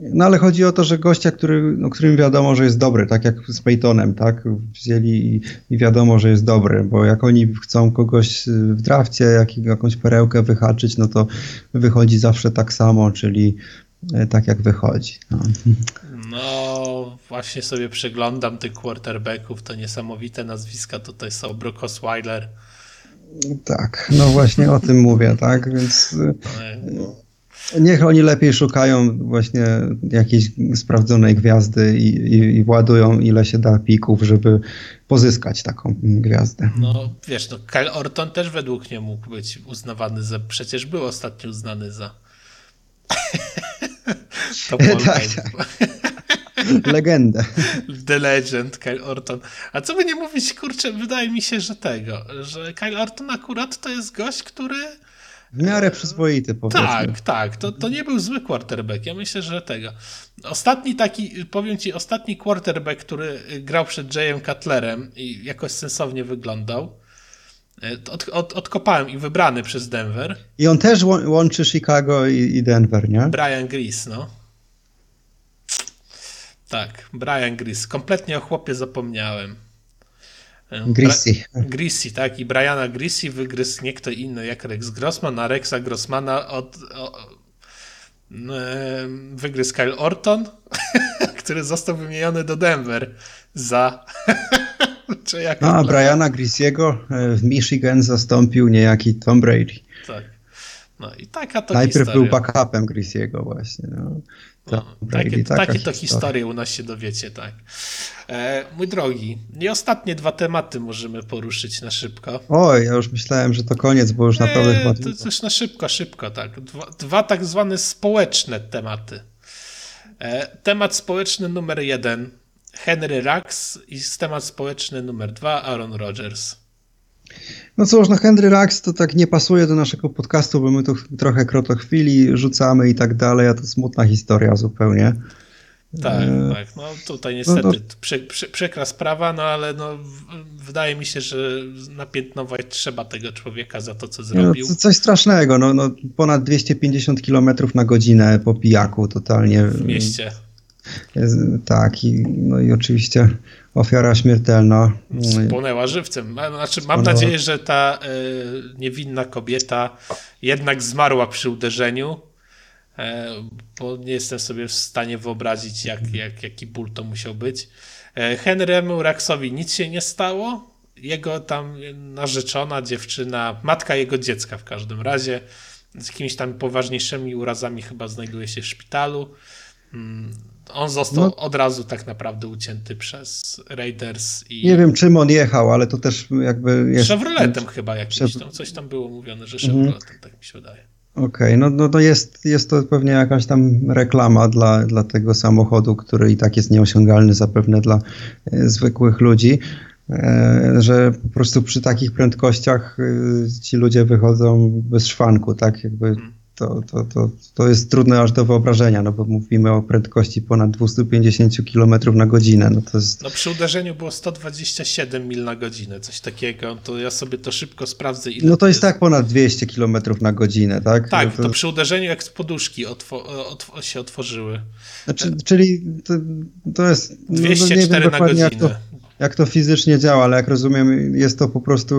No ale chodzi o to, że gościa, który, no, którym wiadomo, że jest dobry, tak jak z Peytonem, tak? Wzięli i, i, wiadomo, że jest dobry, bo jak oni chcą kogoś w drafcie, jak, jakąś perełkę wyhaczyć, no to wychodzi zawsze tak samo, czyli e, tak jak wychodzi. No. no właśnie sobie przeglądam tych quarterbacków, to niesamowite nazwiska tutaj są Brock Osweiler. Tak, no właśnie o tym mówię, tak, więc... No, Niech oni lepiej szukają właśnie jakiejś sprawdzonej gwiazdy i, i, i, ładują ile się da pików, żeby pozyskać taką gwiazdę. No wiesz, no Kyle Orton też według mnie mógł być uznawany za, przecież był ostatnio uznany za [laughs] to [laughs] tak, tak. [laughs] Legendę. The Legend, Kyle Orton. A co by nie mówić, kurczę, wydaje mi się, że tego, że Kyle Orton akurat to jest gość, który w miarę przyzwoity powiedzmy. Tak, tak. To, to nie był zły quarterback. Ja myślę, że tego. Ostatni taki, powiem ci, ostatni quarterback, który grał przed Jayem Cutlerem i jakoś sensownie wyglądał, e, od, od, odkopałem i wybrany przez Denver. I on też łączy Chicago i, i Denver, nie? Brian Gris, no. Tak, Brian Gris. Kompletnie o chłopie zapomniałem. Grissi. Grissi, tak. I Briana Grissi wygryzł nie kto inny jak Rex Grossman, a Rexa Grossmana od, o, e, wygryzł Kyle Orton, [laughs] który został wymieniony do Denver za... [laughs] czy jak no, a Briana Grissiego e, w Michigan zastąpił niejaki Tom Brady. Tak. No i taka to Najpierw historia. był backupem Grissiego właśnie. No. No, takie, takie to historie u nas się dowiecie, tak. E, mój drogi, nie ostatnie dwa tematy możemy poruszyć na szybko. Oj, ja już myślałem, że to koniec, bo już naprawdę e, chyba... To już na szybko, szybko, tak. Dwa, dwa tak zwane społeczne tematy. E, temat społeczny numer jeden Henry Rax i temat społeczny numer dwa Aaron Rodgers. No cóż, no Henry Rax to tak nie pasuje do naszego podcastu, bo my tu trochę krotochwili rzucamy i tak dalej, a to smutna historia zupełnie. Tak, e... tak. No tutaj niestety no, no... Prze, prze, przekra sprawa, no ale no, wydaje mi się, że napiętnować trzeba tego człowieka za to, co no, zrobił. No, coś strasznego, no, no ponad 250 km na godzinę po pijaku totalnie. W mieście. Tak, i, no i oczywiście ofiara śmiertelna. Spłonęła żywcem. Znaczy, mam nadzieję, że ta y, niewinna kobieta jednak zmarła przy uderzeniu, y, bo nie jestem sobie w stanie wyobrazić, jak, jak, jaki ból to musiał być. Y, Henry'emu Raxowi nic się nie stało. Jego tam narzeczona dziewczyna, matka jego dziecka w każdym razie, z jakimiś tam poważniejszymi urazami chyba znajduje się w szpitalu. Mm, on został no, od razu tak naprawdę ucięty przez Raiders. I... Nie wiem czym on jechał, ale to też jakby jest... Chevroletem chyba jakimś tam, coś tam było mówione, że mhm. Chevroletem, tak mi się wydaje. Okej, okay, no, no to jest, jest to pewnie jakaś tam reklama dla, dla tego samochodu, który i tak jest nieosiągalny zapewne dla e, zwykłych ludzi, e, że po prostu przy takich prędkościach e, ci ludzie wychodzą bez szwanku, tak jakby... Hmm to, to, to, to jest trudne aż do wyobrażenia, no bo mówimy o prędkości ponad 250 km na godzinę. No, to jest... no przy uderzeniu było 127 mil na godzinę, coś takiego, to ja sobie to szybko sprawdzę. Ile no to jest, jest tak ponad 200 km na godzinę, tak? Tak, no to... to... przy uderzeniu jak z poduszki otwo otw się otworzyły. Znaczy, czyli to, to jest... 204 no, no na godzinę. Jak to, jak to fizycznie działa, ale jak rozumiem, jest to po prostu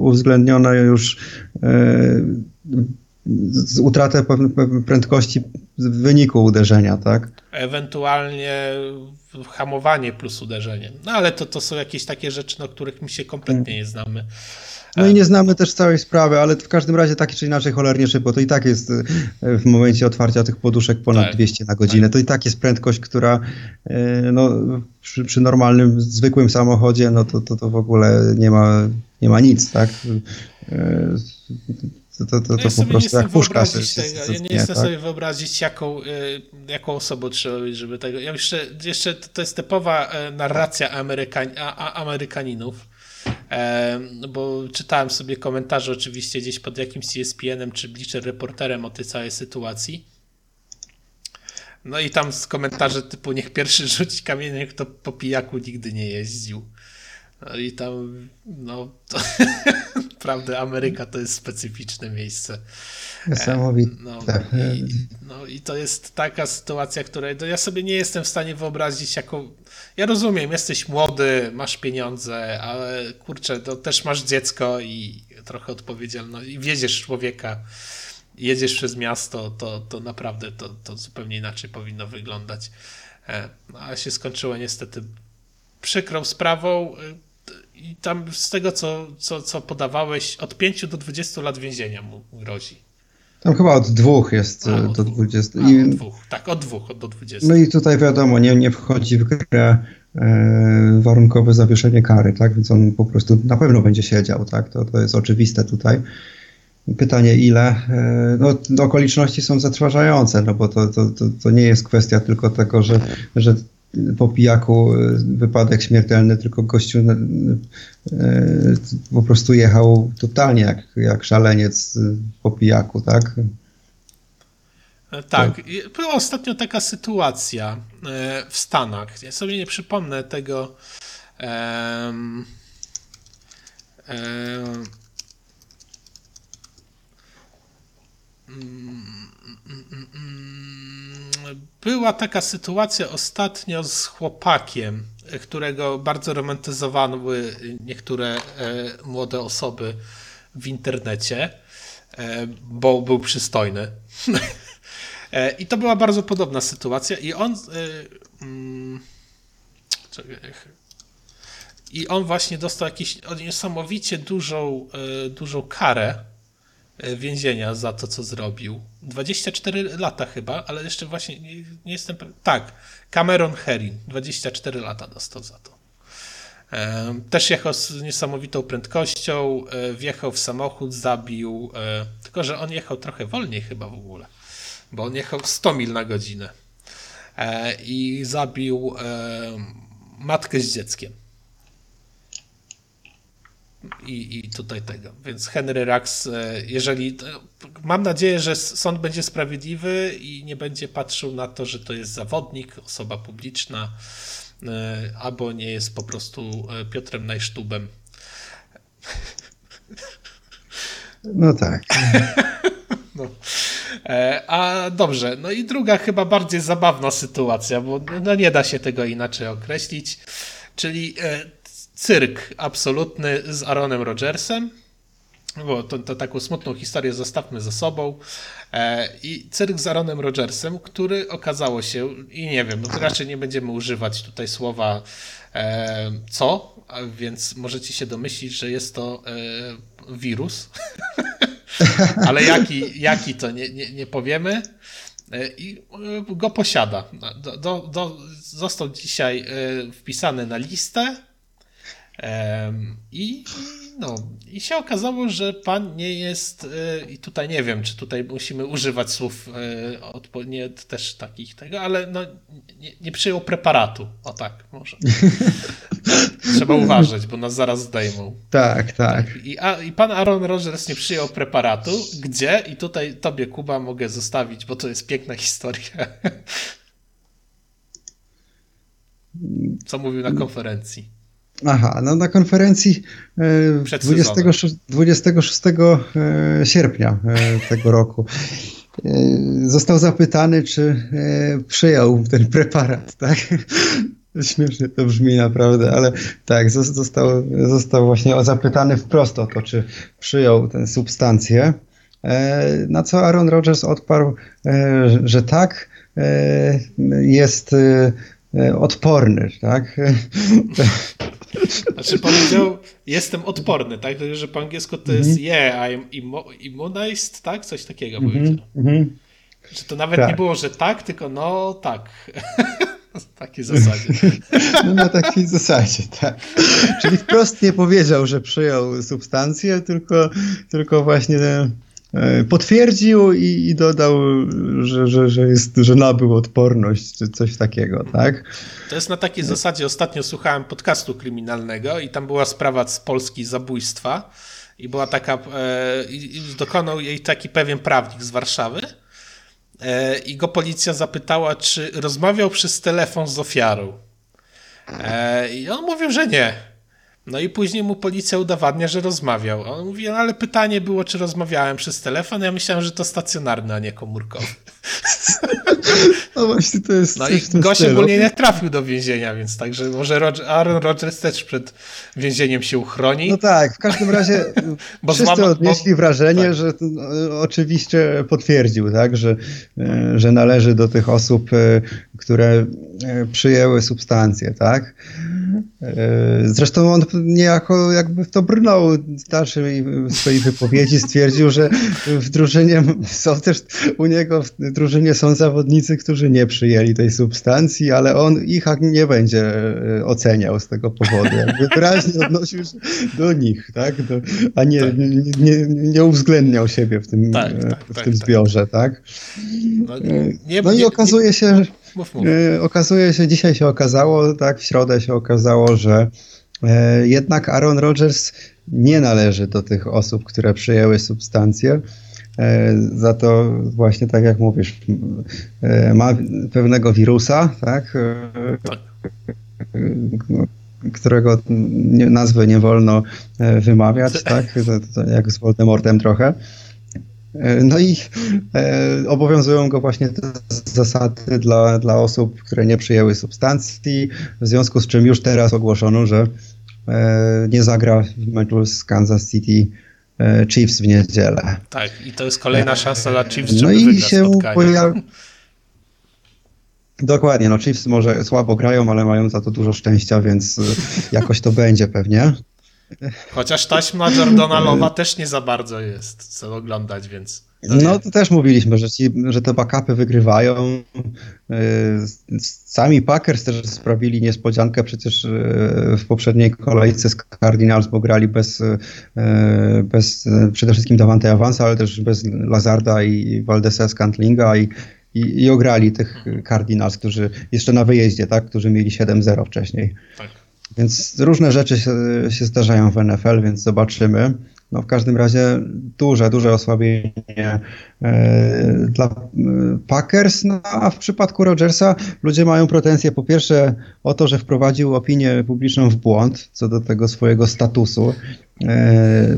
uwzględnione już... Yy, utratę prędkości w wyniku uderzenia, tak? Ewentualnie hamowanie plus uderzenie. No ale to, to są jakieś takie rzeczy, no, których my się kompletnie nie znamy. No i nie znamy też całej sprawy, ale w każdym razie tak czy inaczej cholernie szybko. To i tak jest e, w momencie otwarcia tych poduszek ponad tak, 200 na godzinę. Tak. To i tak jest prędkość, która e, no, przy, przy, normalnym, zwykłym samochodzie, no to, to, to w ogóle nie ma, nie ma nic, tak? To, to, to, to po prostu jak puszka się, się, Ja nie jestem tak? sobie wyobrazić, jaką, y, jaką osobą trzeba być, żeby tego... Ja jeszcze, jeszcze to jest typowa e, narracja Amerykan, a, Amerykaninów, bo czytałem sobie komentarze oczywiście gdzieś pod jakimś CSPN-em czy Bleacher Reporterem o tej całej sytuacji. No i tam z komentarzy typu niech pierwszy rzuci kamieniem, kto po pijaku nigdy nie jeździł. No i tam, no, to, [laughs] Naprawdę Ameryka to jest specyficzne miejsce. Niesamowite. No, i, no i to jest taka sytuacja, której no ja sobie nie jestem w stanie wyobrazić jako... Ja rozumiem, jesteś młody, masz pieniądze, ale kurczę, to też masz dziecko i trochę odpowiedzialność i wiedziesz człowieka, jedziesz przez miasto, to, to naprawdę to, to zupełnie inaczej powinno wyglądać. E, no, ale się skończyło niestety przykrą sprawą e, i tam z tego, co, co, co podawałeś, od 5 do 20 lat więzienia mu grozi. Tam chyba od dwóch jest A, do 20. A, I, od dwóch. Tak, od dwóch do 20. No i tutaj wiadomo, nie, nie wchodzi w grę e, warunkowe zawieszenie kary, tak? Więc on po prostu na pewno będzie siedział, tak? To, to jest oczywiste tutaj. Pytanie ile? E, no, okoliczności są zatrważające, no bo to, to, to, to nie jest kwestia tylko tego, że, że po pijaku e, wypadek śmiertelny, tylko gościu e, po prostu jechał totalnie jak, jak szaleniec po pijaku, tak? Tak, była ostatnio taka sytuacja w Stanach. Ja sobie nie przypomnę tego. Um, um, była taka sytuacja ostatnio z chłopakiem, którego bardzo romantyzowały niektóre e, młode osoby w internecie, e, bo był przystojny. [laughs] E, I to była bardzo podobna sytuacja. I on. Mm, I on właśnie dostał jakąś niesamowicie dużą, dużą karę E, więzienia za to, co zrobił. 24 lata chyba, ale jeszcze właśnie nie, nie jestem pewien. Tak, Cameron Herring, 24 lata dostał za to. E, też jechał z niesamowitą prędkością, e, wjechał w samochód, zabił, tylko że on jechał trochę wolniej chyba w ogóle, bo on jechał 100 mil na godzinę i zabił matkę z dzieckiem i, i tutaj tego. Więc Henry Rax, e, jeżeli. Mam nadzieję, że sąd będzie sprawiedliwy i nie będzie patrzył na to, że to jest zawodnik, osoba publiczna, e, albo nie jest po prostu e, Piotrem Najsztubem. No tak. [laughs] No. A dobrze, no i druga chyba bardziej zabawna sytuacja, bo no nie da się tego inaczej określić, czyli cyrk absolutny z Aaronem Rodgersem. Bo to, to taką smutną historię zostawmy za sobą. E, I cyrk z Aaronem Rodgersem, który okazało się, i nie wiem, no raczej nie będziemy używać tutaj słowa e, co, więc możecie się domyślić, że jest to e, wirus. [laughs] Ale jaki, jaki to nie, nie, nie powiemy. E, I e, go posiada. Do, do, do, został dzisiaj e, wpisany na listę i, no, I się okazało, że pan nie jest, e, i tutaj nie wiem, czy tutaj musimy używać słów e, nie też takich tego, ale no, nie, nie przyjął preparatu. O tak, może. [laughs] Trzeba uważać, bo nas zaraz zdejmą. Tak, tak. I, a, I pan Aaron Rodgers nie przyjął preparatu. Gdzie? I tutaj tobie, Kuba, mogę zostawić, bo to jest piękna historia. [laughs] Co mówił na konferencji. Aha, no na konferencji 26, 26 e, sierpnia e, tego roku e, został zapytany, czy przyjął ten preparat, tak? [laughs] Śmiesznie to brzmi naprawdę, ale tak, został, został właśnie zapytany wprost o to, czy przyjął tę substancję. Na co Aaron Rodgers odparł, że tak, jest odporny, tak? [laughs] Znaczy powiedział, jestem odporny, tak? Że po angielsku to jest mm -hmm. yeah, I'm immunized, tak? Coś takiego mm -hmm. powiedział. Mm -hmm. Że to nawet tak. nie było, że tak, tylko no tak. Na [laughs] takiej zasadzie. [laughs] No na takiej zasadzie, tak. Czyli wprost nie powiedział, że przyjął substancję, tylko, tylko właśnie potwierdził i, i dodał, że, że, że, jest, że nabył odporność, czy coś takiego, tak? To jest na takiej zasadzie, ostatnio słuchałem podcastu kryminalnego i tam była sprawa z Polski zabójstwa i była taka, e, i dokonał jej taki pewien prawnik z Warszawy e, i go policja zapytała, czy rozmawiał przez telefon z ofiarą. E, I on mówił, że nie. No i później mu policja udowadnia, że rozmawiał. On mówi, no ale pytanie było, czy rozmawiałem przez telefon. Ja myślałem, że to stacjonarny, a nie komórkowy. [laughs] No właśnie, to jest. No i gość ogólnie nie trafił do więzienia, więc także może Roger, Aaron Rodgers też przed więzieniem się uchroni. No tak, w każdym razie [laughs] bo wszyscy złama, odnieśli bo... wrażenie, tak. że no, oczywiście potwierdził, tak, że, e, że należy do tych osób, e, które e, przyjęły substancje, tak. Zresztą on niejako jakby w to brnął w dalszej swojej wypowiedzi, stwierdził, że w drużynie są też u niego w drużynie są zawodnicy, którzy nie przyjęli tej substancji, ale on ich nie będzie e, oceniał z tego powodu. Jakby wyraźnie [laughs] odnosił się do nich, tak? Do, a nie, tak. nie, nie, uwzględniał siebie w tym, tak, e, tak, w tak, tym tak. zbiorze, tak? No, e, nie, no i okazuje się, mów, mów. okazuje się, dzisiaj się okazało, tak, w środę się okazało, że jednak Aaron Rodgers nie należy do tych osób, które przyjęły substancje. E, za to właśnie tak jak mówisz, e, ma pewnego wirusa, tak? E, tak. którego nazwy nie wolno wymawiać, [laughs] tak? Jak z Voldemortem trochę. No i e, obowiązują go właśnie te zasady dla, dla osób, które nie przyjęły substancji, w związku z czym już teraz ogłoszono, że e, nie zagra w meczu z Kansas City Chiefs w niedzielę. Tak, i to jest kolejna szansa dla Chiefs, żeby no i się pojawi... Dokładnie, no Chiefs może słabo grają, ale mają za to dużo szczęścia, więc e, [laughs] jakoś to będzie pewnie. Chociaż taśma Jordana Lowa też nie za bardzo jest co oglądać, więc... No to też mówiliśmy, że, ci, że te backupy wygrywają. Y, sami Packers też sprawili niespodziankę przecież y, w poprzedniej kolejce z Cardinals, bo grali bez, y, bez przede wszystkim Davante Avansa, ale też bez Lazarda i Valdesa Scantlinga i, i, i ograli tych Cardinals, którzy jeszcze na wyjeździe, tak, którzy mieli 7-0 wcześniej. Tak. Więc różne rzeczy się, się zdarzają w NFL, więc zobaczymy. No w każdym razie duże, duże osłabienie e, dla e, Packers, no a w przypadku Rodgersa ludzie mają pretensje. Po pierwsze o to, że wprowadził opinię publiczną w błąd co do tego swojego statusu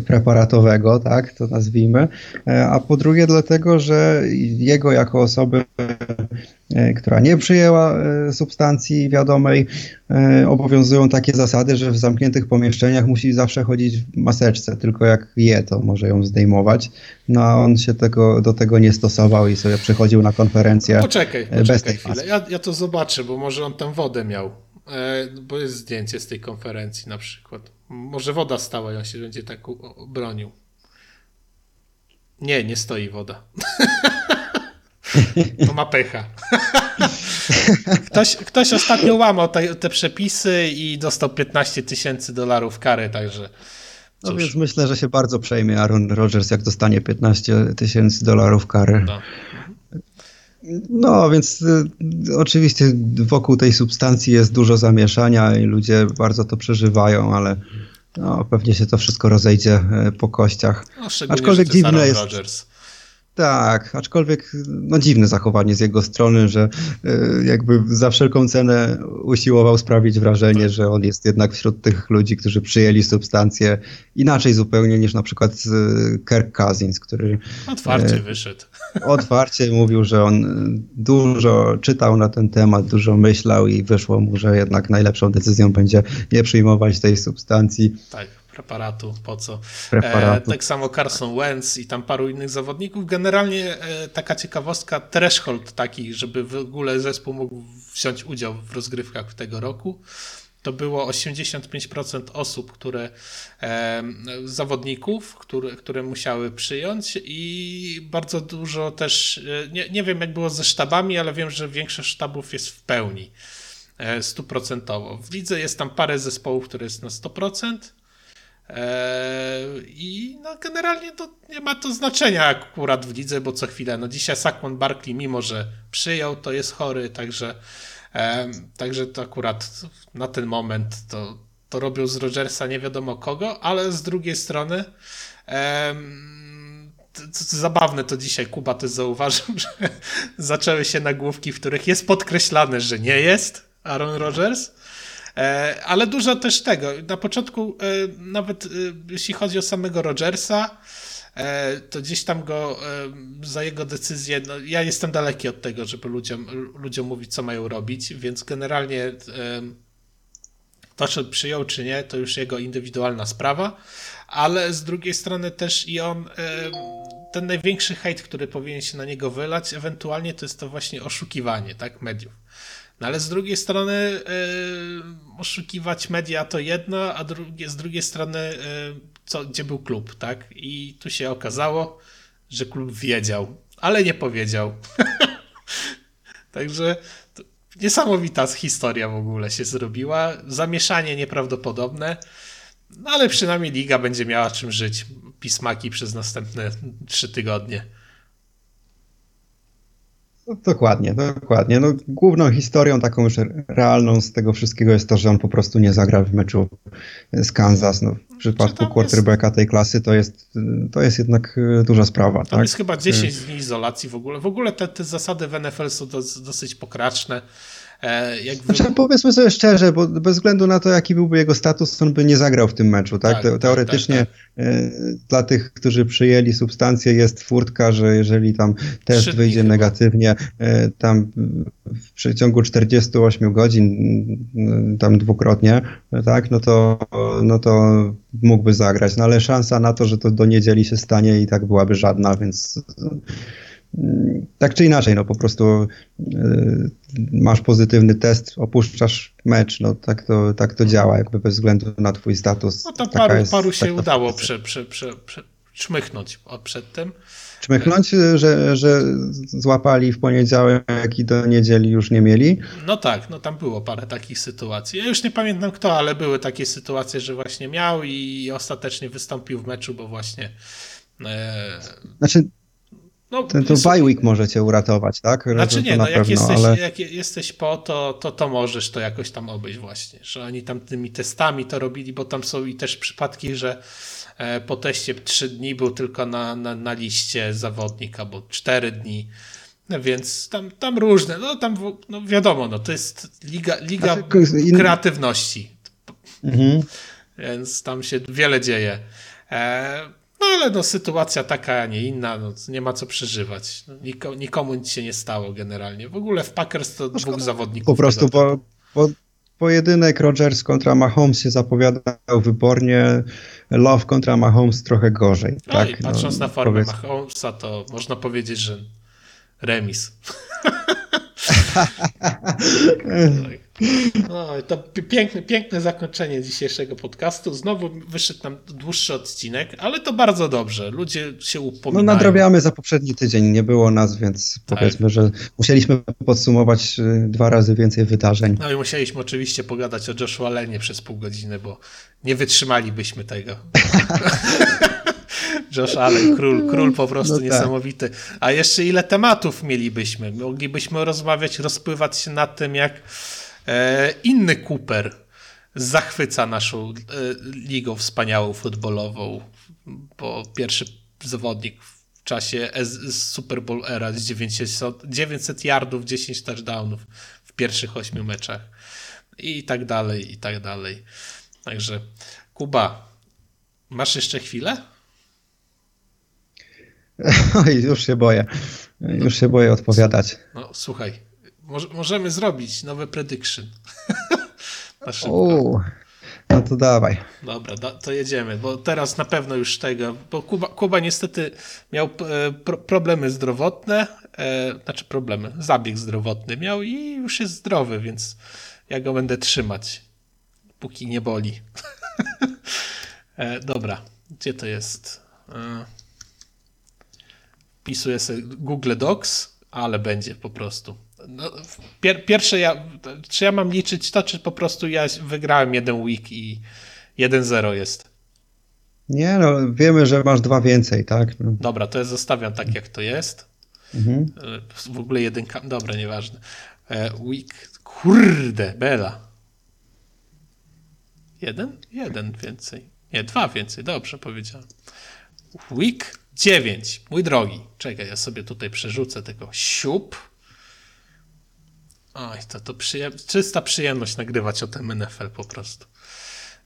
preparatowego, tak to nazwijmy, a po drugie dlatego, że jego jako osoby E, która nie przyjęła e, substancji wiadomej, e, obowiązują takie zasady, że w zamkniętych pomieszczeniach musi zawsze chodzić w maseczce, tylko jak je, to może ją zdejmować. No a on się tego, do tego nie stosował i sobie przychodził na konferencję poczekaj, poczekaj bez tej chwilę. Ja, ja to zobaczę, bo może on tam wodę miał, bo jest zdjęcie z tej konferencji na przykład. Może woda stała i on się będzie tak bronił. Nie, nie stoi woda. [laughs] To ma pecha. [laughs] Ktoś, ktoś ostatnio łamał te, te przepisy i dostał 15 tysięcy dolarów kary, także. Cóż. No więc myślę, że się bardzo przejmie Aaron Rodgers, jak dostanie 15 tysięcy dolarów kary. No. No, więc y, oczywiście wokół tej substancji jest dużo zamieszania i ludzie bardzo to przeżywają, ale no, pewnie się to wszystko rozejdzie y, po kościach. No, Aczkolwiek dziwne jest. Rodgers. Tak, aczkolwiek no dziwne zachowanie z jego strony, że y, jakby za wszelką cenę usiłował sprawić wrażenie, że on jest jednak wśród tych ludzi, którzy przyjęli substancje inaczej zupełnie niż na przykład y, Kirk Cousins, który otwarcie y, wyszedł. [laughs] Otwarcie mówił, że on dużo czytał na ten temat, dużo myślał i wyszło mu, że jednak najlepszą decyzją będzie nie przyjmować tej substancji. Tak preparatu, po co. E, tak samo Carson Wentz i tam paru innych zawodników. Generalnie e, taka ciekawostka, threshold taki, żeby w ogóle zespół mógł wziąć udział w rozgrywkach tego roku. To było 85% osób, które e, zawodników, które, które musiały przyjąć i bardzo dużo też, e, nie, nie wiem jak było ze sztabami, ale wiem, że większość sztabów jest w pełni e, stuprocentowo. W lidze jest tam parę zespołów, które jest na 100%, Eee, I no, generalnie to nie ma to znaczenia akurat w lidze, bo co chwilę, no dzisiaj Saquon Barkley, mimo że przyjął, to jest chory, także, e, także to akurat na ten moment to, to robią z Rogersa nie wiadomo kogo, ale z drugiej strony to, to zabawne to dzisiaj Kuba też zauważył, [laughs] że zaczęły się nagłówki, w których jest podkreślane, że nie jest Aaron Rodgers, ale dużo też tego. Na początku, e, nawet jeśli chodzi o samego Rogersa, to gdzieś tam go za jego decyzję, no ja jestem daleki od tego, żeby ludziom, ludziom mówić, co mają robić, więc generalnie to, czy przyjął, czy nie, to już jego indywidualna sprawa, ale z drugiej strony też i on ten największy hejt, który powinien się na niego wylać, ewentualnie to jest to właśnie oszukiwanie, tak, mediów. No ale z drugiej strony yy, oszukiwać media to jedno, a drugie, z drugiej strony yy, co, gdzie był klub, tak? I tu się okazało, że klub wiedział, ale nie powiedział. [laughs] Także niesamowita historia w ogóle się zrobiła. Zamieszanie nieprawdopodobne. No ale przynajmniej liga będzie miała czym żyć. Pismaki przez następne trzy tygodnie. No, dokładnie, dokładnie. No, główną historią taką już realną z tego wszystkiego jest to, że on po prostu nie zagra w meczu z Kansas. No, w przypadku quarterbacka tej klasy to jest, to jest jednak e, duża sprawa. Tam tak? jest chyba 10 dni izolacji w ogóle. W ogóle te, te zasady w NFL są dosyć pokraczne. E, jakby... Znaczy, powiedzmy sobie szczerze, bo bez względu na to, jaki byłby jego status, on by nie zagrał w tym meczu, tak? tak, tak teoretycznie tak, tak, dla tych, którzy przyjęli substancję jest furtka, że jeżeli tam test wyjdzie chyba. negatywnie, e, tam w przeciągu 48 godzin, tam dwukrotnie, tak, no to, no to mógłby zagrać, no ale szansa na to, że to do niedzieli się stanie i tak byłaby żadna, więc tak czy inaczej, no po prostu y, masz pozytywny test, opuszczasz mecz, no tak to, tak to działa, jakby bez względu na twój status. No to paru, jest, paru się udało prze, prze, prze, prze, czmychnąć przed tym. Czmychnąć, że, że złapali w poniedziałek i do niedzieli już nie mieli? No tak, no tam było parę takich sytuacji. Ja już nie pamiętam kto, ale były takie sytuacje, że właśnie miał i ostatecznie wystąpił w meczu, bo właśnie... E... Znaczy no, ten to bye week może cię uratować, tak? Znaczy nie, no jak, pewno, jesteś, ale... jak jesteś po, to, to, to możesz to jakoś tam obejść właśnie, że oni tam tymi testami to robili, bo tam są i też przypadki, że e, po teście 3 dni był tylko na, na, na liście zawodnik, albo 4 dni, no więc tam, tam różne, no tam no wiadomo, no to jest liga, liga znaczy, kreatywności, mhm. więc tam się wiele dzieje. E, no ale no, sytuacja taka, a nie inna, no, nie ma co przeżywać. No, nikomu, nikomu nic się nie stało generalnie. W ogóle w Packers to no, dwóch zawodników. Po prostu, bo, bo pojedynek Rodgers kontra Mahomes się zapowiadał wybornie, Love kontra Mahomes trochę gorzej. No tak? i patrząc no, na formę powiedz... Mahomesa, to można powiedzieć, że remis. [laughs] No, to piękne, piękne zakończenie dzisiejszego podcastu. Znowu wyszedł nam dłuższy odcinek, ale to bardzo dobrze. Ludzie się upominają. No nadrabiamy za poprzedni tydzień, nie było nas, więc tak. powiedzmy, że musieliśmy podsumować y, dwa razy więcej wydarzeń. No i musieliśmy oczywiście pogadać o Joshua Lenie przez pół godziny, bo nie wytrzymalibyśmy tego. [laughs] Josh Allen, król, król po prostu no tak. niesamowity. A jeszcze ile tematów mielibyśmy? Moglibyśmy rozmawiać, rozpływać się nad tym, jak inny Cooper zachwyca naszą e, ligą wspaniałą futbolową, bo pierwszy zawodnik w czasie Super Bowl era z 900, 900 yardów, 10 touchdownów w pierwszych 8 meczach i tak dalej, i tak dalej. Także Kuba, masz jeszcze chwilę? [laughs] Oj, już się boję. Już się boję odpowiadać. No słuchaj, możemy zrobić nowe prediction. [laughs] Na szybko. no to dawaj. Dobra, to jedziemy, bo teraz na pewno już tego, bo Kuba, Kuba niestety miał e, pro, problemy zdrowotne, e, znaczy problemy, zabieg zdrowotny miał i już jest zdrowy, więc ja go będę trzymać, póki nie boli. [laughs] e, dobra, gdzie to jest? E, wpisuję sobie Google Docs, ale będzie po prostu. No, pier, pierwsze ja, czy ja mam liczyć to, czy po prostu ja wygrałem jeden week i 1-0 jest? Nie, no wiemy, że masz dwa więcej, tak? Dobra, to ja zostawiam tak, jak to jest. Mhm. W ogóle jedynka, dobra, nieważne. E, week, kurde, Bela. Jeden? Jeden więcej. Nie, dwa więcej, dobrze powiedziałem. Week 9. Mój drogi, czekaj, ja sobie tutaj przerzucę tego siup. Oj, to, to przyjem czysta przyjemność nagrywać o tym NFL po prostu.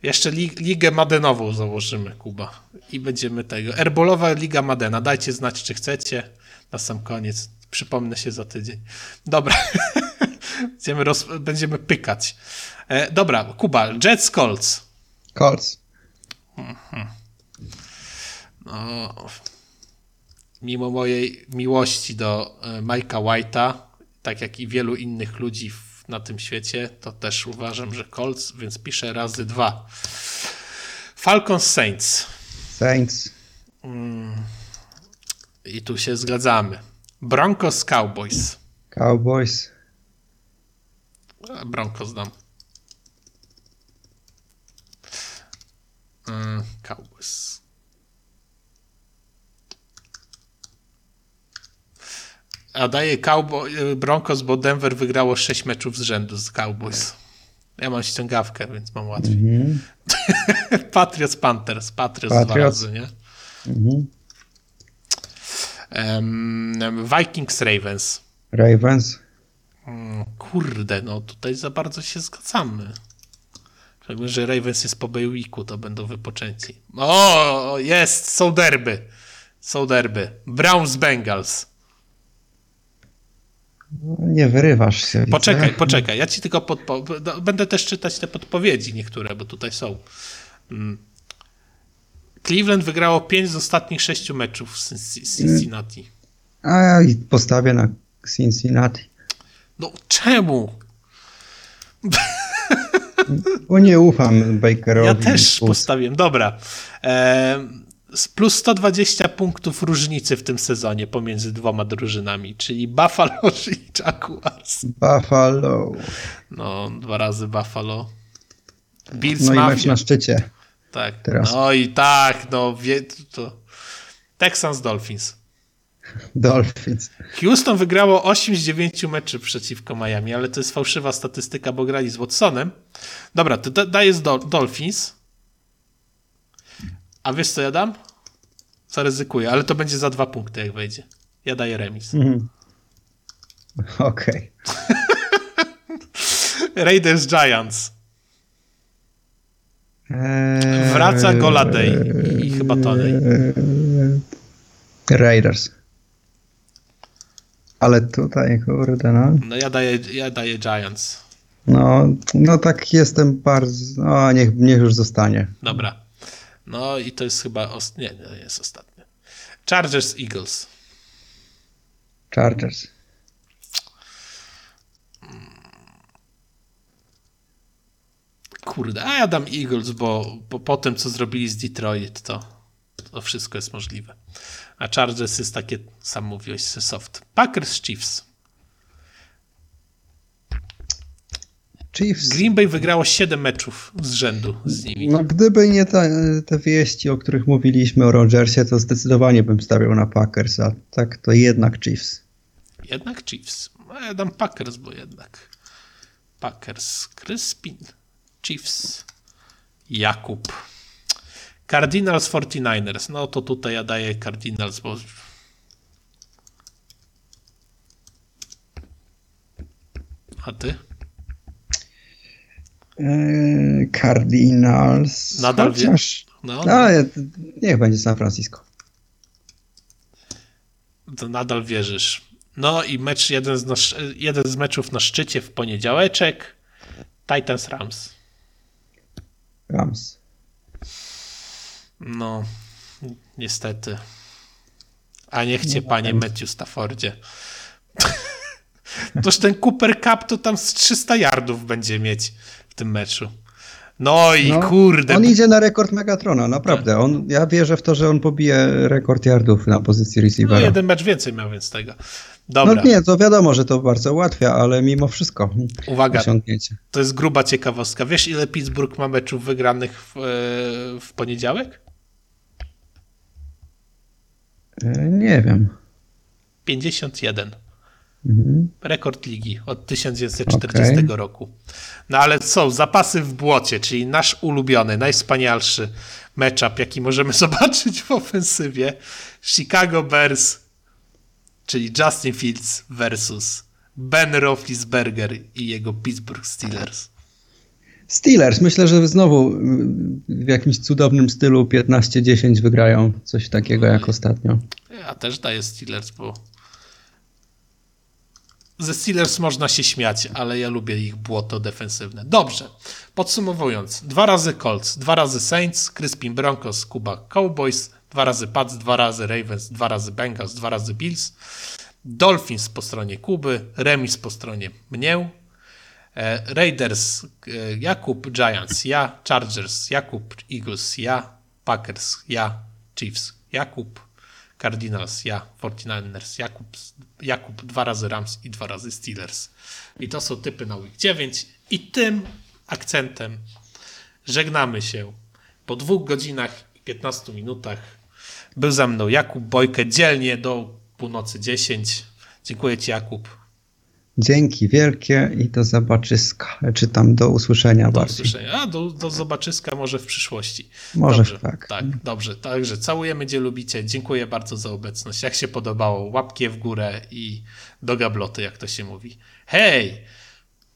Jeszcze lig ligę Madenową założymy, Kuba. I będziemy tego. Erbolowa Liga Madena. Dajcie znać, czy chcecie. Na sam koniec. Przypomnę się za tydzień. Dobra. [laughs] będziemy, będziemy pykać. E, dobra, Kuba. Jets Colts. Colts. Mhm. No, mimo mojej miłości do e, Mike'a White'a, tak jak i wielu innych ludzi na tym świecie, to też uważam, że Colts, więc piszę razy dwa. Falcons Saints. Saints. Mm. I tu się zgadzamy. Broncos Cowboys. Cowboys. Broncos dam. Mm, Cowboys. A daje Cowboy, y, Broncos, bo Denver wygrało 6 meczów z rzędu z Cowboys. Ja mam ściągawkę, więc mam łatwiej. -hmm. [laughs] Patriots Panthers. Patriots, Patriots. dwa razy, nie? Um, Vikings Ravens. Ravens. Mm, kurde, no tutaj za bardzo się zgadzamy. Jakby, że Ravens jest po Bayweeku, to będą wypoczęci. O, jest, są derby. Są derby. Browns Bengals. Nie wyrywasz się. Poczekaj, widzę. poczekaj. Ja ci tylko podpo... będę też czytać te podpowiedzi niektóre, bo tutaj są. Mm. Cleveland wygrało 5 z ostatnich 6 meczów z Cincinnati. A ja postawię na Cincinnati. No czemu? Bo nie ufam Bakerowi. Ja też postawiłem. Dobra. E, plus 120 punktów różnicy w tym sezonie pomiędzy dwoma drużynami, czyli Buffalo [laughs] i Jaguars. Buffalo. No, dwa razy Buffalo. Bills no Mafia. i mecz na szczycie. Tak. Teraz. No i tak, no wie, to Texans Dolphins. Dolphins. Houston wygrało 8 z 9 meczów przeciwko Miami, ale to jest fałszywa statystyka, bo grali z Watsonem. Dobra, to da dajesz do Dolphins. A wiesz co ja dam? Co ryzykuję, ale to będzie za dwa punkty, jak wejdzie. Ja daję remis. Mm. Okej. Okay. [laughs] Raiders Giants. Eee, Wraca Goladej i chyba Tony. Raiders. Ale tutaj, kurde, no. No ja daję, ja daję Giants. No, no tak jestem bardzo. No, niech, niech już zostanie. Dobra. No i to jest chyba. Os... Nie, nie jest ostatnie. Chargers Eagles. Chargers. Kurde, a ja dam Eagles, bo, bo po tym, co zrobili z Detroit, to, to wszystko jest możliwe. A Chargers jest takie, sam mówiłeś, soft. Packers Chiefs. Chiefs. Green Bay wygrało 7 meczów z rzędu z nimi. No, gdyby nie te, te wieści, o których mówiliśmy o Rodgersie, to zdecydowanie bym stawiał na Packers, a tak to jednak Chiefs. Jednak Chiefs. No, ja dam Packers, bo jednak Packers. Crispin. Chiefs. Jakub. Cardinals 49ers. No to tutaj ja daję Cardinals, bo a ty? Yy, Cardinals. Nadal chociaż... No, no. niech będzie San Francisco. To nadal wierzysz. No i mecz, jeden z, nasz, jeden z meczów na szczycie w poniedziałeczek. Titans Rams. Rams. No, niestety. A niech cię, panie Matthew Staffordzie. [laughs] Toż ten Cooper Cup to tam z 300 yardów będzie mieć tym meczu. No i no, kurde. On idzie na rekord Megatrona, naprawdę. Tak. On, ja wierzę w to, że on pobije rekord yardów na pozycji receivera. No jeden mecz więcej miał więc tego. Dobra. No nie, to wiadomo, że to bardzo ułatwia, ale mimo wszystko. Uwaga, to jest gruba ciekawostka. Wiesz, ile Pittsburgh ma meczów wygranych w, e, w poniedziałek? E, nie wiem. 51. Mhm. Rekord ligi od 1940 okay. roku. No ale są zapasy w błocie, czyli nasz ulubiony, najwspanialszy matchup, jaki możemy [laughs] zobaczyć w ofensywie. Chicago Bears, czyli Justin Fields versus Ben Roethlisberger i jego Pittsburgh Steelers. Steelers, myślę, że znowu w jakimś cudownym stylu 15-10 wygrają coś takiego jak ostatnio. Ja też daję Steelers, bo ze Steelers można się śmiać, ale ja lubię ich błoto defensywne. Dobrze, podsumowując, dwa razy Colts, dwa razy Saints, Crispin Broncos, Kuba Cowboys, dwa razy Pats, dwa razy Ravens, dwa razy Bengals, dwa razy Bills, Dolphins po stronie Kuby, Remis po stronie mnie, e, Raiders e, Jakub, Giants ja, Chargers Jakub, Eagles ja, Packers ja, Chiefs Jakub, Cardinals ja, 49ers Jakub, Jakub dwa razy Rams i dwa razy Steelers. I to są typy na week 9 i tym akcentem żegnamy się po dwóch godzinach i 15 minutach. Był za mną Jakub Bojkę dzielnie do północy 10. Dziękuję Ci, Jakub. Dzięki wielkie i do zobaczyska, czy tam do usłyszenia do bardziej. Usłyszenia. A, do, do zobaczyska może w przyszłości. Może dobrze, tak. Tak, dobrze. Także całujemy, gdzie lubicie. Dziękuję bardzo za obecność. Jak się podobało, łapkie w górę i do gabloty, jak to się mówi. Hej!